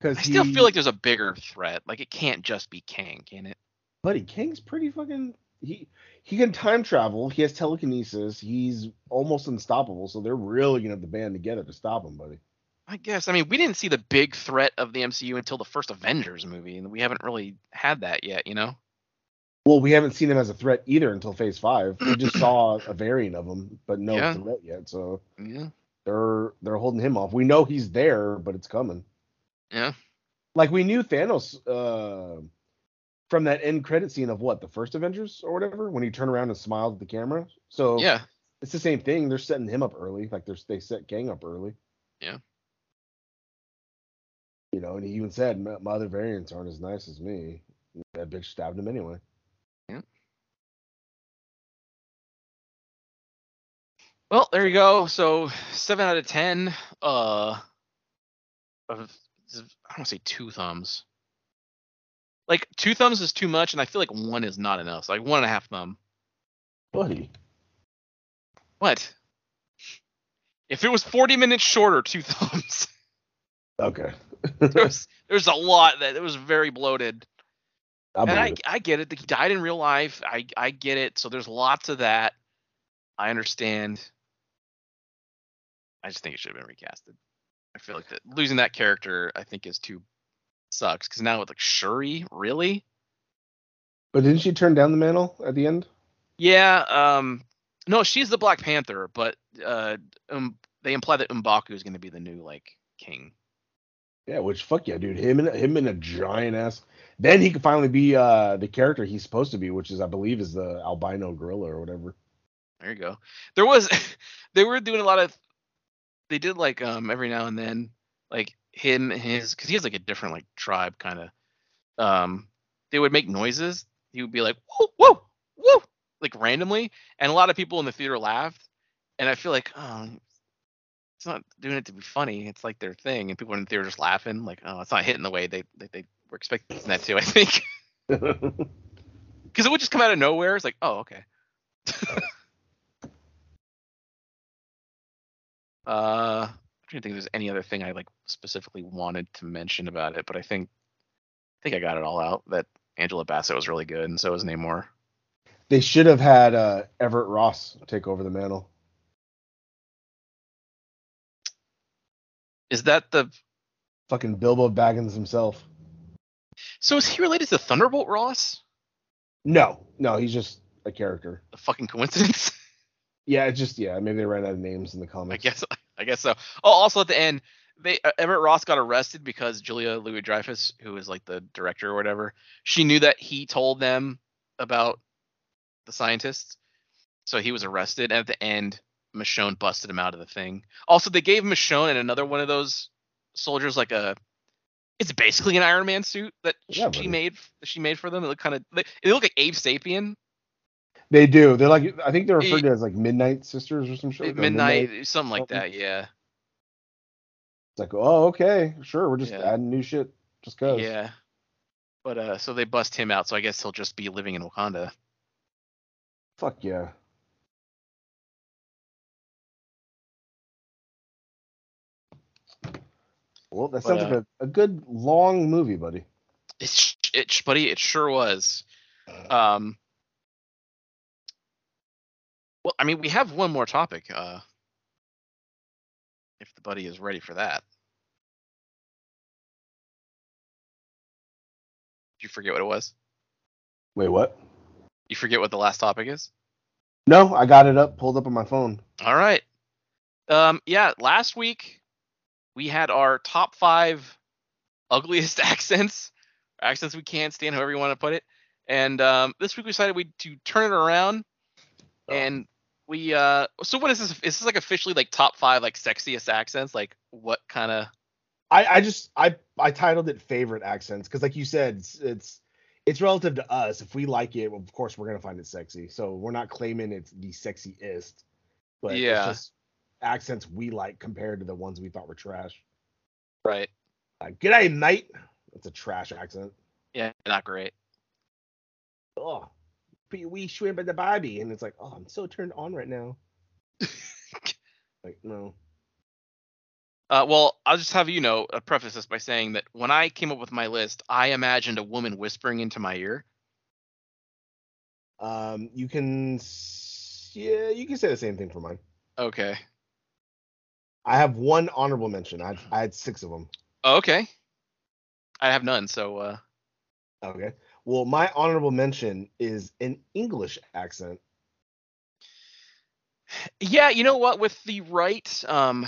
Because I still feel like there's a bigger threat. Like it can't just be Kang, can it? buddy, Kang's pretty fucking. He he can time travel. He has telekinesis. He's almost unstoppable. So they're really gonna have to band together to stop him, buddy. I guess. I mean, we didn't see the big threat of the MCU until the first Avengers movie, and we haven't really had that yet, you know? Well, we haven't seen him as a threat either until Phase Five. We just saw a variant of him, but no Yeah. threat yet. So Yeah. they're they're holding him off. We know he's there, but it's coming. Yeah. Like we knew Thanos uh, from that end credit scene of what the first Avengers or whatever when he turned around and smiled at the camera. So Yeah. it's the same thing. They're setting him up early, like they're they set Kang up early. Yeah. You know, and he even said my, my other variants aren't as nice as me. That bitch stabbed him anyway. Yeah. Well, there you go. So seven out of ten. Uh, of I don't want to say two thumbs. Like two thumbs is too much, and I feel like one is not enough. So like one and a half thumb. Buddy. What? If it was 40 minutes shorter, two thumbs. Okay. There's there's a lot that it was very bloated. I and I, it. I get it. He died in real life. I I get it. So there's lots of that. I understand. I just think it should have been recasted. I feel like that losing that character, I think, is too sucks. Because now with like Shuri, really, But didn't she turn down the mantle at the end? Yeah, um, no, she's the Black Panther, but uh, um, they imply that M'Baku is going to be the new like king. Yeah, which fuck yeah, dude. Him and him in a giant ass. Then he could finally be uh the character he's supposed to be, which is I believe is the albino gorilla or whatever. There you go. There was, they were doing a lot of, they did like um every now and then like him his because he has like a different like tribe kind of. Um, they would make noises. He would be like whoa whoa whoa like randomly, and a lot of people in the theater laughed. And I feel like oh, it's not doing it to be funny. It's like their thing, and people in the theater just laughing like oh, it's not hitting the way they they, they were expecting that to. I think because it would just come out of nowhere. It's like oh okay. Uh, trying to think if there's any other thing I like specifically wanted to mention about it, but I think I think I got it all out. That Angela Bassett was really good, and so was Namor. they should have had uh Everett Ross take over the mantle. Is that the Fucking Bilbo Baggins himself. so is he related to Thunderbolt Ross? No, no, he's just a character. A fucking coincidence? Yeah, it's just yeah, maybe they ran out of names in the comic. I guess I guess so. Oh, also at the end, they uh, Everett Ross got arrested because Julia Louis Dreyfus, who is like the director or whatever, she knew that he told them about the scientists, so he was arrested. And at the end, Michonne busted him out of the thing. Also, they gave Michonne and another one of those soldiers like a. It's basically an Iron Man suit that Yeah, she made. That she made for them. It looked kind of. They, they look like Abe Sapien, They do. They're like I think they're referred to as like Midnight Sisters or some shit. or midnight, something like that. Yeah. It's like, oh, okay, sure, we're just Yeah. adding new shit just cause. Yeah. But uh so they bust him out, so I guess he'll just be living in Wakanda. Fuck yeah. Well, that But, sounds uh, like a, a good long movie, buddy. It's it buddy, it sure was. Um Well, I mean, we have one more topic uh if the buddy is ready for that. Did you forget what it was? Wait, what? You forget what the last topic is? No, I got it up, pulled up on my phone. All right. Um, yeah, last week we had our top five ugliest accents, accents we can't stand, however you want to put it. And um, this week we decided we to turn it around, and we. Uh, so what is this? Is this like officially like top five like sexiest accents? Like what kind of? I, I just I I titled it favorite accents because like you said it's, it's it's relative to us. If we like it, well, of course we're gonna find it sexy. So we're not claiming it's the sexiest, but Yeah. it's just accents we like compared to the ones we thought were trash. Right. Like, G'day, mate. That's a trash accent. Yeah, not great. Oh, be wee shrimp at the barbie, and it's like, oh, I'm so turned on right now. like, no. Uh, well, I'll just have you know, uh, preface this by saying that when I came up with my list, I imagined a woman whispering into my ear. Um, you can, yeah, you can say the same thing for mine. Okay. I have one honorable mention. I had, I had six of them. Oh, okay. I have none, so uh, Okay. Well, my honorable mention is an English accent. Yeah, you know what? With the right, um,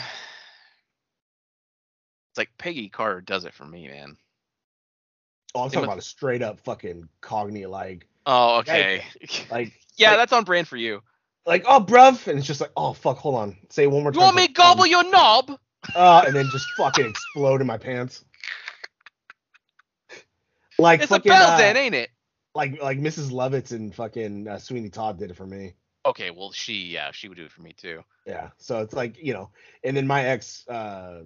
it's like Peggy Carter does it for me, man. Oh, I'm talking with- about a straight up fucking cockney like, Oh, okay. like, yeah, like- that's on brand for you. like, oh, bruv, and it's just like, oh, fuck, hold on, say one more You time. You want me to gobble fun. your knob? Uh, and then just fucking explode in my pants. Like It's a fucking, bell uh, ain't it? like like Mrs. Lovitz and fucking uh, Sweeney Todd did it for me. Okay, well, she, yeah, she would do it for me too. Yeah. So it's like, you know, and then my ex, uh,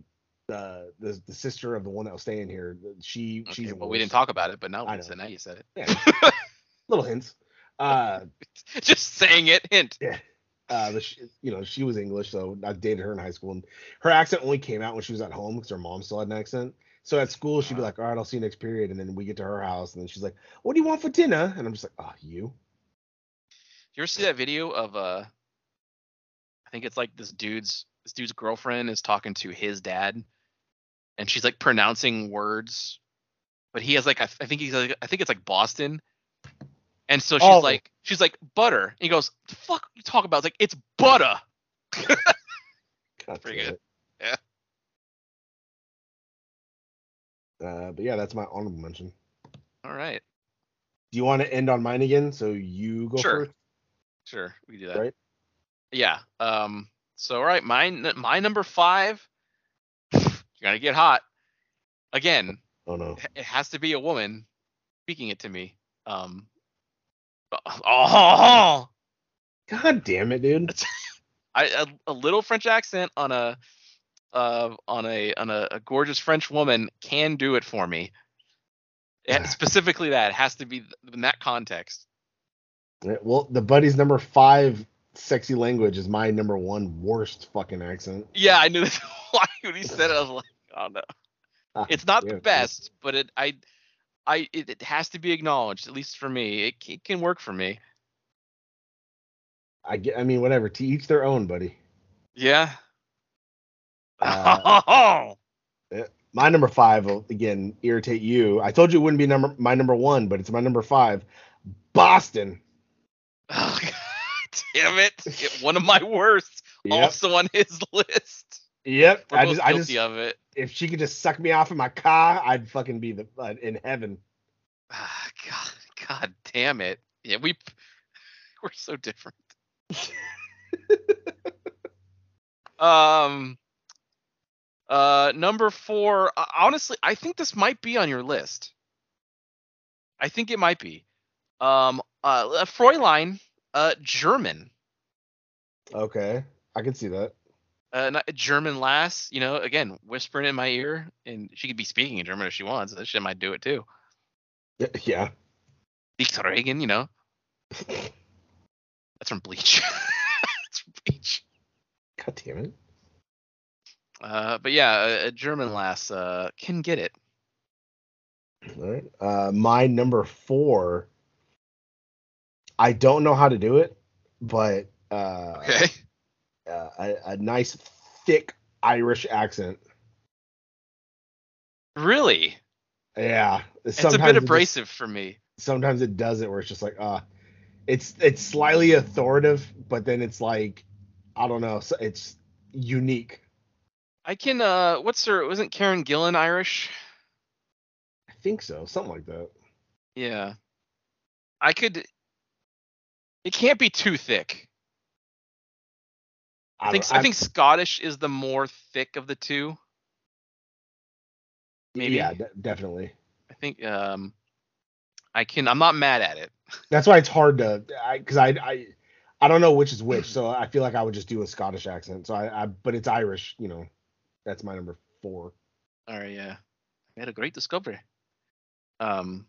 the the, the sister of the one that was staying here, she Okay, she's well, we didn't talk about it, but now, I said, now you said it. Yeah, little hints. Uh, Just saying it. Hint. Yeah. uh, the, sh- you know, she was English, so I dated her in high school, and her accent only came out when she was at home because her mom still had an accent. So at school, she'd be like, "All right, I'll see you next period," and then we get to her house, and then she's like, "What do you want for dinner?" And I'm just like, "Oh, you." You ever see that video of uh I think it's like this dude's this dude's girlfriend is talking to his dad and she's like pronouncing words but he has like I I think he's like I think it's like Boston And so she's Oh. like, she's like butter. And he goes, "The fuck you talk about? It's like it's butter. God Pretty good. it. Uh, but yeah, that's my honorable mention. All right, Do you want to end on mine again? So you go Sure. first. sure, we do that. Right. Yeah. Um. So all right, mine, my number five. You're gonna get hot. Again, Oh no. it has to be a woman speaking it to me. Um. Oh, God damn it, dude. I a, a little French accent on a uh on a on a, a gorgeous French woman can do it for me. Yeah, specifically that it has to be in that context. Well, the buddy's number five sexy language is my number one worst fucking accent. Yeah, I knew that's why when he said it. I was like, oh no, Ah, it's not yeah, the best, but it I I it, it has to be acknowledged at least for me. It, it can work for me. I get. I mean, whatever. To each their own, buddy. Yeah. Uh, My number five will again irritate you. I told you it wouldn't be number my number one, but it's my number five. Boston. Oh, God damn it! It- One of my worst. Yep. Also on his list. Yep. We're I just, I guilty just, of it. if she could just suck me off in my car, I'd fucking be the uh, in heaven. Ah, God, God damn it. Yeah, we we're so different. um uh number 4, uh, honestly, I think this might be on your list. I think it might be. Um uh Fräulein, uh German. Okay, I can see that. Uh not, German lass, you know, again, whispering in my ear and she could be speaking in German if she wants. That shit might do it too. Yeah. Dieter Reagan, you know. That's from Bleach. That's from Bleach. God damn it. Uh, but yeah, a, a German lass uh, can get it. All right. Uh, my number four. I don't know how to do it, but uh, Okay. uh, a, a nice thick Irish accent. Really? Yeah, It's a bit it just- abrasive for me. sometimes it does it where it's just like, uh it's it's slightly authoritative, but then it's like, I don't know, it's unique. I can. Uh, what's her? Wasn't Karen Gillan Irish? I think so, something like that. Yeah. I could. It can't be too thick. I think. don't- I think Scottish is the more thick of the two. maybe. Yeah, de- definitely. I think. Um, I can. I'm not mad at it. That's why it's hard to, I because I, I I don't know which is which, so I feel like I would just do a Scottish accent. So I, I but it's Irish, you know. That's my number four. All right. Yeah. I had a great discovery. Um.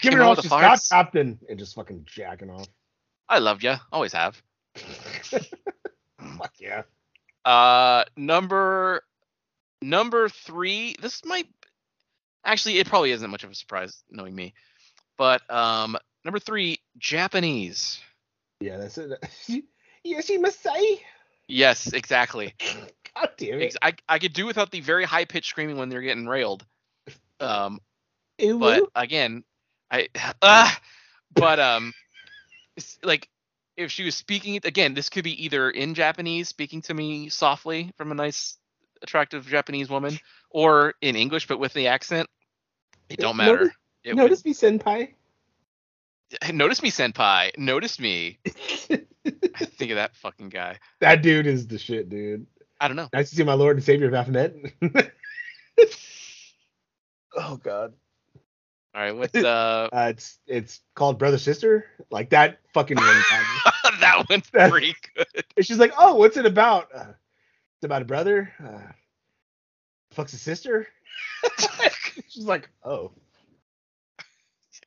Give it out all to Scott. Captain and just fucking jacking off. I loved you, Always have. Fuck yeah. Uh, number number three. This might actually it probably isn't much of a surprise knowing me, but um, number three, Japanese. Yeah, that's it. yes, you must say. Yes, exactly. God damn it. I I could do without the very high pitched screaming when they're getting railed. Um, Ew, but again, I ah, but um, like if she was speaking again, this could be either in Japanese, speaking to me softly from a nice, attractive Japanese woman, or in English but with the accent. It don't matter. Notice- It would- Notice me, senpai. notice me, senpai. Notice me. I think of that fucking guy. that dude is the shit, dude. I don't know. Nice to see my Lord and Savior Baphomet. oh God. All right, what's uh Uh, it's it's called Brother Sister. Like that fucking one that one's pretty good. And she's like, "Oh, what's it about? Uh, it's about a brother. Uh, fucks a sister." she's like, "Oh,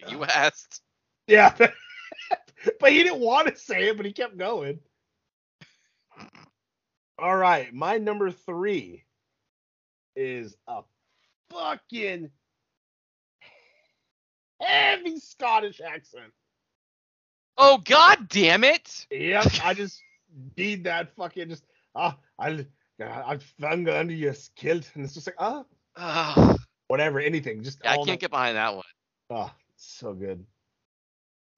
You asked. yeah," but he didn't want to say it, but he kept going. All right, my number three is a fucking heavy Scottish accent. Oh god damn it! Yep, I just need that fucking just ah I I found under your kilt and it's just like ah Ugh. whatever anything just Yeah, I can't that- get behind that one. ah so good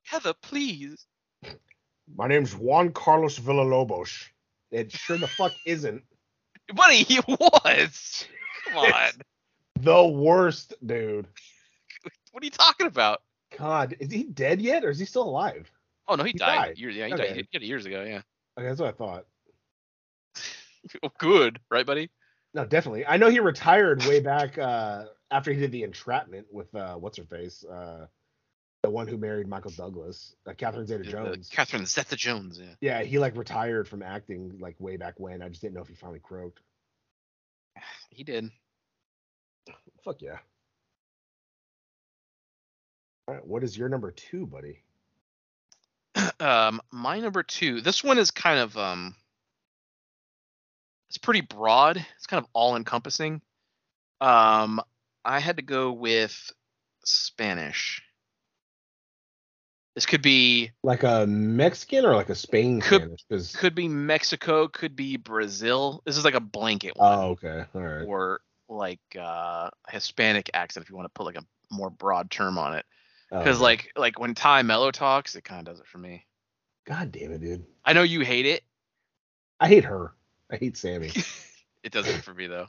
Heather, please. My name's Juan Carlos Villalobos. It sure the fuck isn't. Buddy, he was. Come on. The worst, dude. What are you talking about? God, is he dead yet, or is he still alive? Oh no, he, He died. died. Years, yeah, he Okay. died. He years ago. Yeah. Okay, that's what I thought. Good, right, buddy? No, definitely. I know he retired way back uh, after he did the entrapment with uh, what's her face, uh, the one who married Michael Douglas, uh, Catherine Zeta-Jones. Catherine Zeta-Jones. Yeah. yeah, he like retired from acting like way back when. I just didn't know if he finally croaked. He did. Fuck yeah. All right, what is your number two, buddy? um, my number two. This one is kind of um, it's pretty broad. It's kind of all encompassing. Um, I had to go with Spanish. This could be Like a Mexican or like a Spain Could- Spanish? 'Cause- could be Mexico, could be Brazil. This is like a blanket one, oh, okay, all right. or like uh, Hispanic accent if you want to put like a more broad term on it. Oh, Because okay. like like when Ty Mello talks, it kind of does it for me. God damn it, dude. I know you hate it. I hate her. I hate Sammy. It does it for me though.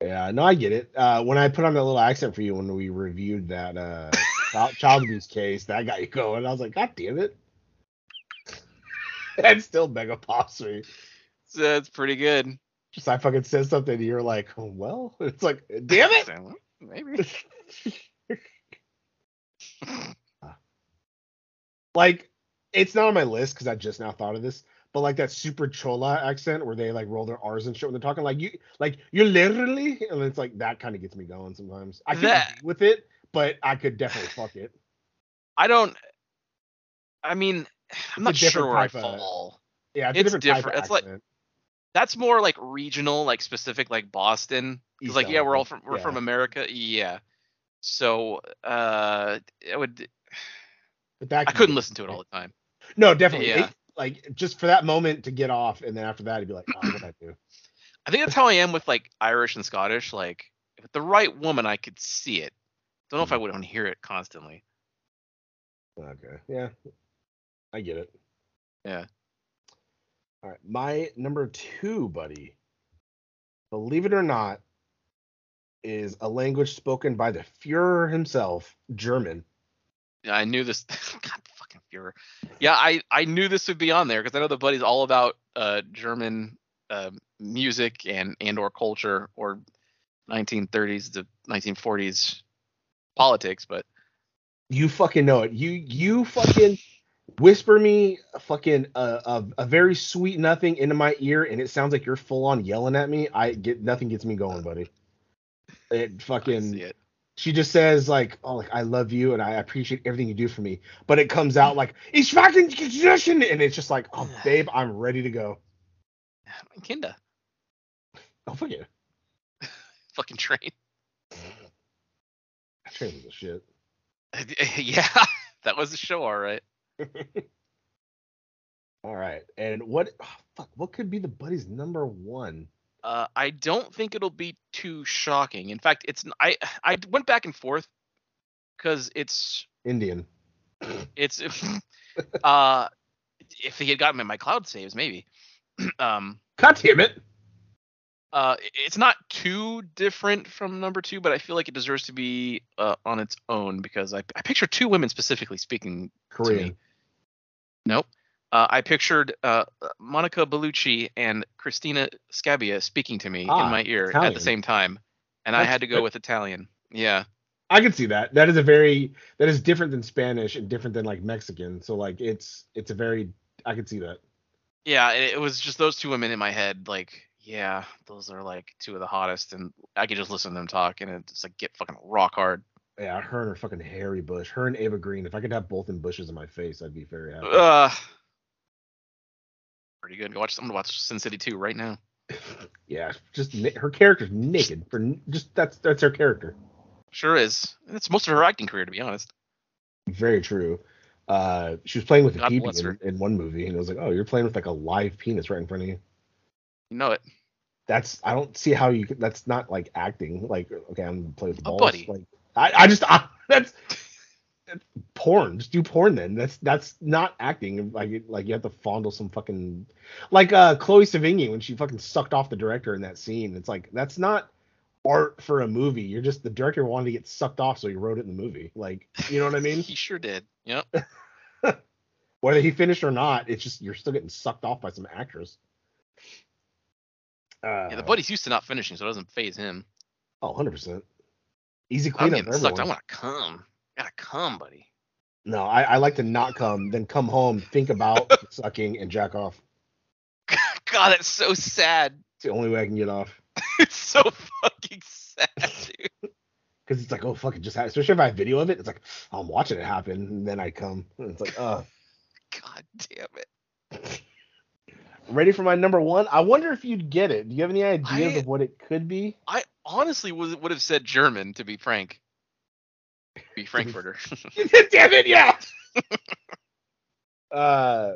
Yeah, no, I get it. Uh, when I put on that little accent for you when we reviewed that uh, child, child abuse case, that got you going. I was like, God damn it. and still mega pops me. So that's pretty good. Just I fucking said something, and you're like, oh, well, it's like, damn it. Maybe. like, it's not on my list because I just now thought of this. But like that super chola accent where they like roll their R's and shit when they're talking, like you, like you literally, and it's like that kind of gets me going sometimes. I can That- with it, but I could definitely fuck it. I don't. I mean, I'm not sure where I type of- fall. Yeah, it's, It's different, different. It's like- That's more like regional, like specific, like Boston. It's like, yeah, we're all from we're yeah. from America. Yeah. So, uh, it would. But that I couldn't listen to it all the time. No, definitely. Yeah. It- like just for that moment to get off, and then after that, he'd be like, oh, what I do? I think that's how I am with like Irish and Scottish. Like, with the right woman, I could see it. Don't know if I would want to hear it constantly. Okay, yeah, I get it. Yeah. All right, my number two, buddy. Believe it or not, is a language spoken by the Führer himself, German. Yeah, I knew this. God fucking Führer. Yeah, I I knew this would be on there because I know the buddy's all about uh German uh, music and and or culture or 1930s to 1940s politics, but You fucking know it. You you fucking whisper me a fucking uh, a a very sweet nothing into my ear, and it sounds like you're full on yelling at me. I get nothing gets me going, buddy. It fucking it. she just says like, "Oh, like I love you and I appreciate everything you do for me," but it comes out like, "It's fucking tradition," and it's just like, "Oh, babe, I'm ready to go." Kinda. Oh, fuck yeah, Fucking train. Train a shit. yeah, that was a show, all right. All right, and what? oh, fuck, what could be the buddy's number one? Uh, I don't think it'll be too shocking. In fact, it's I I went back and forth because it's Indian. it's uh if he had gotten me my cloud saves maybe um God damn it! Uh it's not too different from number two but i feel like it deserves to be uh, on its own because i, I picture two women specifically speaking Korean. nope uh, i pictured uh, monica bellucci and cristina scabbia speaking to me Ah, in my ear at the same time and i had to go with italian yeah I can see that. That is a very that is different than Spanish and different than like Mexican. So like it's it's a very I can see that. yeah it, it was just those two women in my head like yeah those are like two of the hottest and i could just listen to them talk and it's like get fucking rock hard Yeah, her and her fucking Harry Bush, her and Eva Green. If I could have both in bushes in my face, I'd be very happy. uh pretty good go watch i'm gonna watch sin city 2 right now yeah, just her character's naked for just that's that's her character. sure is That's most of her acting career to be honest Very true. Uh, she was playing with a peepee in, in one movie, and it was like, oh, you're playing with like a live penis right in front of you. You know it That's I don't see how you could. That's not like acting. Like okay, I'm gonna play with the Oh, balls. buddy. Like I, I just I, that's porn. Just do porn then. That's that's not acting. Like like you have to fondle some fucking like uh Chloe Sevigny when she fucking sucked off the director in that scene. It's like that's not art for a movie. You're just the director wanted to get sucked off, so he wrote it in the movie. Like you know what I mean? He sure did. Yep. Whether he finished or not, it's just you're still getting sucked off by some actress. Uh, Yeah, the buddy's used to not finishing, so it doesn't phase him. Oh, 100 percent. Easy I'm cleanup. getting sucked. I want to come. Gotta come, buddy. No, I, I like to not come, then come home, think about sucking, and jack off. God, that's so sad. It's the only way I can get off. It's so fucking sad, dude. Because it's like, oh fuck, it just happened. Especially if I have video of it, it's like I'm watching it happen, and then I come. And it's like, uh, God damn it. Ready for my number one. I wonder if you'd get it. Do you have any ideas I- of what it could be? I honestly would would have said German, to be frank. Be Frankfurter. Damn it, yeah. uh,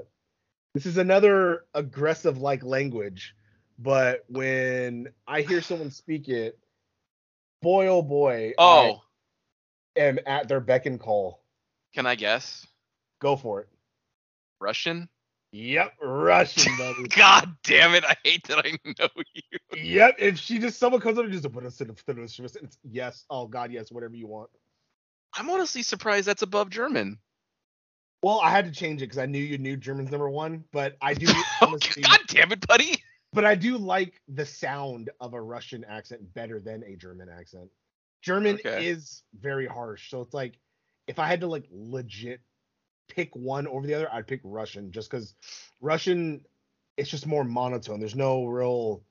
this is another aggressive like language, but when I hear someone speak it, boy oh boy, oh, I am at their beck and call. can I guess? Go for it. Russian? Yep, Russian, buddy. God damn it! I hate that I know you. yep. If she just someone comes up and just put us in it's yes, oh god, yes, whatever you want. I'm honestly surprised that's above German. Well, I had to change it because I knew you knew German's number one, but I do honestly, God damn it, buddy. but I do like the sound of a Russian accent better than a German accent. German Okay. is very harsh, so it's like if I had to like legit pick one over the other, I'd pick Russian just because Russian it's just more monotone. There's no real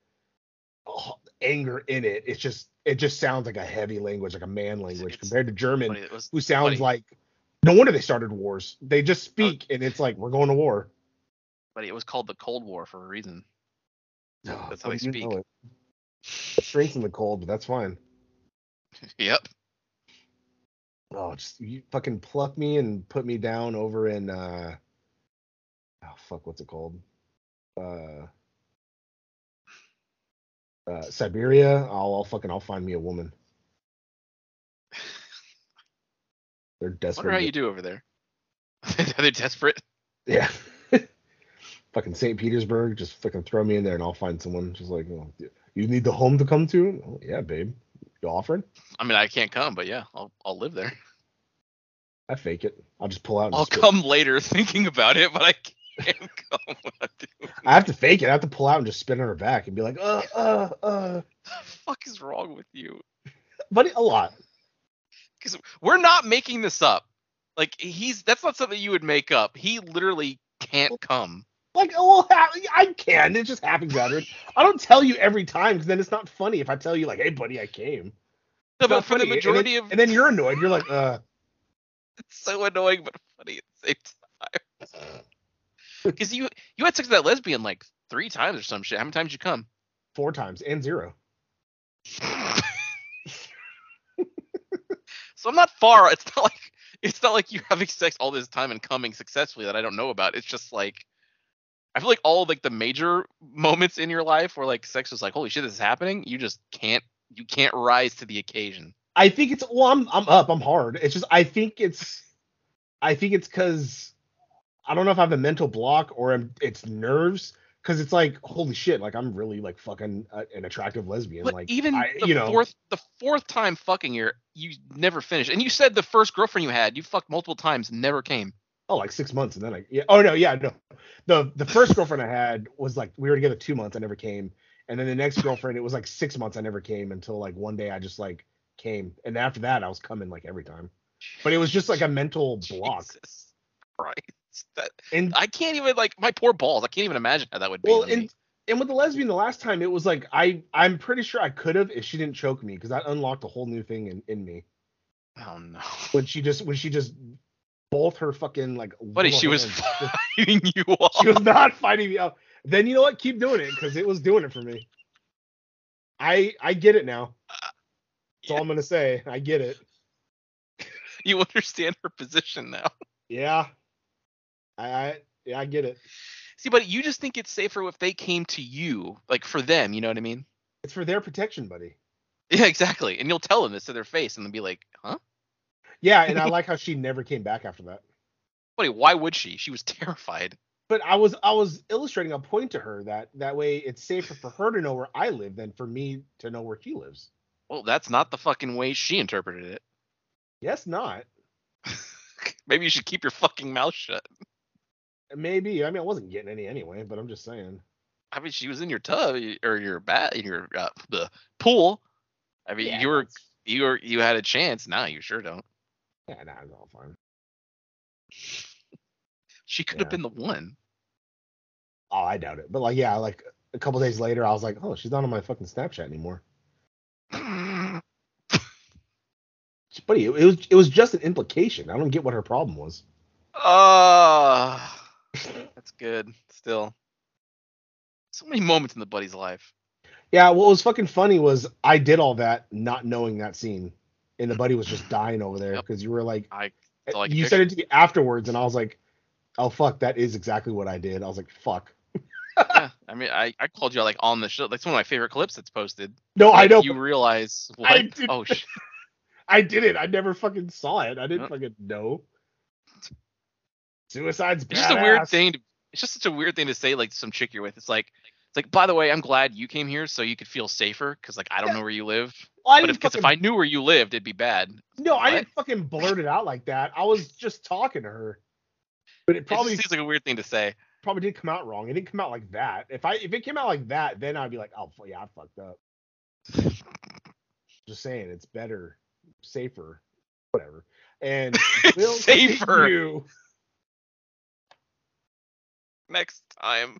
uh, anger in it. It's just it just sounds like a heavy language, like a man language, it's- compared to German, who sounds buddy. like no wonder they started wars. They just speak and it's like we're going to war. But it was called the Cold War for a reason. That's how Well, they speak. know it. It shrinks in the cold, but that's fine. Yep. Oh, just you fucking pluck me and put me down over in uh oh fuck, what's it called? Uh uh Siberia. I'll, I'll fucking I'll find me a woman. They're desperate. Wonder how you do over there. They're desperate? Yeah. fucking St. Petersburg, just fucking throw me in there and I'll find someone. Just like, oh, you need the home to come to? Oh, yeah, babe. You offering? I mean, I can't come, but yeah, I'll I'll live there. I fake it. I'll just pull out. And I'll come later thinking about it, but I can't come I have to fake it. I have to pull out and just spin on her back and be like, uh, uh, uh. the fuck is wrong with you? But a lot. Because we're not making this up. Like he's that's not something you would make up. He literally can't come. Like, oh, I can. It just happens, Edward. I don't tell you every time because then it's not funny if I tell you like, hey, buddy, I came. No, but for the funny. And majority then- of and then you're annoyed. You're like, uh, it's so annoying but funny at the same time. Because you you had sex with that lesbian like three times or some shit. How many times you come? four times and zero. so I'm not far. It's not like it's not like you're having sex all this time and coming successfully that I don't know about. It's just like I feel like all of like the major moments in your life where like sex is like, holy shit, this is happening. You just can't you can't rise to the occasion. I think it's well, I'm I'm up. I'm hard. It's just I think it's I think it's because I don't know if I have a mental block or I'm, it's nerves. Because it's like holy shit, like I'm really like fucking uh, an attractive lesbian. But like even I, the you know, fourth the fourth time fucking you you never finished. And you said the first girlfriend you had, you fucked multiple times, never came. Oh like six months and then I yeah oh no yeah no the the first girlfriend I had was like we were together two months I never came and then the next girlfriend it was like six months I never came until like one day I just like came and after that I was coming like every time but it was just like a mental block Jesus Christ. That and I can't even like my poor balls. I can't even imagine how that would be. well me. and and with the lesbian the last time it was like I I'm pretty sure I could have if she didn't choke me because that unlocked a whole new thing in in me oh no. when she just when she just both her fucking like Buddy, she was hands just- fighting you off. she was not fighting me out. Then you know what? Keep doing it because it was doing it for me. I I get it now. That's all I'm gonna say. I get it. you understand her position now. Yeah. I, I yeah I get it. See, but you just think it's safer if they came to you, like for them. You know what I mean? It's for their protection, buddy. Yeah, exactly. And you'll tell them this to their face, and they'll be like, "Huh?" Yeah, and I like how she never came back after that. Buddy, why would she? She was terrified. But I was I was illustrating a point to her that that way it's safer for her to know where I live than for me to know where she lives. Well, that's not the fucking way she interpreted it. Yes, not. Maybe you should keep your fucking mouth shut. Maybe. I mean, I wasn't getting any anyway, but I'm just saying. I mean, she was in your tub or your bat in your uh, the pool. I mean, Yeah, you were that's- you were you had a chance. Now you sure don't. Yeah, nah, it's all fine. She could have been the one. Oh, I doubt it. But like, yeah, like a couple days later, I was like, oh, she's not on my fucking Snapchat anymore. Buddy, it, it was it was just an implication. I don't get what her problem was. Oh, that's good. Still, so many moments in the buddy's life. Yeah, what was fucking funny was I did all that not knowing that scene, and the buddy was just dying over there Yep. because you were like, I I can you said it to me afterwards, and I was like, oh fuck, that is exactly what I did. I was like, fuck. yeah, I mean, I, I called you like on the show. That's one of my favorite clips that's posted. No, I Like, know. You realize I Oh shit. I did it. I never fucking saw it. I didn't fucking know. Suicide's It's just a weird thing. To, it's just such a weird thing to say, like some chick you're with. It's like, it's like, by the way, I'm glad you came here so you could feel safer because like I don't Yeah. know where you live. Well, I but if, if I knew where you lived, it'd be bad. no, I didn't fucking blurt it out like that. I was just talking to her. But it It probably just seems like a weird thing to say. probably didn't come out wrong. It didn't come out like that. If I if it came out like that, then I'd be like, oh yeah, I fucked up. Just saying, it's better, safer, whatever. And Safer. Next time.